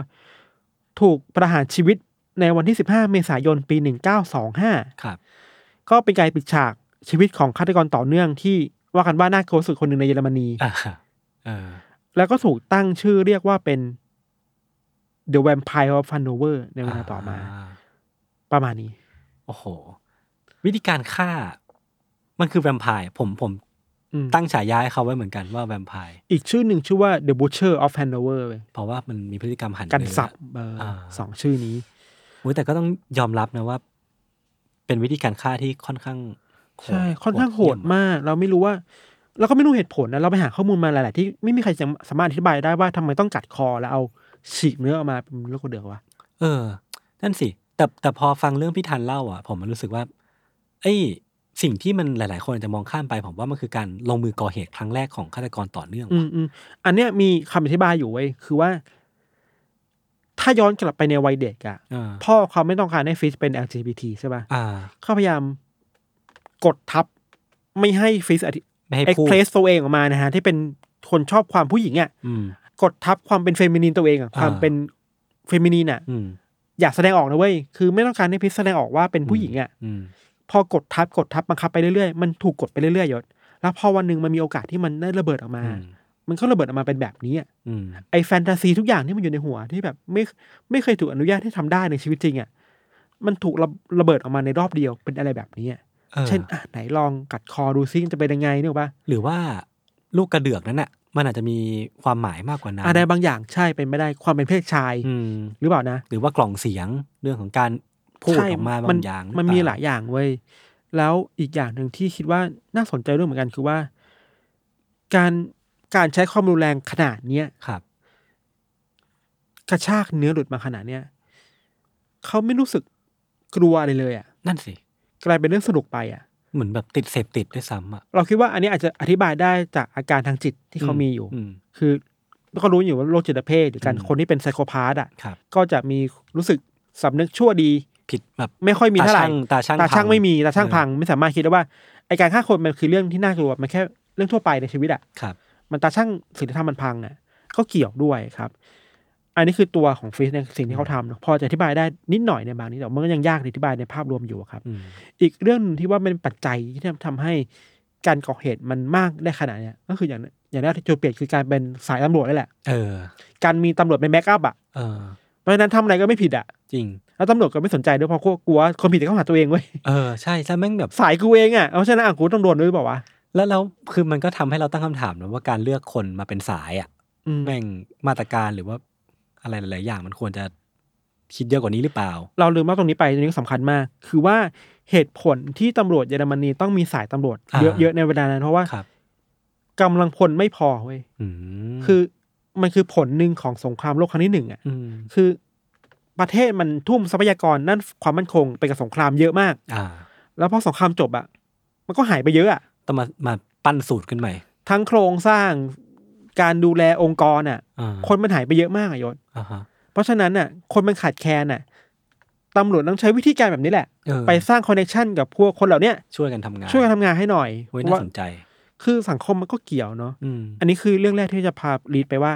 ถูกประหารชีวิต ในวันที่ 15 เมษายนปี 1925 ครับ ก็เป็นการปิดฉากชีวิตของฆาตกรต่อเนื่องที่ว่ากันว่าน่ากลัวสุดคนหนึ่งในเยอรมนีอ่าเออแล้วก็ถูกตั้งชื่อเรียกว่าเป็น The Vampire of Hanover ในเวลาต่อมา ประมาณนี้ โอ้โห วิธีการฆ่า มันคือแวมไพร์ผมผมอืมตั้งฉายาให้เขาไว้เหมือนกันว่าแวมไพร์อีกชื่อหนึ่งชื่อว่า The Butcher of Hanover เว้ยเพราะว่ามันมีพฤติกรรมหันกันเนื้อสับเอออาสองชื่อนี้ อุ๊ยแต่ก็ต้องยอมรับนะว่า เป็นวิธีการฆ่าที่ค่อนข้างโหดใช่ค่อนข้างโหดเยี่ยมาก เราไม่รู้ว่าเราก็ไม่รู้เหตุผลนะเราไปหาข้อมูลมาหลาย ๆ ที่ไม่มีใครจะสามารถอธิบายได้ว่าทำไมต้องกัดคอแล้วเอาฉีกเนื้อออกมาเป็นลูกกระเดือกวะเออ นั่นสิ แต่แต่พอฟังเรื่องพี่ทันเล่าอะ ผมมันรู้สึกว่า ไอ้สิ่งที่มันหลาย ๆ คนอาจจะมองข้ามไปผมว่ามันคือการลงมือก่อเหตุครั้งแรกของฆาตกรต่อเนื่อง อืมอืมอันเนี้ยมีคำอธิบายอยู่เว้ยคือว่า ถ้าย้อนกลับไปในวัยเด็กอะอ่าพ่อเขาไม่ต้องการให้ฟริสเป็น LGBT ใช่ป่ะอ่า เขาพยายามกดทับไม่ให้ฟริสอธิไม่ให้ express ตัวเองออกมานะฮะที่เป็นคนชอบความผู้หญิงอะอืม กดทับความเป็น feminine ตัวเองอะอ่า ความเป็น feminine อะอืม อยากแสดงออกนะเว้ยคือไม่ต้องการให้ฟริสแสดงออกว่าเป็นผู้หญิงอะ่ะอืม พอกดทับกดทับบังคับไปเรื่อยๆ มันถูกกดไปเรื่อยๆยศแล้วพอวันหนึ่งมันมีโอกาสที่มันได้ระเบิดออกมา อืม มันก็ระเบิดออกมาเป็นแบบนี้อะอืมไอแฟนตาซีทุกอย่างที่มันอยู่ในหัวที่แบบไม่ไม่เคยถูกอนุญาตให้ทำได้ในชีวิตจริงอะ่ะมันถูกระระเบิดออกมาในรอบเดียวเป็นอะไรแบบนี้อะออเช่นอะไหนลองกัดคอดูซิจะเป็นยังไงเนี่ยปะหรือว่าลูกกระเดือกนั้นน่ะมันอาจจะมีความหมายมากกว่านั้นอะไรบางอย่างใช่เป็นไม่ได้ความเป็นเพศชายอืมหรือเปล่านะ หรือว่ากล่องเสียงเรื่องของการพูดใช่ออกมาบามันงอย่าง มันรือเปมีล่หลายอย่างเว้ยแล้วอีกอย่างหนึ่งที่คิดว่าน่าสนใจด้วยเหมือนกันคือว่า การ การใช้ความรุนแรงขนาดเนี้ยครับ กระชากเนื้อหลุดมาขนาดเนี้ยเขาไม่รู้สึกกลัวอะไรเลยอะ นั่นสิ กลายเป็นเรื่องสนุกไปอะ เหมือนแบบติดเสพติดด้วยซ้ำอะ เราคิดว่าอันนี้อาจจะอธิบายได้จากอาการทางจิตที่เขามีอยู่อืมคือก็รู้อยู่ว่าโรคจิตเภทหรือการอืมคนที่เป็นไซโคพาธอะครับก็จะมีรู้สึกสำนึกชั่วดีผิดแบบไม่ค่อยมีเท่าไหร่ตาช่างตาช่างพัไม่มีตาช่างเออพังไม่สามารถคิดได้ว่าไอการฆ่าคนมันคือเรื่องที่น่ากลัวมันแค่เรื่องทั่วไปในชีวิตอะครับ มันตาช่างศีลธรรมมันพังอะก็เกี่ยวด้วยครับ อันนี้คือตัวของฟิสในสิ่งที่เขาทำเนอะพอจะอธิบายได้นิดหน่อยในบางนี้แต่มันก็ยังยากอธิบายในภาพรวมอยู่อะครับอืมอีกเรื่องหนึงที่ว่าเป็นปัจจัยที่ทำให้การก่อเหตุมันมากได้ขนาดเนี้ยก็คืออย่างอย่างแรกที่จุดเปลี่ยนคือการเป็นสายตำรวจนี่แหละเออ การมีตำรวจเป็นแบ็กอัพอะเออเพราะฉะนั้นทำอะไรก็ไม่ผิดอะ จริง แล้วตำรวจก็ไม่สนใจด้วยเพราะกลัวคนผิดจะเข้าหาตัวเองเว้ยเออใช่ใช่แม่งแบบสายกูเองอะเพราะฉะนั้นอะกูต้องโดนด้วยหรือเปล่าวะ แล้วแล้วคือมันก็ทำให้เราตั้งคำถามนะว่าการเลือกคนมาเป็นสายอะอืมแม่งมาตรการหรือว่าอะไรหลาย ๆ อย่างมันควรจะคิดเยอะกว่านี้หรือเปล่า เราลืมว่าตรงนี้ไปตรงนี้ก็สำคัญมาก คือว่าเหตุผลที่ตำรวจเยอรมนีต้องมีสายตำรวจอ่าเยอะ ๆ ในเวลานั้นเพราะว่าครับกำลังพลไม่พอเว้ยอืมคือมันคือผลหนึ่งของสงครามโลกครั้งที่หนึ่งอะอืมคือประเทศมันทุ่มทรัพยากรนั่นความมั่นคงไปกับสงครามเยอะมาก อ่า แล้วพอสงครามจบอะ มันก็หายไปเยอะอะ ต้องมามาปั้นสูตรขึ้นใหม่ ทั้งโครงสร้างการดูแลองค์กรอะอ่าคนมันหายไปเยอะมากอะยศอ่าฮะเพราะฉะนั้นน่ะ คนมันขาดแคลนน่ะตำรวจต้องใช้วิธีการแบบนี้แหละเออไปสร้างคอนเนคชันกับพวกคนเหล่าเนี้ยช่วยกันทำงาน ช่วยกันทำงานให้หน่อยเว้ยเพน่าราะว่าสนใจ คือสังคมมันก็เกี่ยวเนาะอืมอันนี้คือเรื่องแรกที่จะพาลีดไปว่า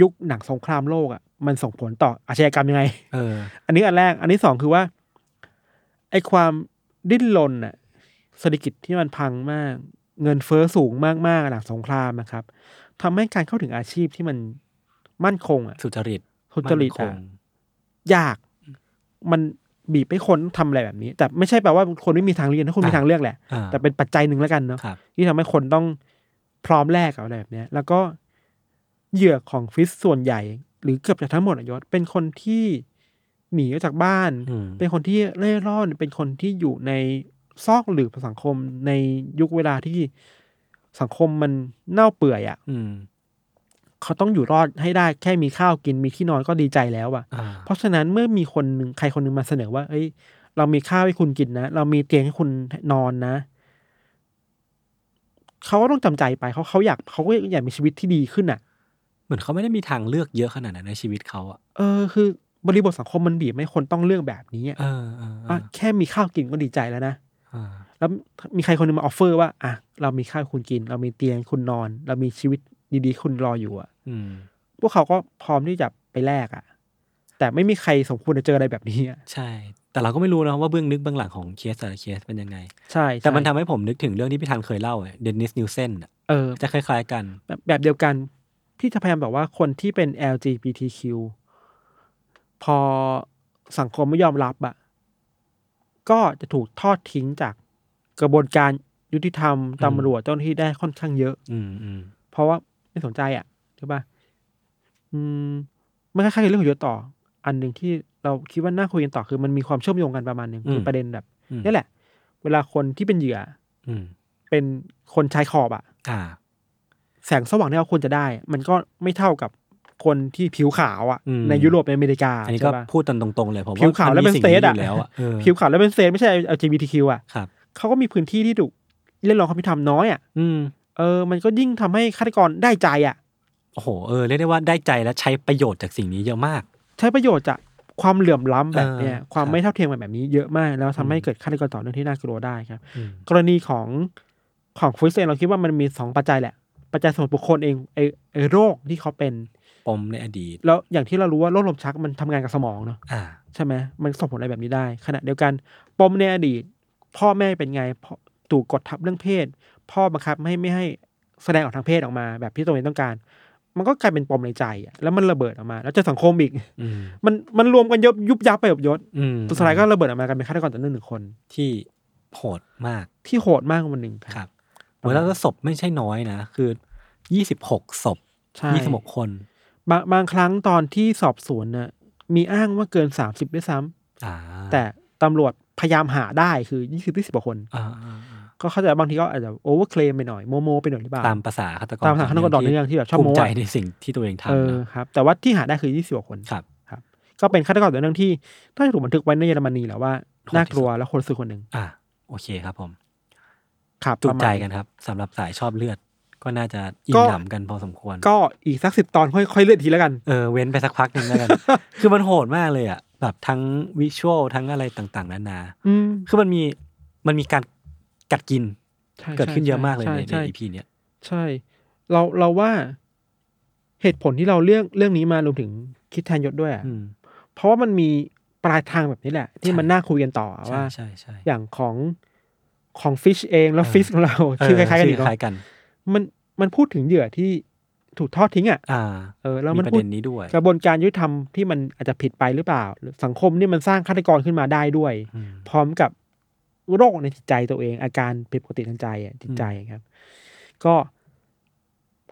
ยุคหนังสงครามโลกอะมันส่งผลต่ออาชญากรรมยังไง เออ อันนี้อันแรก อันที่สองคือว่าไอ้ความดิ้นรนน่ะ เศรษฐกิจที่มันพังมาก เงินเฟ้อสูงมากๆหลังสงครามนะครับทำให้การเข้าถึงอาชีพที่มันมั่นคงอะสุจริตทุจริตมั่นคอะงยาก มันบีบให้คนทำอะไรแบบนี้ แต่ไม่ใช่แปลว่าคนไม่มีทางเรียนถ้าคุณมีทางเลือกแหละอ่าแต่เป็นปัจจัยหนึ่งแล้วกันเนาะครับที่ทำให้คนต้องพร้อมแลกกับอะไรแบบเนี้ยแล้วก็เหยื่อของฟิสส่วนใหญ่ หรือเกือบจะทั้งหมดอะยศเป็นคนที่หนีออกจากบ้านอืมเป็นคนที่เร่ร่อน เป็นคนที่อยู่ใน ซอกหลืบของสังคมในยุคเวลาที่สังคมมันเน่าเปื่อยอะ่ะอืมเขาต้องอยู่รอดให้ได้แค่มีข้าวกินมีที่นอนก็ดีใจแล้วอะ่ะอ่าเพราะฉะนั้นเมื่อมีคนหนึ่งใครคนหนึ่งมาเสนอว่า เอ้ย เรามีข้าวให้คุณกินนะ เรามีเตียงให้คุณนอนนะ เขาก็ต้องจำใจไปเขาเขาอยากเขาก็อยากมีชีวิตที่ดีขึ้นอะ เหมือนเขาไม่ได้มีทางเลือกเยอะขนาดนั้นในชีวิตเขาอะเออ คือบริบทสังคมมันบีบให้คนต้องเลือกแบบนี้อะเออเออเอว่าอแค่มีข้าวกินก็ดีใจแล้วนะอ่า แล้วมีใครคนหนึ่งมา offer ว่าอะเรามีข้าวให้คุณกิน เรามีเตียงให้คุณนอน เรามีชีวิตดีๆ คุณรออยู่อะอืมพวกเขาก็พร้อมที่จะไปแลกอะ แต่ไม่มีใครสมควรจะเจออะไรแบบนี้อะใช่ แต่เราก็ไม่รู้นะว่าเบื้องลึกเบื้องหลังของเคสแต่ละเคสเป็นยังไง ใช่ แต่มันใช่ทำให้ผมนึกถึงเรื่องที่พี่ธันเคยเล่าเดนนิสนิวเซนเออจะคล้ายๆกัน แบบแบบเดียวกันที่จะพยายามบอกว่าคนที่เป็น LGBTQ พอสังคมไม่ยอมรับอะ ก็จะถูกทอดทิ้งจากกระบวนการยุติธรรมตำรวจเจ้าหน้าที่ได้ค่อนข้างเยอะ อืมอืมเพราะว่าไม่สนใจอะใช่ปะอืมมันคล้ายๆกับเรื่องของยศต่อ อันหนึ่งที่เราคิดว่าน่าคุยกันต่อคือมันมีความเชื่อมโยงกันประมาณหนึ่งคือประเด็นแบบอืมนี่แหละ เวลาคนที่เป็นเหยื่อ อืมเป็นคนชายขอบอะอ่า แสงสว่างที่เราควรจะได้ มันก็ไม่เท่ากับ คนที่ผิวขาวอะอืมในยุโรปในอเมริกาอันนี้ก็ใช่ปะพูดกันตรงๆเลยผมผิวขาวแล้วเป็นมัมีสเตทอะสิ่งนี้ยู่แล้วอะเออผิวขาวแล้วเป็นเซนไม่ใช่ LGBTQ อะครับเขาก็มีพื้นที่ที่ถูกเรียกร้องความยุติธรรมน้อยอะอืมเออ มันก็ยิ่งทำให้ฆาตกรได้ใจอะโอ้โหเออเรียกได้ว่าได้ใจและใช้ประโยชน์จากสิ่งนี้เยอะมาก ใช้ประโยชน์จากความเหลื่อมล้ำแบบเนี้ยเออความครับไม่เท่าเทียมกันแบบนี้เยอะมาก แล้วทำให้อืมเกิดฆาตกรต่อเนื่องที่น่ากลัวได้ครับอืมกรณีของของฟุตเซนเราคิดว่ามันมีสองปัจจัยแหละ ปัจจัยส่วนบุคคลเองไอไอโรคที่เขาเป็น ปมในอดีต แล้วอย่างที่เรารู้ว่าโรคลมชักมันทำงานกับสมองเนาะอ่า ใช่ไหมมันส่งผลอะไรแบบนี้ได้ ขณะเดียวกันปมในอดีต พ่อแม่เป็นไงพ่อถูกกดทับเรื่องเพศ พ่อบังคับไม่ให้ไม่ให้แสดงออกทางเพศออกมา แบบที่ตัวเองต้องการ มันก็กลายเป็นปมในใจอะแล้วมันระเบิดออกมา แล้วเจะสังคมอีกอืมมันมันรวมกันยุบยุบยับไปแบบยศอืมสุดท้ายก็ระเบิดออกมากันเป็นฆาตกรต่อเนื่องหนึ่งคนที่โหดมากที่โหดมากวันหนึ่งครับโอ้ยแล้วก็ศพไม่ใช่น้อยนะ คือยี่สิบหกศพใช่ยี่สิบหกคน บางบางครั้งตอนที่สอบสวนน่ะมีอ้างว่าเกินสามสิบด้วยซ้ำอ่าแต่ตำรวจพยายามหาได้คือยี่สิบยี่สิบกว่าคนอ่าอ่าอ่าก็เข้าใจบางทีก็อาจจะโอเวอร์เคลมไปหน่อยโมโมไปหน่อยหรือเปล่าตามภาษาฆาตกรตามภาษาฆาตกรต่อเนื่องที่แบบชอบภูโม้มิใจอะในสิ่งที่ตัวเองเอทำอนะครับแต่ว่าที่หาได้คือยี่สิบกว่าคนครับ ก็เป็นฆาตกรต่อเนื่องที่น่าจะถูกบันทึกไว้ในเยอรมนีแหละว่าน่ากลัวและคนซื้อคนหนึ่งอ่าโอเคครับผมครับจุประมาณใจกันครับสำหรับสายชอบเลือด ก็น่าจะอิ่ก็มหนำกันพอสมควร ก็อีกสักสิบตอนค่อยค่อยเลื่อนทีแล้วกัน เออเว้นไปสักพักหนึ่งแล้วกัน คือมันโหดมากเลยอะแบบทั้งวิชวลทั้งอะไรต่างๆนานาอืมคือมันมีมันมีการกัดกินใช่เกิดขึ้นเยอะมากเลยใช่ในในใช่อีพีเนี้ยใช่ เราเราว่าเหตุผลที่เราเรื่องเรื่องนี้มารวมถึงคิดแทนยศด้วยอะอืมเพราะว่ามันมีปลายทางแบบนี้แหละ ที่ใช่มันน่าคุยกันต่อใช่ว่าใช่ใช่อย่างของของฟิชเองแล้วเออฟิชของเราชื่อคล้ายๆกันอีกชื่เนาะคล้ายกัน มันมันพูดถึงเหยื่อที่ถูกทอดทิ้งอะอ่าเออแล้วมีมันประพูดเด็นนี้ด้วย กระบวนการยุติธรรมที่มันอาจจะผิดไปหรือเปล่าหรือสังคมนี่มันสร้างฆาตกรขึ้นมาได้ด้วยอืมพร้อมกับโรคในจิตใจตัวเอง อาการผิดปกติทางใจอะจิตใจครับ ก็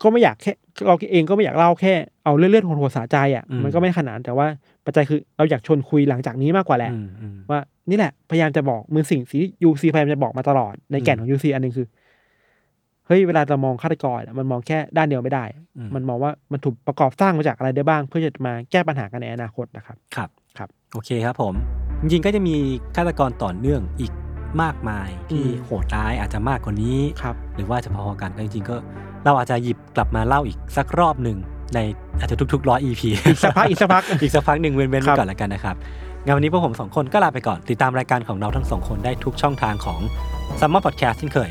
ก็ไม่อยากแค่เราเองก็ไม่อยากเล่าแค่เอาเลื่อนๆหัวสาใจอะมันก็ไม่ขนาดนั้นแต่ว่าปัจจัยคือเราอยากชวนคุยหลังจากนี้มากกว่าแหละอืมอืมว่านี่แหละพยายามจะบอกมือสิ่งที่ยูซีพยายามจะบอกมาตลอดในแก่นอืมของยูซีอันหนึ่งคือ เฮ้ยเวลาจะมองฆาตกรอะมันมองแค่ด้านเดียวไม่ได้อืมมันมองว่ามันถูกประกอบสร้างมาจากอะไรได้บ้าง เพื่อจะมาแก้ปัญหากันในอนาคตนะครับครับครับโอเคครับผม จริงๆก็จะมีฆาตกรต่อเนื่องอีกมากมายที่อืมโหดร้ายอาจจะมากกว่านี้ครับหรือว่าจะพอๆกันก็จริงๆก็ เราอาจจะหยิบกลับมาเล่าอีกสักรอบหนึ่งในอาจจะทุกๆร้อย EP อีกสักพักอีกสักพักอีกสักพักหนึ่งเว้นๆคไว้รับก่อนแล้วกันนะครับงั้นวันนี้พวกผมสองคนก็ลาไปก่อนติดตามรายการของเราทั้งสองคนได้ทุกช่องทางของ s ัมมอร์พอดแคสต์เช่นเคย